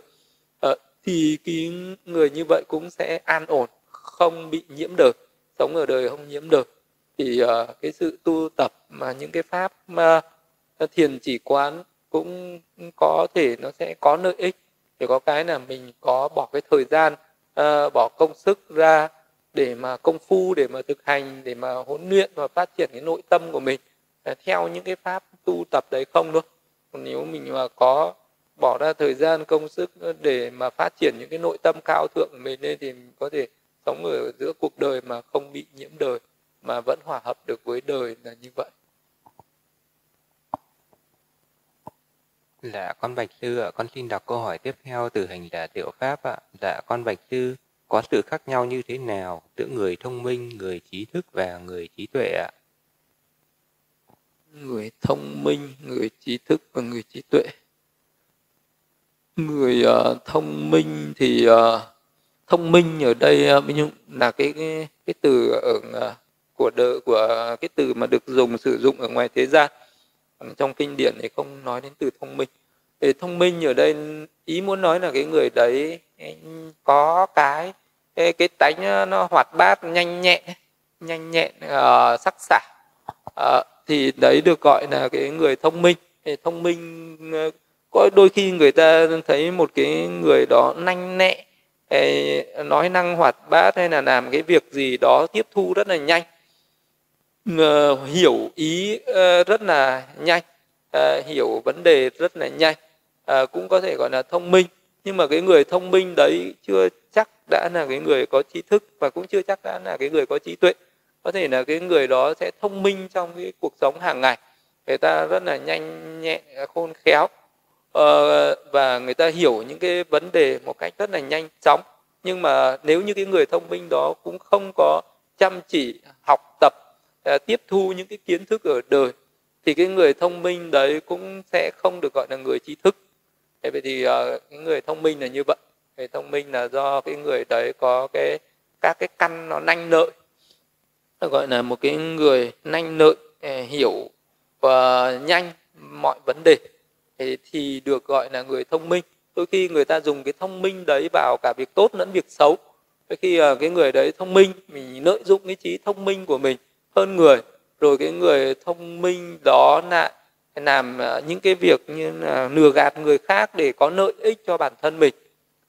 Speaker 1: thì cái người như vậy cũng sẽ an ổn không bị nhiễm đời sống ở đời không nhiễm đời thì uh, cái sự tu tập mà những cái pháp mà ờ, thiền chỉ quán cũng có thể nó sẽ có lợi ích. Thì có cái là mình có bỏ cái thời gian uh, bỏ công sức ra để mà công phu để mà thực hành để mà huấn luyện và phát triển cái nội tâm của mình. Uh, theo những cái pháp tu tập đấy không luôn còn nếu mình mà có bỏ ra thời gian công sức để mà phát triển những cái nội tâm cao thượng của mình lên thì mình có thể sống ở giữa cuộc đời mà không bị nhiễm đời mà vẫn hòa hợp được với đời là như vậy
Speaker 2: Dạ con Bạch Sư ạ, con xin đọc câu hỏi tiếp theo từ hành giả Tiểu Pháp ạ. Dạ con Bạch Sư, có sự khác nhau như thế nào giữa người thông minh, người trí thức và người trí tuệ ạ?
Speaker 1: Người thông minh, người trí thức và người trí tuệ. Người uh, thông minh thì uh, thông minh ở đây uh, là cái cái, cái từ ở uh, của đời của cái từ mà được dùng sử dụng ở ngoài thế gian. Trong kinh điển thì không nói đến từ thông minh. Thì thông minh ở đây ý muốn nói là cái người đấy ừ, có cái cái, cái tánh nó hoạt bát nhanh nhẹn nhanh nhẹn uh, sắc sảo. Uh, thì đấy được gọi là cái người thông minh. Thì thông minh uh, có đôi khi người ta thấy một cái người đó nhanh nhẹ nói năng hoạt bát hay là làm cái việc gì đó tiếp thu rất là nhanh. Hiểu ý rất là nhanh hiểu vấn đề rất là nhanh ờ, cũng có thể gọi là thông minh. Nhưng mà cái người thông minh đấy chưa chắc đã là cái người có trí thức và cũng chưa chắc đã là cái người có trí tuệ. Có thể là cái người đó sẽ thông minh trong cái cuộc sống hàng ngày. Người ta rất là nhanh nhẹn, khôn khéo uh, và người ta hiểu những cái vấn đề một cách rất là nhanh chóng. Nhưng mà nếu như cái người thông minh đó cũng không có chăm chỉ học tập uh, tiếp thu những cái kiến thức ở đời thì cái người thông minh đấy cũng sẽ không được gọi là người trí thức. Thế vậy thì uh, cái người thông minh là như vậy. Người thông minh là do cái người đấy có cái các cái căn nó nhanh lợi. Gọi là một cái người nhanh lợi hiểu và nhanh mọi vấn đề thì được gọi là người thông minh. Đôi khi người ta dùng cái thông minh đấy vào cả việc tốt lẫn việc xấu. Đôi khi ờ, cái người đấy thông minh, mình lợi dụng cái trí thông minh của mình hơn người. Rồi cái người thông minh đó lại làm ờ, những cái việc như là lừa gạt người khác để có lợi ích cho bản thân mình.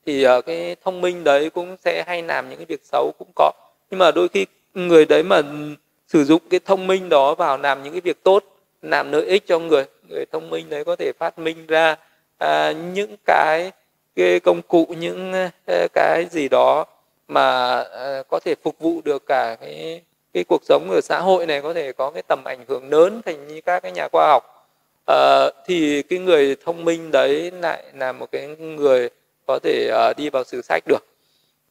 Speaker 1: Thì ờ, cái thông minh đấy cũng sẽ hay làm những cái việc xấu cũng có. Nhưng mà đôi khi người đấy mà sử dụng cái thông minh đó vào làm những cái việc tốt làm lợi ích cho người người thông minh đấy có thể phát minh ra à, những cái, cái công cụ những ờ, cái gì đó mà à, có thể phục vụ được cả cái cái cuộc sống ở xã hội này có thể có cái tầm ảnh hưởng lớn thành như các cái nhà khoa học. À, thì cái người thông minh đấy lại là một cái người có thể uh, đi vào sử sách được.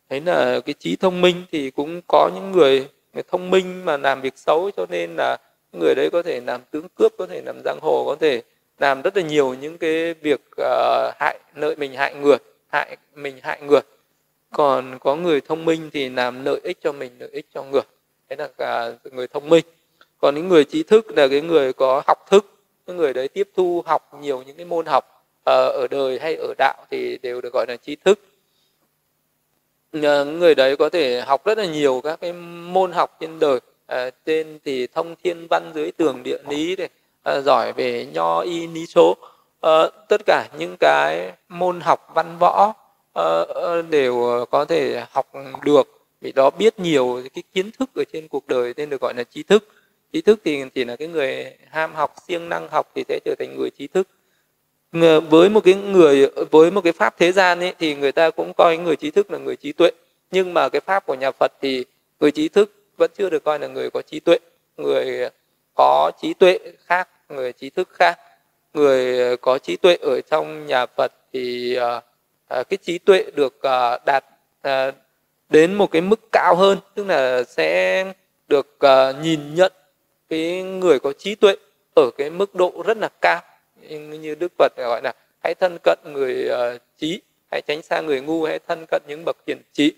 Speaker 1: Thế là cái trí thông minh thì cũng có những người, người thông minh mà làm việc xấu cho nên là người đấy có thể làm tướng cướp có thể làm giang hồ có thể làm rất là nhiều những cái việc uh, hại lợi mình hại người hại mình hại người. Còn có người thông minh thì làm lợi ích cho mình lợi ích cho người. Đấy là cả người thông minh. Còn những người trí thức là cái người có học thức. Những người đấy tiếp thu học nhiều những cái môn học uh, ở đời hay ở đạo thì đều được gọi là trí thức. Ờ, người đấy có thể học rất là nhiều các cái môn học trên đời à, trên thì thông thiên văn dưới tường địa lý này à, giỏi về nho y lý số. À, tất cả những cái môn học văn võ à, đều có thể học được. Vì đó biết nhiều cái kiến thức ở trên cuộc đời nên được gọi là trí thức. Trí thức thì chỉ là cái người ham học siêng năng học thì sẽ trở thành người trí thức. Với một cái người với một cái pháp thế gian ấy thì người ta cũng coi người trí thức là người trí tuệ. Nhưng mà cái pháp của nhà Phật thì người trí thức vẫn chưa được coi là người có trí tuệ người có trí tuệ khác người trí thức khác. Người có trí tuệ ở trong nhà Phật thì uh, cái trí tuệ được uh, đạt uh, đến một cái mức cao hơn tức là sẽ được uh, nhìn nhận cái người có trí tuệ ở cái mức độ rất là cao. Như Đức Phật gọi là hãy thân cận người uh, trí hãy tránh xa người ngu hãy thân cận những bậc hiền trí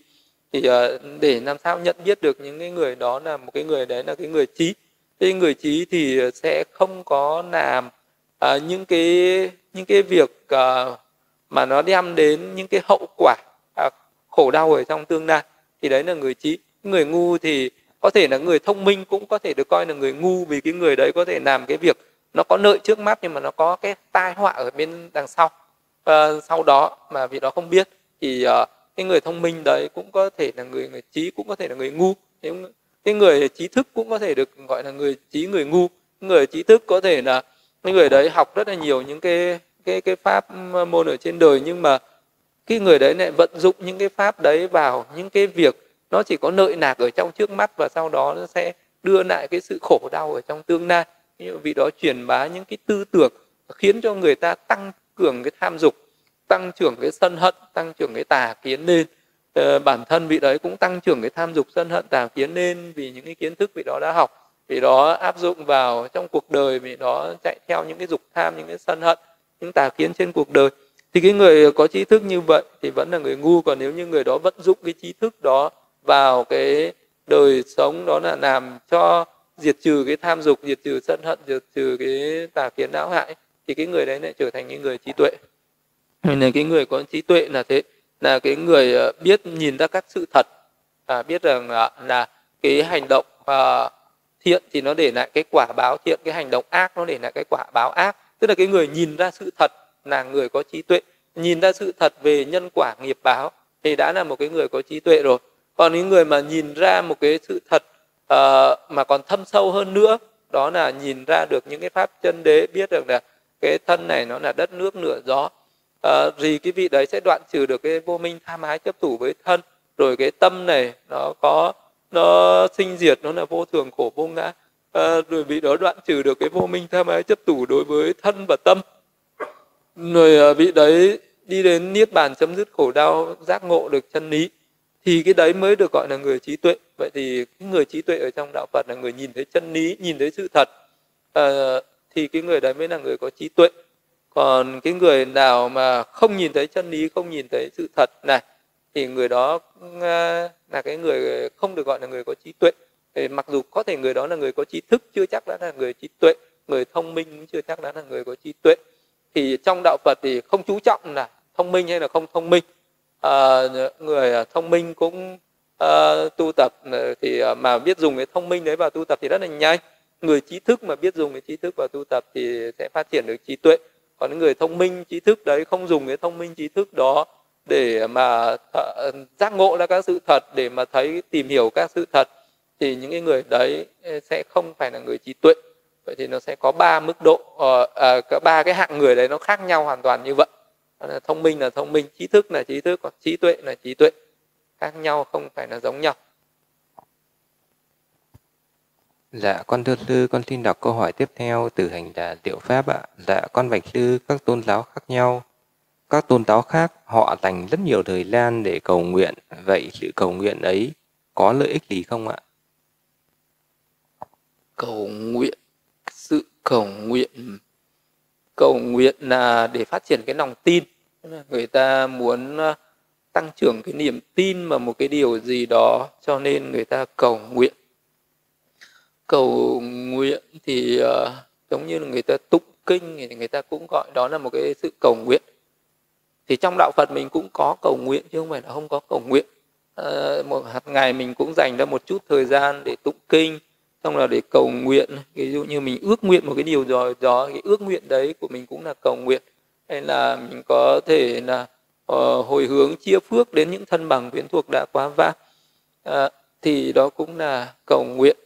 Speaker 1: thì à, để làm sao nhận biết được những cái người đó là một cái người đấy là cái người trí? Cái người trí thì sẽ không có làm à, những cái những cái việc à, mà nó đem đến những cái hậu quả khổ đau ở trong tương lai. Thì đấy là người trí. Người ngu thì có thể là người thông minh cũng có thể được coi là người ngu vì cái người đấy có thể làm cái việc nó có lợi trước mắt nhưng mà nó có cái tai họa ở bên đằng sau à, sau đó mà vì đó không biết. Thì uh, cái người thông minh đấy cũng có thể là người người trí cũng có thể là người ngu. Cái người trí thức cũng có thể được gọi là người trí người ngu. Người trí thức có thể là cái người đấy học rất là nhiều những cái cái cái pháp ừ, môn ở trên đời. Nhưng mà cái người đấy lại vận dụng những cái pháp đấy vào những cái việc nó chỉ có nợ nạc ở trong trước mắt và sau đó nó sẽ đưa lại cái sự khổ đau ở trong tương lai. Vì đó truyền bá những cái tư tưởng khiến cho người ta tăng cường cái tham dục tăng trưởng cái sân hận tăng trưởng cái tà kiến lên ờ, bản thân vị đấy cũng tăng trưởng cái tham dục sân hận tà kiến lên vì những cái kiến thức vị đó đã học vị đó áp dụng vào trong cuộc đời vị đó chạy theo những cái dục tham những cái sân hận những tà kiến trên cuộc đời. Thì cái người có trí thức như vậy thì vẫn là người ngu còn nếu như người đó vận dụng cái trí thức đó vào cái đời sống đó là làm cho diệt trừ cái tham dục diệt trừ sân hận diệt trừ cái tà kiến não hại thì cái người đấy lại trở thành những người trí tuệ nên cái người có trí tuệ là thế là cái người ờ, biết nhìn ra các sự thật à, biết rằng là, là cái hành động uh, thiện thì nó để lại cái quả báo thiện cái hành động ác nó để lại cái quả báo ác. Tức là cái người nhìn ra sự thật là người có trí tuệ. Nhìn ra sự thật về nhân quả nghiệp báo thì đã là một cái người có trí tuệ rồi. Còn những người mà nhìn ra một cái sự thật uh, mà còn thâm sâu hơn nữa đó là nhìn ra được những cái pháp chân đế biết được là cái thân này nó là đất nước nửa gió uh, thì cái vị đấy sẽ đoạn trừ được cái vô minh tham ái chấp thủ với thân. Rồi cái tâm này nó có nó sinh diệt nó là vô thường khổ vô ngã. À, rồi vị đó đoạn trừ được cái vô minh tham ái chấp thủ đối với thân và tâm. Rồi ờ, vị đấy đi đến niết bàn chấm dứt khổ đau giác ngộ được chân lý. Thì cái đấy mới được gọi là người trí tuệ. Vậy thì cái người trí tuệ ở trong đạo phật là người nhìn thấy chân lý nhìn thấy sự thật. À, thì cái người đấy mới là người có trí tuệ còn cái người nào mà không nhìn thấy chân lý không nhìn thấy sự thật này thì người đó ờ, là cái người không được gọi là người có trí tuệ. Thì mặc dù có thể người đó là người có trí thức chưa chắc đã là người trí tuệ người thông minh cũng chưa chắc đã là người có trí tuệ. Thì trong đạo phật thì không chú trọng là thông minh hay là không thông minh. À, người ờ, thông minh cũng à, tu tập thì mà biết dùng cái thông minh đấy vào tu tập thì rất là nhanh. Người trí thức mà biết dùng cái trí thức vào tu tập thì sẽ phát triển được trí tuệ còn những người thông minh trí thức đấy không dùng cái thông minh trí thức đó để mà th- giác ngộ ra các sự thật để mà thấy tìm hiểu các sự thật thì những cái người đấy ờ, sẽ không phải là người trí tuệ. Vậy thì nó sẽ có ba mức độ uh, uh, ba cái hạng người đấy nó khác nhau hoàn toàn như vậy. Thông minh là thông minh trí thức là trí thức còn trí tuệ là trí tuệ. Khác nhau không phải là giống nhau.
Speaker 2: Dạ, con thưa sư, con xin đọc câu hỏi tiếp theo từ hành giả Diệu Pháp ạ. Dạ, con bạch sư, các tôn giáo khác nhau. Các tôn giáo khác họ dành rất nhiều thời gian để cầu nguyện. Vậy sự cầu nguyện ấy có lợi ích gì không ạ?
Speaker 1: Cầu nguyện, sự cầu nguyện, cầu nguyện là để phát triển cái lòng tin người ta muốn ờ, tăng trưởng cái niềm tin vào một cái điều gì đó cho nên người ta cầu nguyện cầu nguyện thì uh, giống như là người ta tụng kinh thì người ta cũng gọi đó là một cái sự cầu nguyện. Thì trong đạo Phật mình cũng có cầu nguyện chứ không phải là không có cầu nguyện. À, một hạt ngày mình cũng dành ra một chút thời gian để tụng kinh xong là để cầu nguyện. Ví dụ như mình ước nguyện một cái điều rồi đó cái ước nguyện đấy của mình cũng là cầu nguyện. Hay là mình có thể là uh, hồi hướng chia phước đến những thân bằng quyến thuộc đã quá vãng uh, thì đó cũng là cầu nguyện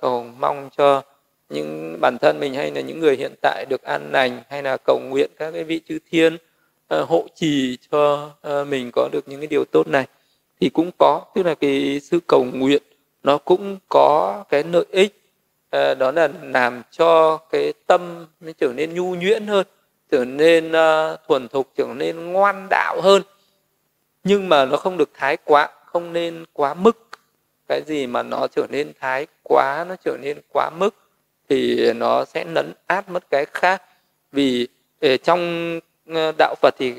Speaker 1: cầu mong cho những bản thân mình hay là những người hiện tại được an lành hay là cầu nguyện các cái vị chư thiên uh, hộ trì cho uh, mình có được những cái điều tốt này thì cũng có. Tức là cái sự cầu nguyện nó cũng có cái lợi ích uh, đó là làm cho cái tâm nó trở nên nhu nhuyễn hơn trở nên uh, thuần thục trở nên ngoan đạo hơn. Nhưng mà nó không được thái quá không nên quá mức cái gì mà nó trở nên thái quá nó trở nên quá mức thì nó sẽ lấn át mất cái khác. Vì ờ, trong ờ, đạo Phật thì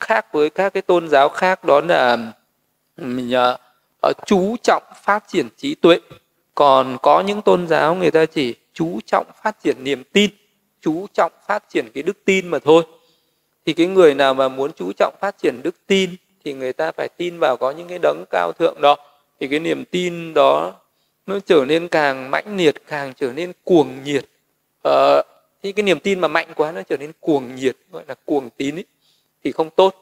Speaker 1: khác với các cái tôn giáo khác đó là mình uh, chú trọng phát triển trí tuệ. Còn có những tôn giáo người ta chỉ chú trọng phát triển niềm tin chú trọng phát triển cái đức tin mà thôi. Thì cái người nào mà muốn chú trọng phát triển đức tin thì người ta phải tin vào có những cái đấng cao thượng đó thì cái niềm tin đó nó trở nên càng mãnh liệt càng trở nên cuồng nhiệt. Ờ, thì cái niềm tin mà mạnh quá nó trở nên cuồng nhiệt gọi là cuồng tín ấy, thì không tốt.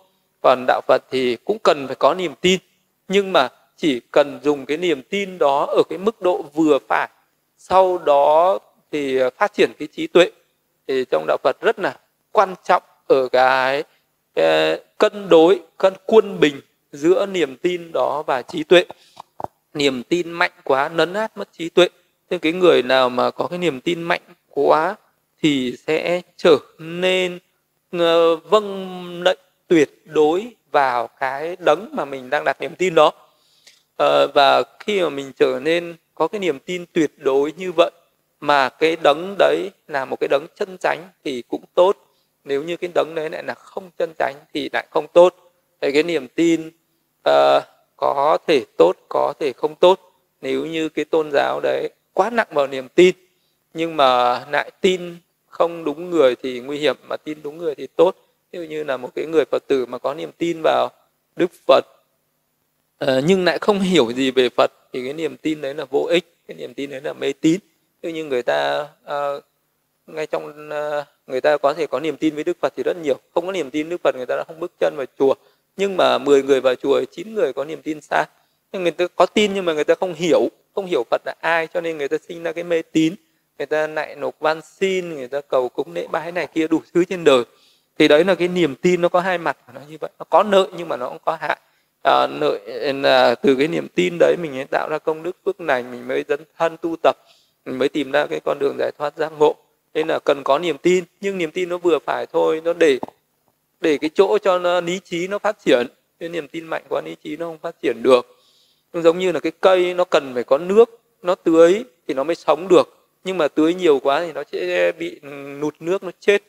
Speaker 1: Còn đạo phật thì cũng cần phải có niềm tin nhưng mà chỉ cần dùng cái niềm tin đó ở cái mức độ vừa phải sau đó thì phát triển cái trí tuệ thì trong đạo phật rất là quan trọng ở cái, cái cân đối cân quân bình giữa niềm tin đó và trí tuệ niềm tin mạnh quá nấn át mất trí tuệ. Thế cái người nào mà có cái niềm tin mạnh quá thì sẽ trở nên uh, vâng lệnh tuyệt đối vào cái đấng mà mình đang đặt niềm tin đó. Uh, và khi mà mình trở nên có cái niềm tin tuyệt đối như vậy mà cái đấng đấy là một cái đấng chân chánh thì cũng tốt. Nếu như cái đấng đấy lại là không chân chánh thì lại không tốt. Đấy, cái niềm tin uh, có thể tốt có thể không tốt. Nếu như cái tôn giáo đấy quá nặng vào niềm tin nhưng mà lại tin không đúng người thì nguy hiểm mà tin đúng người thì tốt. Ví dụ như là một cái người phật tử mà có niềm tin vào đức phật uh, nhưng lại không hiểu gì về phật thì cái niềm tin đấy là vô ích cái niềm tin đấy là mê tín. Ví như người ta uh, ngay trong uh, người ta có thể có niềm tin với đức phật thì rất nhiều. Không có niềm tin đức phật người ta đã không bước chân vào chùa nhưng mà 10 người vào chùa 9 người có niềm tin sai. Nhưng người ta có tin nhưng mà người ta không hiểu không hiểu Phật là ai cho nên người ta sinh ra cái mê tín. Người ta lại nộp van xin người ta cầu cúng lễ bái này kia đủ thứ trên đời. Thì đấy là cái niềm tin nó có hai mặt nó như vậy. Nó có nợ nhưng mà nó cũng có hại. À, nợ là từ cái niềm tin đấy mình mới tạo ra công đức phước lành mình mới dấn thân tu tập mình mới tìm ra cái con đường giải thoát giác ngộ. Nên là cần có niềm tin nhưng niềm tin nó vừa phải thôi nó để để cái chỗ cho nó lý trí nó phát triển. Cái niềm tin mạnh quá lý trí nó không phát triển được. Cũng giống như là cái cây nó cần phải có nước nó tưới thì nó mới sống được. Nhưng mà tưới nhiều quá thì nó sẽ bị nụt nước nó chết.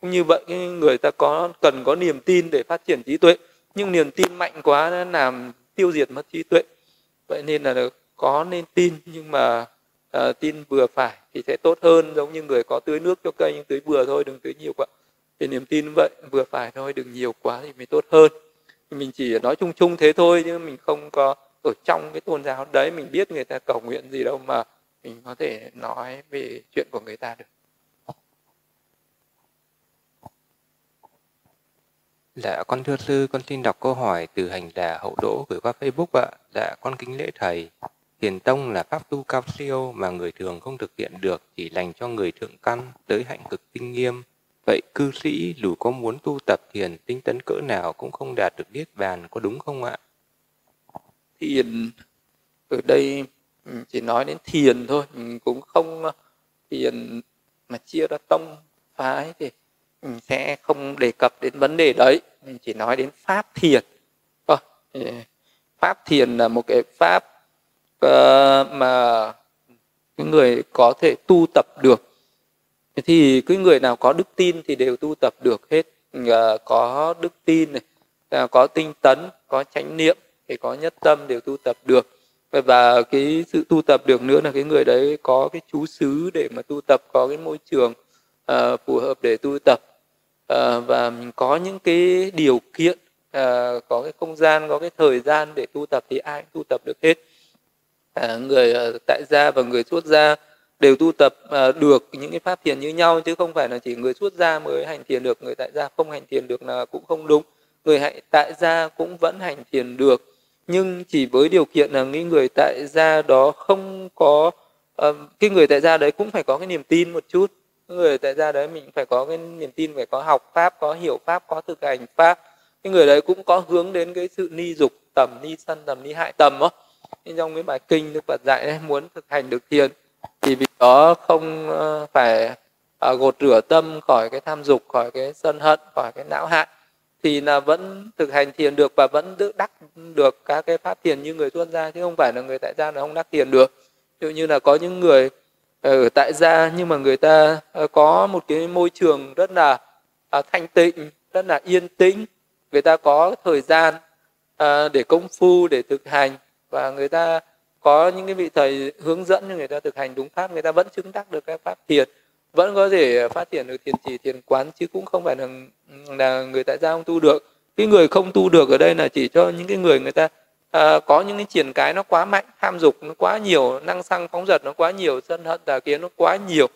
Speaker 1: Cũng như vậy người ta có cần có niềm tin để phát triển trí tuệ. Nhưng niềm tin mạnh quá nó làm tiêu diệt mất trí tuệ. Vậy nên là có nên tin nhưng mà uh, tin vừa phải thì sẽ tốt hơn. Giống như người có tưới nước cho cây nhưng tưới vừa thôi đừng tưới nhiều quá thì niềm tin vậy vừa phải thôi đừng nhiều quá thì mới tốt hơn mình chỉ nói chung chung thế thôi nhưng mình không có ở trong cái tôn giáo đấy mình biết người ta cầu nguyện gì đâu mà mình có thể nói về chuyện của người ta được
Speaker 2: Dạ, con thưa sư, con xin đọc câu hỏi từ hành đà hậu đỗ gửi qua Facebook ạ. Dạ, con kính lễ thầy. Thiền tông là pháp tu cao siêu mà người thường không thực hiện được, chỉ dành cho người thượng căn, tới hạnh cực tinh nghiêm, Vậy cư sĩ dù có muốn tu tập thiền tinh tấn cỡ nào cũng không đạt được niết bàn, có đúng không ạ?
Speaker 1: Thiền ở đây chỉ nói đến thiền thôi, mình cũng không ờ, thiền mà chia ra tông phái thì mình sẽ không đề cập đến vấn đề đấy, mình chỉ nói đến pháp thiền. Ờ, pháp thiền là một cái pháp uh, mà cái người có thể tu tập được thì cái người nào có đức tin thì đều tu tập được hết. À, có đức tin này à, có tinh tấn có chánh niệm thì có nhất tâm đều tu tập được. Và cái sự tu tập được nữa là cái người đấy có cái chú xứ để mà tu tập có cái môi trường uh, phù hợp để tu tập. Uh, và mình có những cái điều kiện uh, có cái không gian có cái thời gian để tu tập thì ai cũng tu tập được hết. Uh, người uh, tại gia và người xuất gia đều tu tập uh, được những cái pháp thiền như nhau chứ không phải là chỉ người xuất gia mới hành thiền được người tại gia không hành thiền được là cũng không đúng. Người hạnh tại gia cũng vẫn hành thiền được. Nhưng chỉ với điều kiện là những người tại gia đó không có uh, cái người tại gia đấy cũng phải có cái niềm tin một chút. Người tại gia đấy mình phải có cái niềm tin phải có học pháp có hiểu pháp có thực hành pháp. Cái người đấy cũng có hướng đến cái sự ni dục tầm ni sân tầm ni hại tầm đó trong cái bài kinh đức phật dạy ấy, muốn thực hành được thiền thì vì đó không ờ, phải à, gột rửa tâm khỏi cái tham dục, khỏi cái sân hận, khỏi cái não hại, thì là vẫn thực hành thiền được và vẫn đắc đắc được các cái pháp thiền như người tuân gia, chứ không phải là người tại gia là không đắc thiền được. Ví dụ như là có những người ở tại gia nhưng mà người ta ờ, có một cái môi trường rất là à, thanh tịnh, rất là yên tĩnh, người ta có thời gian à, để công phu, để thực hành và người ta có những cái vị thầy hướng dẫn cho người ta thực hành đúng pháp người ta vẫn chứng đắc được các pháp thiền vẫn có thể phát triển được thiền chỉ thiền quán chứ cũng không phải là là người tại gia không tu được. Cái người không tu được ở đây là chỉ cho những cái người người ta à, có những cái triển cái nó quá mạnh tham dục nó quá nhiều năng xăng phóng dật nó quá nhiều sân hận tà kiến nó quá nhiều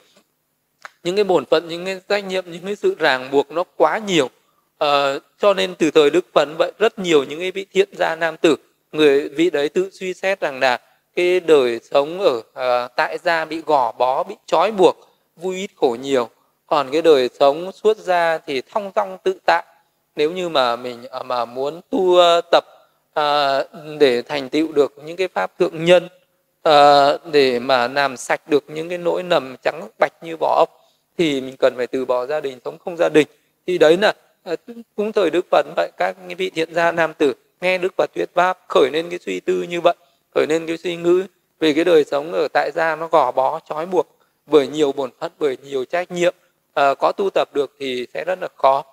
Speaker 1: những cái bổn phận những cái trách nhiệm những cái sự ràng buộc nó quá nhiều. À, cho nên từ thời đức phật vậy rất nhiều những cái vị thiện gia nam tử người vị đấy tự suy xét rằng là cái đời sống ở à, tại gia bị gò bó bị trói buộc vui ít khổ nhiều. Còn cái đời sống xuất gia thì thong dong tự tại. Nếu như mà mình à, mà muốn tu à, tập à, để thành tựu được những cái pháp thượng nhân à, để mà làm sạch được những cái nỗi nầm trắng bạch như vỏ ốc thì mình cần phải từ bỏ gia đình sống không gia đình. Thì đấy là à, cũng thời đức phật vậy các vị thiện gia nam tử nghe đức phật thuyết pháp khởi lên cái suy tư như vậy khởi lên cái suy ngữ về cái đời sống ở tại gia nó gò bó trói buộc bởi nhiều bổn phận bởi nhiều trách nhiệm à, có tu tập được thì sẽ rất là khó.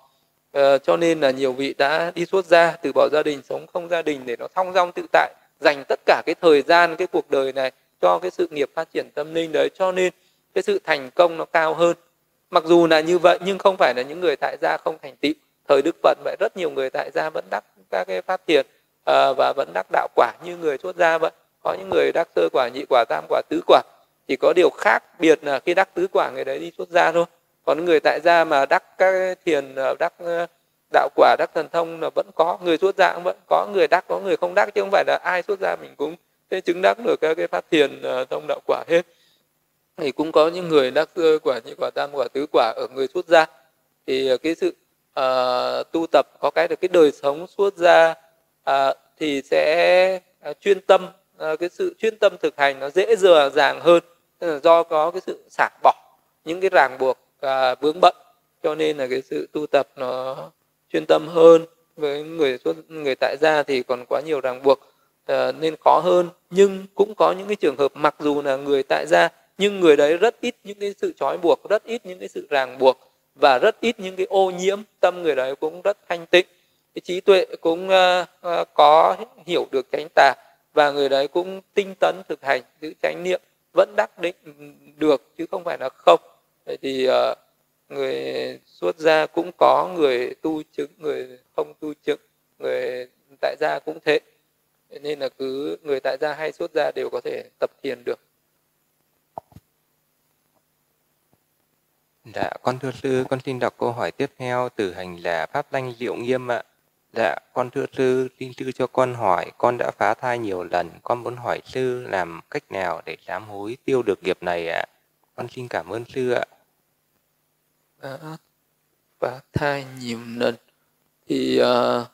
Speaker 1: À, cho nên là nhiều vị đã đi xuất gia từ bỏ gia đình sống không gia đình để nó thong dong tự tại dành tất cả cái thời gian cái cuộc đời này cho cái sự nghiệp phát triển tâm linh đấy. Cho nên cái sự thành công nó cao hơn. Mặc dù là như vậy nhưng không phải là những người tại gia không thành tựu. Thời đức phật vậy rất nhiều người tại gia vẫn đắc các cái phát triển à, và vẫn đắc đạo quả như người xuất gia vậy. Có những người đắc sơ quả nhị quả tam quả tứ quả. Chỉ có điều khác biệt là khi đắc tứ quả người đấy đi xuất gia thôi. Còn người tại gia mà đắc các thiền ờ, đắc ờ, đạo quả đắc thần thông là vẫn có. Người xuất gia cũng vẫn có người đắc có người không đắc chứ không phải là ai xuất gia mình cũng thế chứng đắc được các cái phát thiền thông đạo quả hết. Thì cũng có những người đắc sơ quả nhị quả tam quả tứ quả ở người xuất gia thì cái sự uh, tu tập có cái được cái đời sống xuất gia à, thì sẽ ờ, chuyên tâm à, cái sự chuyên tâm thực hành nó dễ dừa dàng hơn. Do có cái sự xả bỏ những cái ràng buộc và vướng bận. Cho nên là cái sự tu tập nó chuyên tâm hơn. Với người xuất người tại gia thì còn quá nhiều ràng buộc à, nên khó hơn. Nhưng cũng có những cái trường hợp mặc dù là người tại gia nhưng người đấy rất ít những cái sự trói buộc rất ít những cái sự ràng buộc và rất ít những cái ô nhiễm. Tâm người đấy cũng rất thanh tịnh cái trí tuệ cũng ờ, ờ, có hiểu được chánh tà và người đấy cũng tinh tấn thực hành giữ chánh niệm vẫn đắc định được chứ không phải là không. Vậy thì ờ, người xuất gia cũng có người tu chứng người không tu chứng người tại gia cũng thế nên là cứ người tại gia hay xuất gia đều có thể tập thiền được.
Speaker 2: Dạ, con thưa sư, con xin đọc câu hỏi tiếp theo từ hành là Pháp Danh Liệu Nghiêm ạ. Dạ, con thưa sư, xin sư cho con hỏi, con đã phá thai nhiều lần, con muốn hỏi sư làm cách nào để sám hối tiêu được nghiệp này ạ. Con xin cảm ơn sư ạ.
Speaker 1: Đã phá thai nhiều lần thì uh,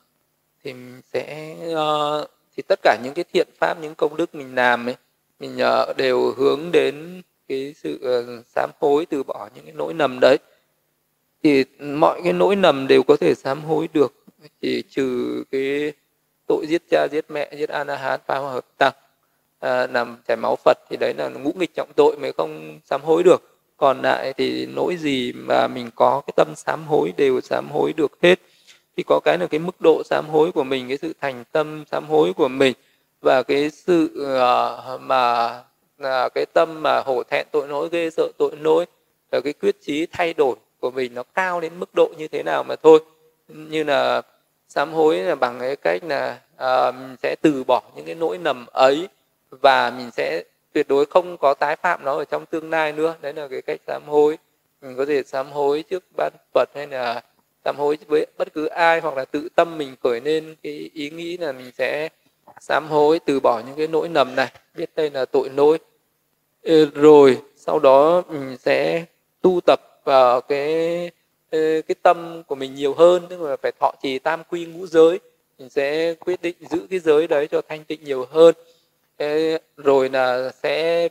Speaker 1: thì mình sẽ uh, thì tất cả những cái thiện pháp, những công đức mình làm ấy, mình uh, đều hướng đến cái sự uh, sám hối từ bỏ những cái nỗi nầm đấy thì mọi cái nỗi nầm đều có thể sám hối được chỉ trừ cái tội giết cha giết mẹ giết anahat phá hòa hợp tăng à, làm chảy máu phật thì đấy là ngũ nghịch trọng tội mới không sám hối được. Còn lại thì nỗi gì mà mình có cái tâm sám hối đều sám hối được hết. Thì có cái là cái mức độ sám hối của mình cái sự thành tâm sám hối của mình và cái sự uh, mà uh, cái tâm mà hổ thẹn tội lỗi ghê sợ tội lỗi và cái quyết chí thay đổi của mình nó cao đến mức độ như thế nào mà thôi. Như là sám hối là bằng cái cách là uh, mình sẽ từ bỏ những cái nỗi nầm ấy và mình sẽ tuyệt đối không có tái phạm nó ở trong tương lai nữa. Đấy là cái cách sám hối. Mình có thể sám hối trước ban phật hay là sám hối với bất cứ ai hoặc là tự tâm mình khởi lên cái ý nghĩ là mình sẽ sám hối từ bỏ những cái nỗi nầm này biết đây là tội lỗi. Rồi sau đó mình sẽ tu tập vào cái cái tâm của mình nhiều hơn tức là phải thọ trì tam quy ngũ giới mình sẽ quyết định giữ cái giới đấy cho thanh tịnh nhiều hơn. Rồi là sẽ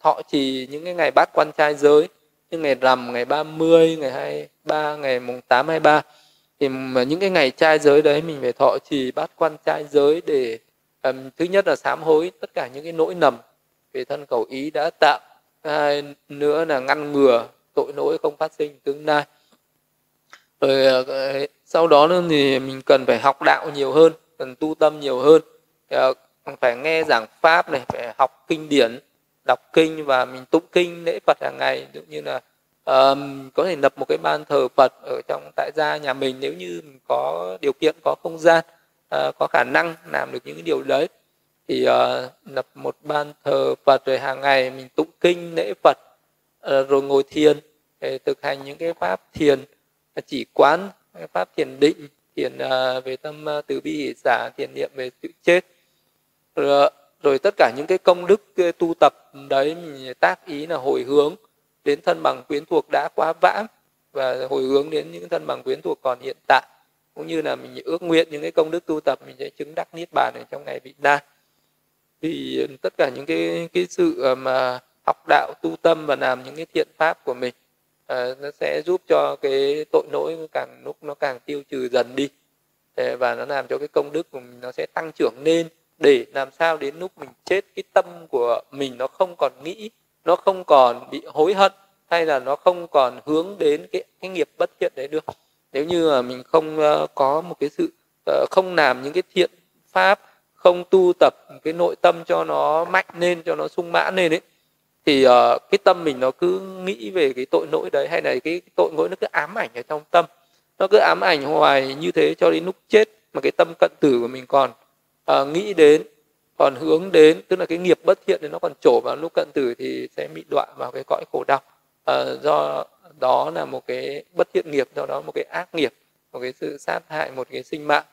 Speaker 1: thọ trì những cái ngày bát quan trai giới như ngày rằm ngày 30, ngày 23, ngày mùng 8, 23 thì mà những cái ngày trai giới đấy mình phải thọ trì bát quan trai giới để um, thứ nhất là sám hối tất cả những cái nỗi nầm về thân khẩu ý đã tạo. Hai nữa là ngăn ngừa tội lỗi không phát sinh tương lai. Rồi ờ, sau đó nữa thì mình cần phải học đạo nhiều hơn cần tu tâm nhiều hơn. Ờ, phải nghe giảng pháp này phải học kinh điển đọc kinh và mình tụng kinh lễ phật hàng ngày. Ví như là um, có thể lập một cái ban thờ phật ở trong tại gia nhà mình nếu như mình có điều kiện có không gian uh, có khả năng làm được những cái điều đấy. Thì uh, lập một ban thờ phật rồi hàng ngày mình tụng kinh lễ phật Ờ, rồi ngồi thiền để thực hành những cái pháp thiền à, chỉ quán pháp thiền định thiền à, về tâm à, từ bi hỷ xả thiền niệm về sự chết. Rồi, rồi tất cả những cái công đức tu tập đấy mình tác ý là hồi hướng đến thân bằng quyến thuộc đã quá vãng và hồi hướng đến những thân bằng quyến thuộc còn hiện tại. Cũng như là mình ước nguyện những cái công đức tu tập mình sẽ chứng đắc niết bàn ở trong ngày vị lai thì tất cả những cái cái sự mà học đạo tu tâm và làm những cái thiện pháp của mình. À, nó sẽ giúp cho cái tội lỗi càng lúc nó càng tiêu trừ dần đi. Và nó làm cho cái công đức của mình nó sẽ tăng trưởng lên để làm sao đến lúc mình chết cái tâm của mình nó không còn nghĩ nó không còn bị hối hận hay là nó không còn hướng đến cái, cái nghiệp bất thiện đấy được. Nếu như mà mình không uh, có một cái sự uh, không làm những cái thiện pháp không tu tập cái nội tâm cho nó mạnh lên cho nó sung mãn lên ấy thì uh, cái tâm mình nó cứ nghĩ về cái tội lỗi đấy hay là cái tội lỗi nó cứ ám ảnh ở trong tâm. Nó cứ ám ảnh hoài như thế cho đến lúc chết mà cái tâm cận tử của mình còn uh, nghĩ đến còn hướng đến tức là cái nghiệp bất thiện thì nó còn trổ vào lúc cận tử thì sẽ bị đọa vào cái cõi khổ đau. Uh, do đó là một cái bất thiện nghiệp do đó một cái ác nghiệp một cái sự sát hại một cái sinh mạng.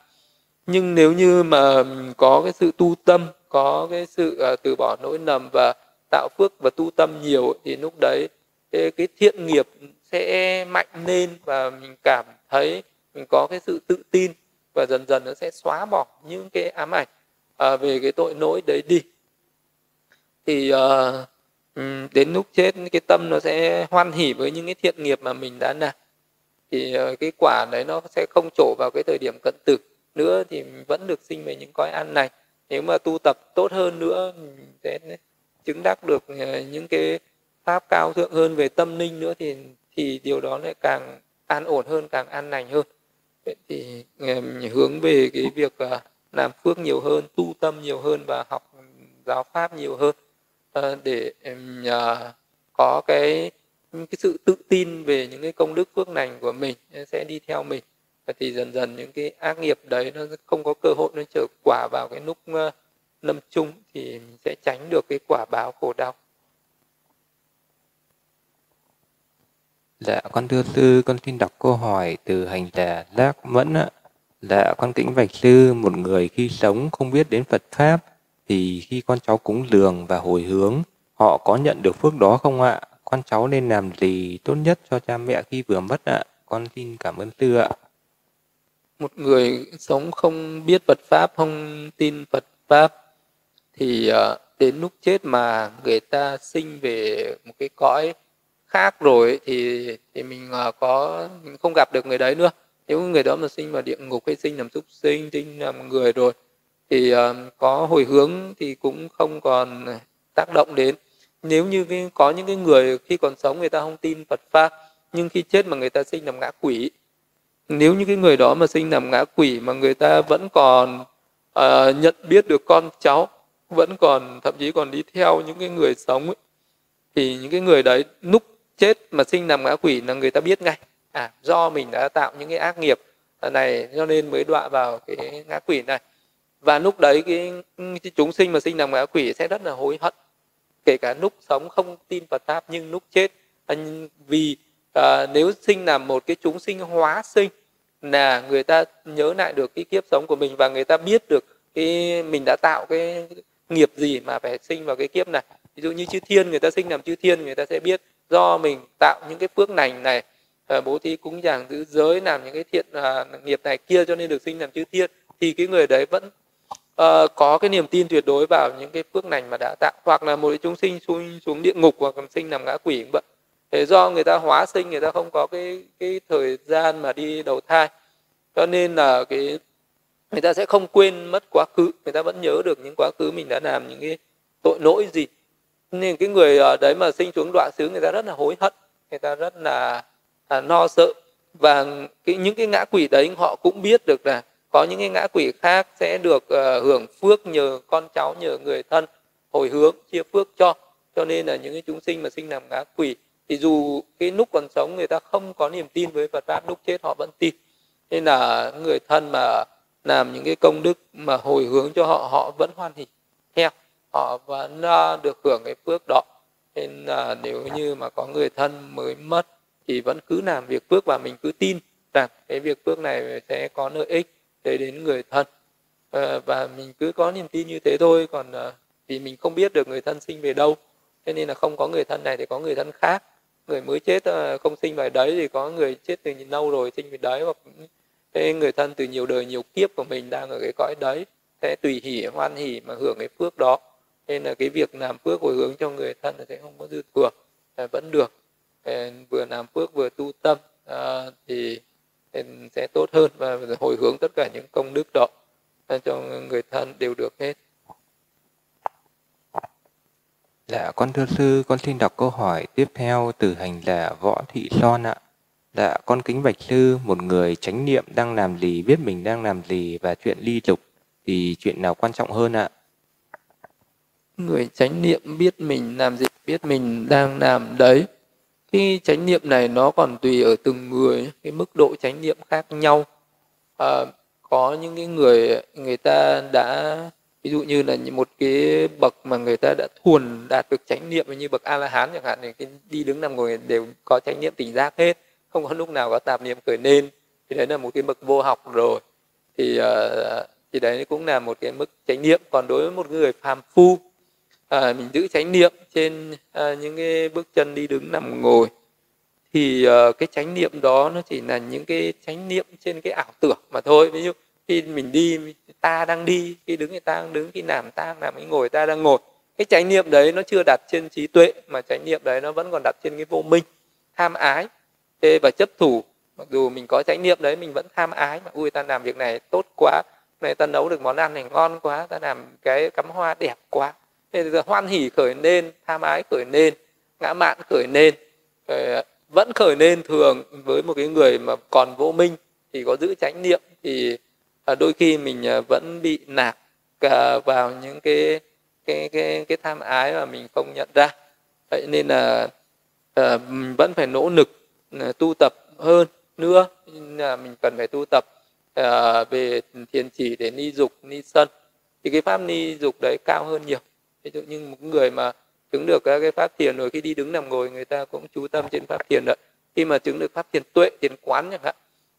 Speaker 1: Nhưng nếu như mà có cái sự tu tâm có cái sự uh, từ bỏ nỗi nầm và tạo phước và tu tâm nhiều thì lúc đấy cái, thiện nghiệp sẽ mạnh lên và mình cảm thấy mình có cái sự tự tin và dần dần nó sẽ xóa bỏ những cái ám ảnh à, về cái tội lỗi đấy đi. Thì ờ, đến lúc chết cái tâm nó sẽ hoan hỉ với những cái thiện nghiệp mà mình đã làm. Thì ờ, cái quả đấy nó sẽ không trổ vào cái thời điểm cận tử nữa thì vẫn được sinh về những cõi ăn này nếu mà tu tập tốt hơn nữa mình sẽ chứng đắc được ờ, những cái pháp cao thượng hơn về tâm linh nữa thì thì điều đó lại càng an ổn hơn, càng an lành hơn. Vậy thì ờ, hướng về cái việc ờ, làm phước nhiều hơn, tu tâm nhiều hơn và học giáo pháp nhiều hơn để có cái cái sự tự tin về những cái công đức phước lành của mình sẽ đi theo mình. Và thì dần dần những cái ác nghiệp đấy nó không có cơ hội nó trở quả vào cái lúc lâm chung thì mình sẽ tránh được cái quả báo khổ đau
Speaker 2: Dạ, con thưa sư, con xin đọc câu hỏi từ hành giả Giác Mẫn ạ. Dạ, con kính vạch sư, một người khi sống không biết đến Phật Pháp, thì khi con cháu cúng dường và hồi hướng, họ có nhận được phước đó không ạ? Con cháu nên làm gì tốt nhất cho cha mẹ khi vừa mất ạ? Con xin cảm ơn sư ạ.
Speaker 1: Một người sống không biết Phật Pháp, không tin Phật Pháp, thì ờ, đến lúc chết mà người ta sinh về một cái cõi khác rồi thì thì mình ờ, có mình không gặp được người đấy nữa. Nếu người đó mà sinh vào địa ngục hay sinh làm súc sinh sinh làm người rồi thì ờ, có hồi hướng thì cũng không còn tác động đến. Nếu như cái, có những cái người khi còn sống người ta không tin Phật pháp nhưng khi chết mà người ta sinh làm ngã quỷ nếu như cái người đó mà sinh làm ngã quỷ mà người ta vẫn còn uh, nhận biết được con cháu vẫn còn thậm chí còn đi theo những cái người sống ấy, thì những cái người đấy lúc chết mà sinh làm ngã quỷ là người ta biết ngay. À do mình đã tạo những cái ác nghiệp này cho nên mới đọa vào cái ngã quỷ này. Và lúc đấy cái, cái chúng sinh mà sinh làm ngã quỷ sẽ rất là hối hận. Kể cả lúc sống không tin Phật pháp nhưng lúc chết. À, vì à, nếu sinh làm một cái chúng sinh hóa sinh là người ta nhớ lại được cái kiếp sống của mình và người ta biết được cái mình đã tạo cái nghiệp gì mà phải sinh vào cái kiếp này. Ví dụ như chư thiên người ta sinh làm chư thiên người ta sẽ biết do mình tạo những cái phước lành này. Ờ, bố thí cúng dường giữ giới làm những cái thiện uh, nghiệp này kia cho nên được sinh làm chư thiên thì cái người đấy vẫn uh, có cái niềm tin tuyệt đối vào những cái phước lành mà đã tạo. Hoặc là một chúng sinh xuống xuống địa ngục hoặc là sinh làm ngã quỷ vậy. Thế do người ta hóa sinh người ta không có cái cái thời gian mà đi đầu thai. Cho nên là cái người ta sẽ không quên mất quá khứ. Người ta vẫn nhớ được những quá khứ mình đã làm những cái tội lỗi gì. Nên cái người ở đấy mà sinh xuống đoạn xứ người ta rất là hối hận. Người ta rất là, là no sợ. Và cái những cái ngã quỷ đấy họ cũng biết được là có những cái ngã quỷ khác sẽ được uh, hưởng phước nhờ con cháu nhờ người thân hồi hướng chia phước cho. Cho nên là những cái chúng sinh mà sinh làm ngã quỷ thì dù cái lúc còn sống người ta không có niềm tin với Phật pháp lúc chết họ vẫn tin. Nên là người thân mà làm những cái công đức mà hồi hướng cho họ họ vẫn hoan hỉ theo, họ vẫn à, được hưởng cái phước đó. Nên là nếu như mà có người thân mới mất thì vẫn cứ làm việc phước và mình cứ tin rằng cái việc phước này sẽ có lợi ích để đến người thân. Ờ, và mình cứ có niềm tin như thế thôi, còn à, vì mình không biết được người thân sinh về đâu. Cho nên là không có người thân này thì có người thân khác. Người mới chết à, không sinh về đấy thì có người chết từ lâu rồi sinh về đấy, hoặc thế người thân từ nhiều đời nhiều kiếp của mình đang ở cái cõi đấy sẽ tùy hỉ hoan hỉ mà hưởng cái phước đó nên là cái việc làm phước hồi hướng cho người thân là sẽ không có dư thừa à, vẫn được vừa làm phước vừa tu tâm à, thì sẽ tốt hơn và hồi hướng tất cả những công đức đó à, cho người thân đều được hết.
Speaker 2: Dạ, con thưa sư, con xin đọc câu hỏi tiếp theo từ hành giả Võ Thị Son ạ. Dạ, con kính bạch sư, một người chánh niệm đang làm gì, biết mình đang làm gì và chuyện ly dục thì chuyện nào quan trọng hơn ạ?
Speaker 1: Người chánh niệm biết mình làm gì, biết mình đang làm đấy. Cái chánh niệm này nó còn tùy ở từng người cái mức độ chánh niệm khác nhau. À, có những cái người người ta đã ví dụ như là một cái bậc mà người ta đã thuần đạt được chánh niệm như bậc a la hán chẳng hạn thì cái đi đứng nằm ngồi đều có chánh niệm tỉnh giác hết không có lúc nào có tạp niệm khởi lên thì đấy là một cái bậc vô học rồi. Thì uh, thì đấy cũng là một cái mức chánh niệm. Còn đối với một người phàm phu à, mình giữ chánh niệm trên à, những cái bước chân đi đứng nằm ngồi thì à, cái chánh niệm đó nó chỉ là những cái chánh niệm trên cái ảo tưởng mà thôi. Ví dụ khi mình đi ta đang đi khi đứng thì ta đang đứng khi nằm ta đang nằm khi ngồi ta đang ngồi. Cái chánh niệm đấy nó chưa đặt trên trí tuệ mà chánh niệm đấy nó vẫn còn đặt trên cái vô minh tham ái thế và chấp thủ. Mặc dù mình có chánh niệm đấy mình vẫn tham ái mà ui ta làm việc này tốt quá này ta nấu được món ăn này ngon quá ta làm cái cắm hoa đẹp quá. Thế thì hoan hỉ khởi lên tham ái khởi lên ngã mạn khởi lên ờ, vẫn khởi lên thường với một cái người mà còn vô minh thì có giữ chánh niệm thì à, đôi khi mình à, vẫn bị nạp à, vào những cái cái cái cái tham ái mà mình không nhận ra. Vậy nên là uh, vẫn phải nỗ lực À, tu tập hơn nữa. Là mình cần phải tu tập uh, về thiền chỉ để ni dục ni sân. Thì cái pháp ni dục đấy cao hơn nhiều. Ví dụ như một người mà chứng được các cái pháp thiền rồi khi đi đứng nằm ngồi người ta cũng chú tâm trên pháp thiền đấy khi mà chứng được pháp thiền tuệ thiền quán chẳng hạn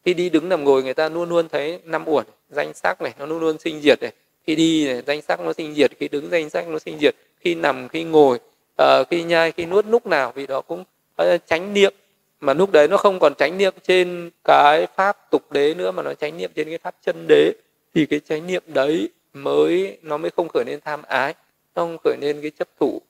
Speaker 1: khi đi đứng nằm ngồi người ta luôn luôn thấy năm uẩn danh sắc này nó luôn luôn sinh diệt này. Khi đi này, danh sắc nó sinh diệt khi đứng danh sắc nó sinh diệt. Khi nằm khi ngồi uh, khi nhai khi nuốt lúc nào vì đó cũng uh, tránh niệm mà lúc đấy nó không còn chánh niệm trên cái pháp tục đế nữa mà nó chánh niệm trên cái pháp chân đế. Thì cái chánh niệm đấy mới nó mới không khởi lên tham ái không khởi lên cái chấp thủ.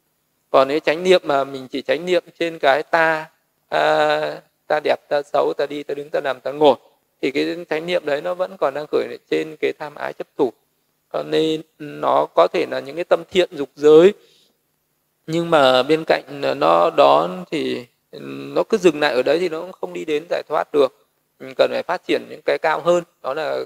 Speaker 1: Còn nếu chánh niệm mà mình chỉ chánh niệm trên cái ta à, ta đẹp ta xấu ta đi ta đứng ta nằm ta ngồi thì cái chánh niệm đấy nó vẫn còn đang khởi trên cái tham ái chấp thủ. Cho nên nó có thể là những cái tâm thiện dục giới nhưng mà bên cạnh nó đó thì nó cứ dừng lại ở đấy thì nó cũng không đi đến giải thoát được. Mình cần phải phát triển những cái cao hơn. Đó là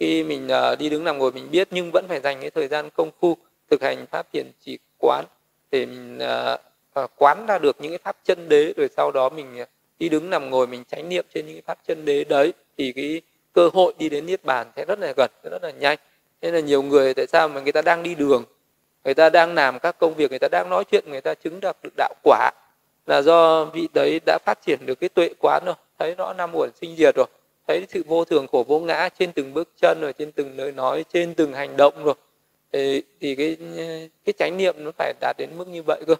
Speaker 1: khi mình uh, đi đứng nằm ngồi mình biết nhưng vẫn phải dành cái thời gian công phu thực hành pháp thiền chỉ quán để mình uh, uh, quán ra được những cái pháp chân đế rồi sau đó mình đi đứng nằm ngồi mình chánh niệm trên những cái pháp chân đế đấy thì cái cơ hội đi đến niết bàn sẽ rất là gần rất là nhanh. Nên là nhiều người tại sao mà người ta đang đi đường người ta đang làm các công việc người ta đang nói chuyện người ta chứng được đạo quả là do vị đấy đã phát triển được cái tuệ quán rồi. Thấy rõ năm uẩn sinh diệt rồi. Thấy sự vô thường khổ vô ngã trên từng bước chân rồi trên từng lời nói trên từng hành động rồi. Thì, thì cái cái chánh niệm nó phải đạt đến mức như vậy cơ.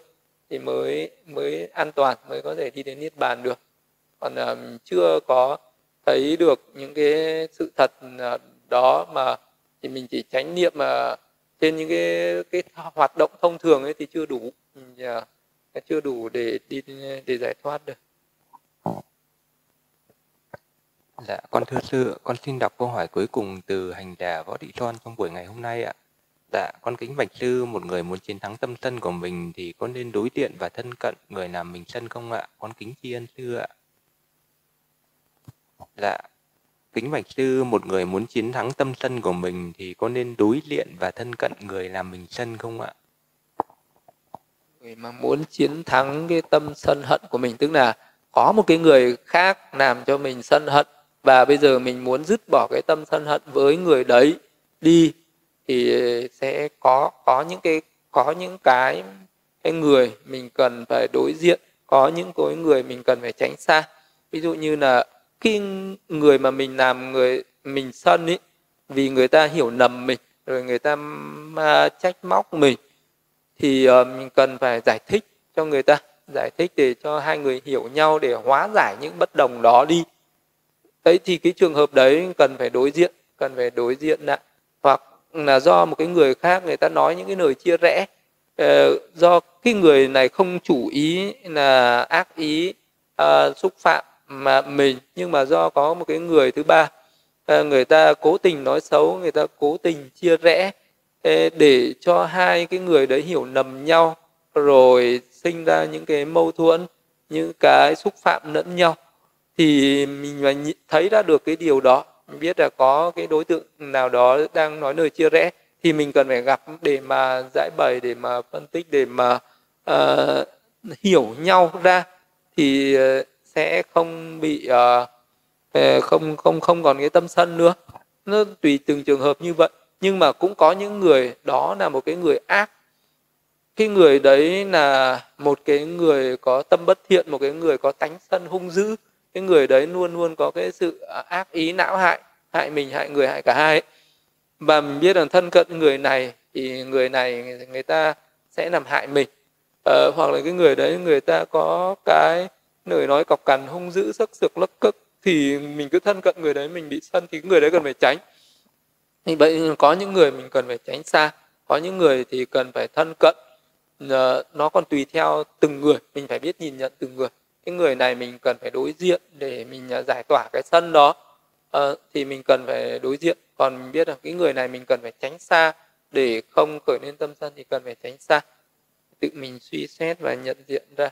Speaker 1: Thì mới mới an toàn mới có thể đi đến niết bàn được. Còn um, chưa có thấy được những cái sự thật ờ, đó mà thì mình chỉ chánh niệm mà trên những cái cái hoạt động thông thường ấy thì chưa đủ. Yeah, chưa đủ để đi để giải thoát được
Speaker 2: Dạ, con thưa sư, con xin đọc câu hỏi cuối cùng từ hành giả Võ Thị Loan trong buổi ngày hôm nay ạ. Dạ, con kính bạch sư, một người muốn chiến thắng tâm sân của mình thì có nên đối diện và thân cận người làm mình sân không ạ? Con kính tri ân sư ạ. Dạ, kính bạch sư, một người muốn chiến thắng tâm sân của mình thì có nên đối diện và thân cận người làm mình sân không ạ?
Speaker 1: Người mà muốn chiến thắng cái tâm sân hận của mình, tức là có một cái người khác làm cho mình sân hận, và bây giờ mình muốn dứt bỏ cái tâm sân hận với người đấy đi, thì sẽ có có những cái, có những cái cái người mình cần phải đối diện, có những cái người mình cần phải tránh xa. Ví dụ như là khi người mà mình làm người, mình sân ấy vì người ta hiểu nầm mình, rồi người ta trách móc mình thì uh, mình cần phải giải thích cho người ta giải thích để cho hai người hiểu nhau để hóa giải những bất đồng đó đi. Đấy thì cái trường hợp đấy cần phải đối diện cần phải đối diện lại hoặc là do một cái người khác người ta nói những cái lời chia rẽ ờ, do cái người này không chủ ý là ác ý uh, xúc phạm mà mình nhưng mà do có một cái người thứ ba uh, người ta cố tình nói xấu người ta cố tình chia rẽ để cho hai cái người đấy hiểu lầm nhau rồi sinh ra những cái mâu thuẫn những cái xúc phạm lẫn nhau thì mình phải thấy ra được cái điều đó mình biết là có cái đối tượng nào đó đang nói lời chia rẽ thì mình cần phải gặp để mà giải bày để mà phân tích để mà uh, hiểu nhau ra thì ờ, sẽ không bị uh, không không không còn cái tâm sân nữa. Nó tùy từng trường hợp như vậy nhưng mà cũng có những người đó là một cái người ác. Cái người đấy là một cái người có tâm bất thiện một cái người có tánh sân hung dữ cái người đấy luôn luôn có cái sự à, ác ý não hại hại mình hại người hại cả hai và mình biết rằng thân cận người này thì người này người ta sẽ làm hại mình. Ờ, hoặc là cái người đấy người ta có cái lời nói cọc cằn hung dữ sắc sược lấp cức thì mình cứ thân cận người đấy mình bị sân thì người đấy cần phải tránh thì vậy có những người mình cần phải tránh xa có những người thì cần phải thân cận ờ, nó còn tùy theo từng người mình phải biết nhìn nhận từng người. Cái người này mình cần phải đối diện để mình ờ, giải tỏa cái sân đó à, thì mình cần phải đối diện. Còn mình biết là cái người này mình cần phải tránh xa để không khởi lên tâm sân thì cần phải tránh xa. Tự mình suy xét và nhận diện ra.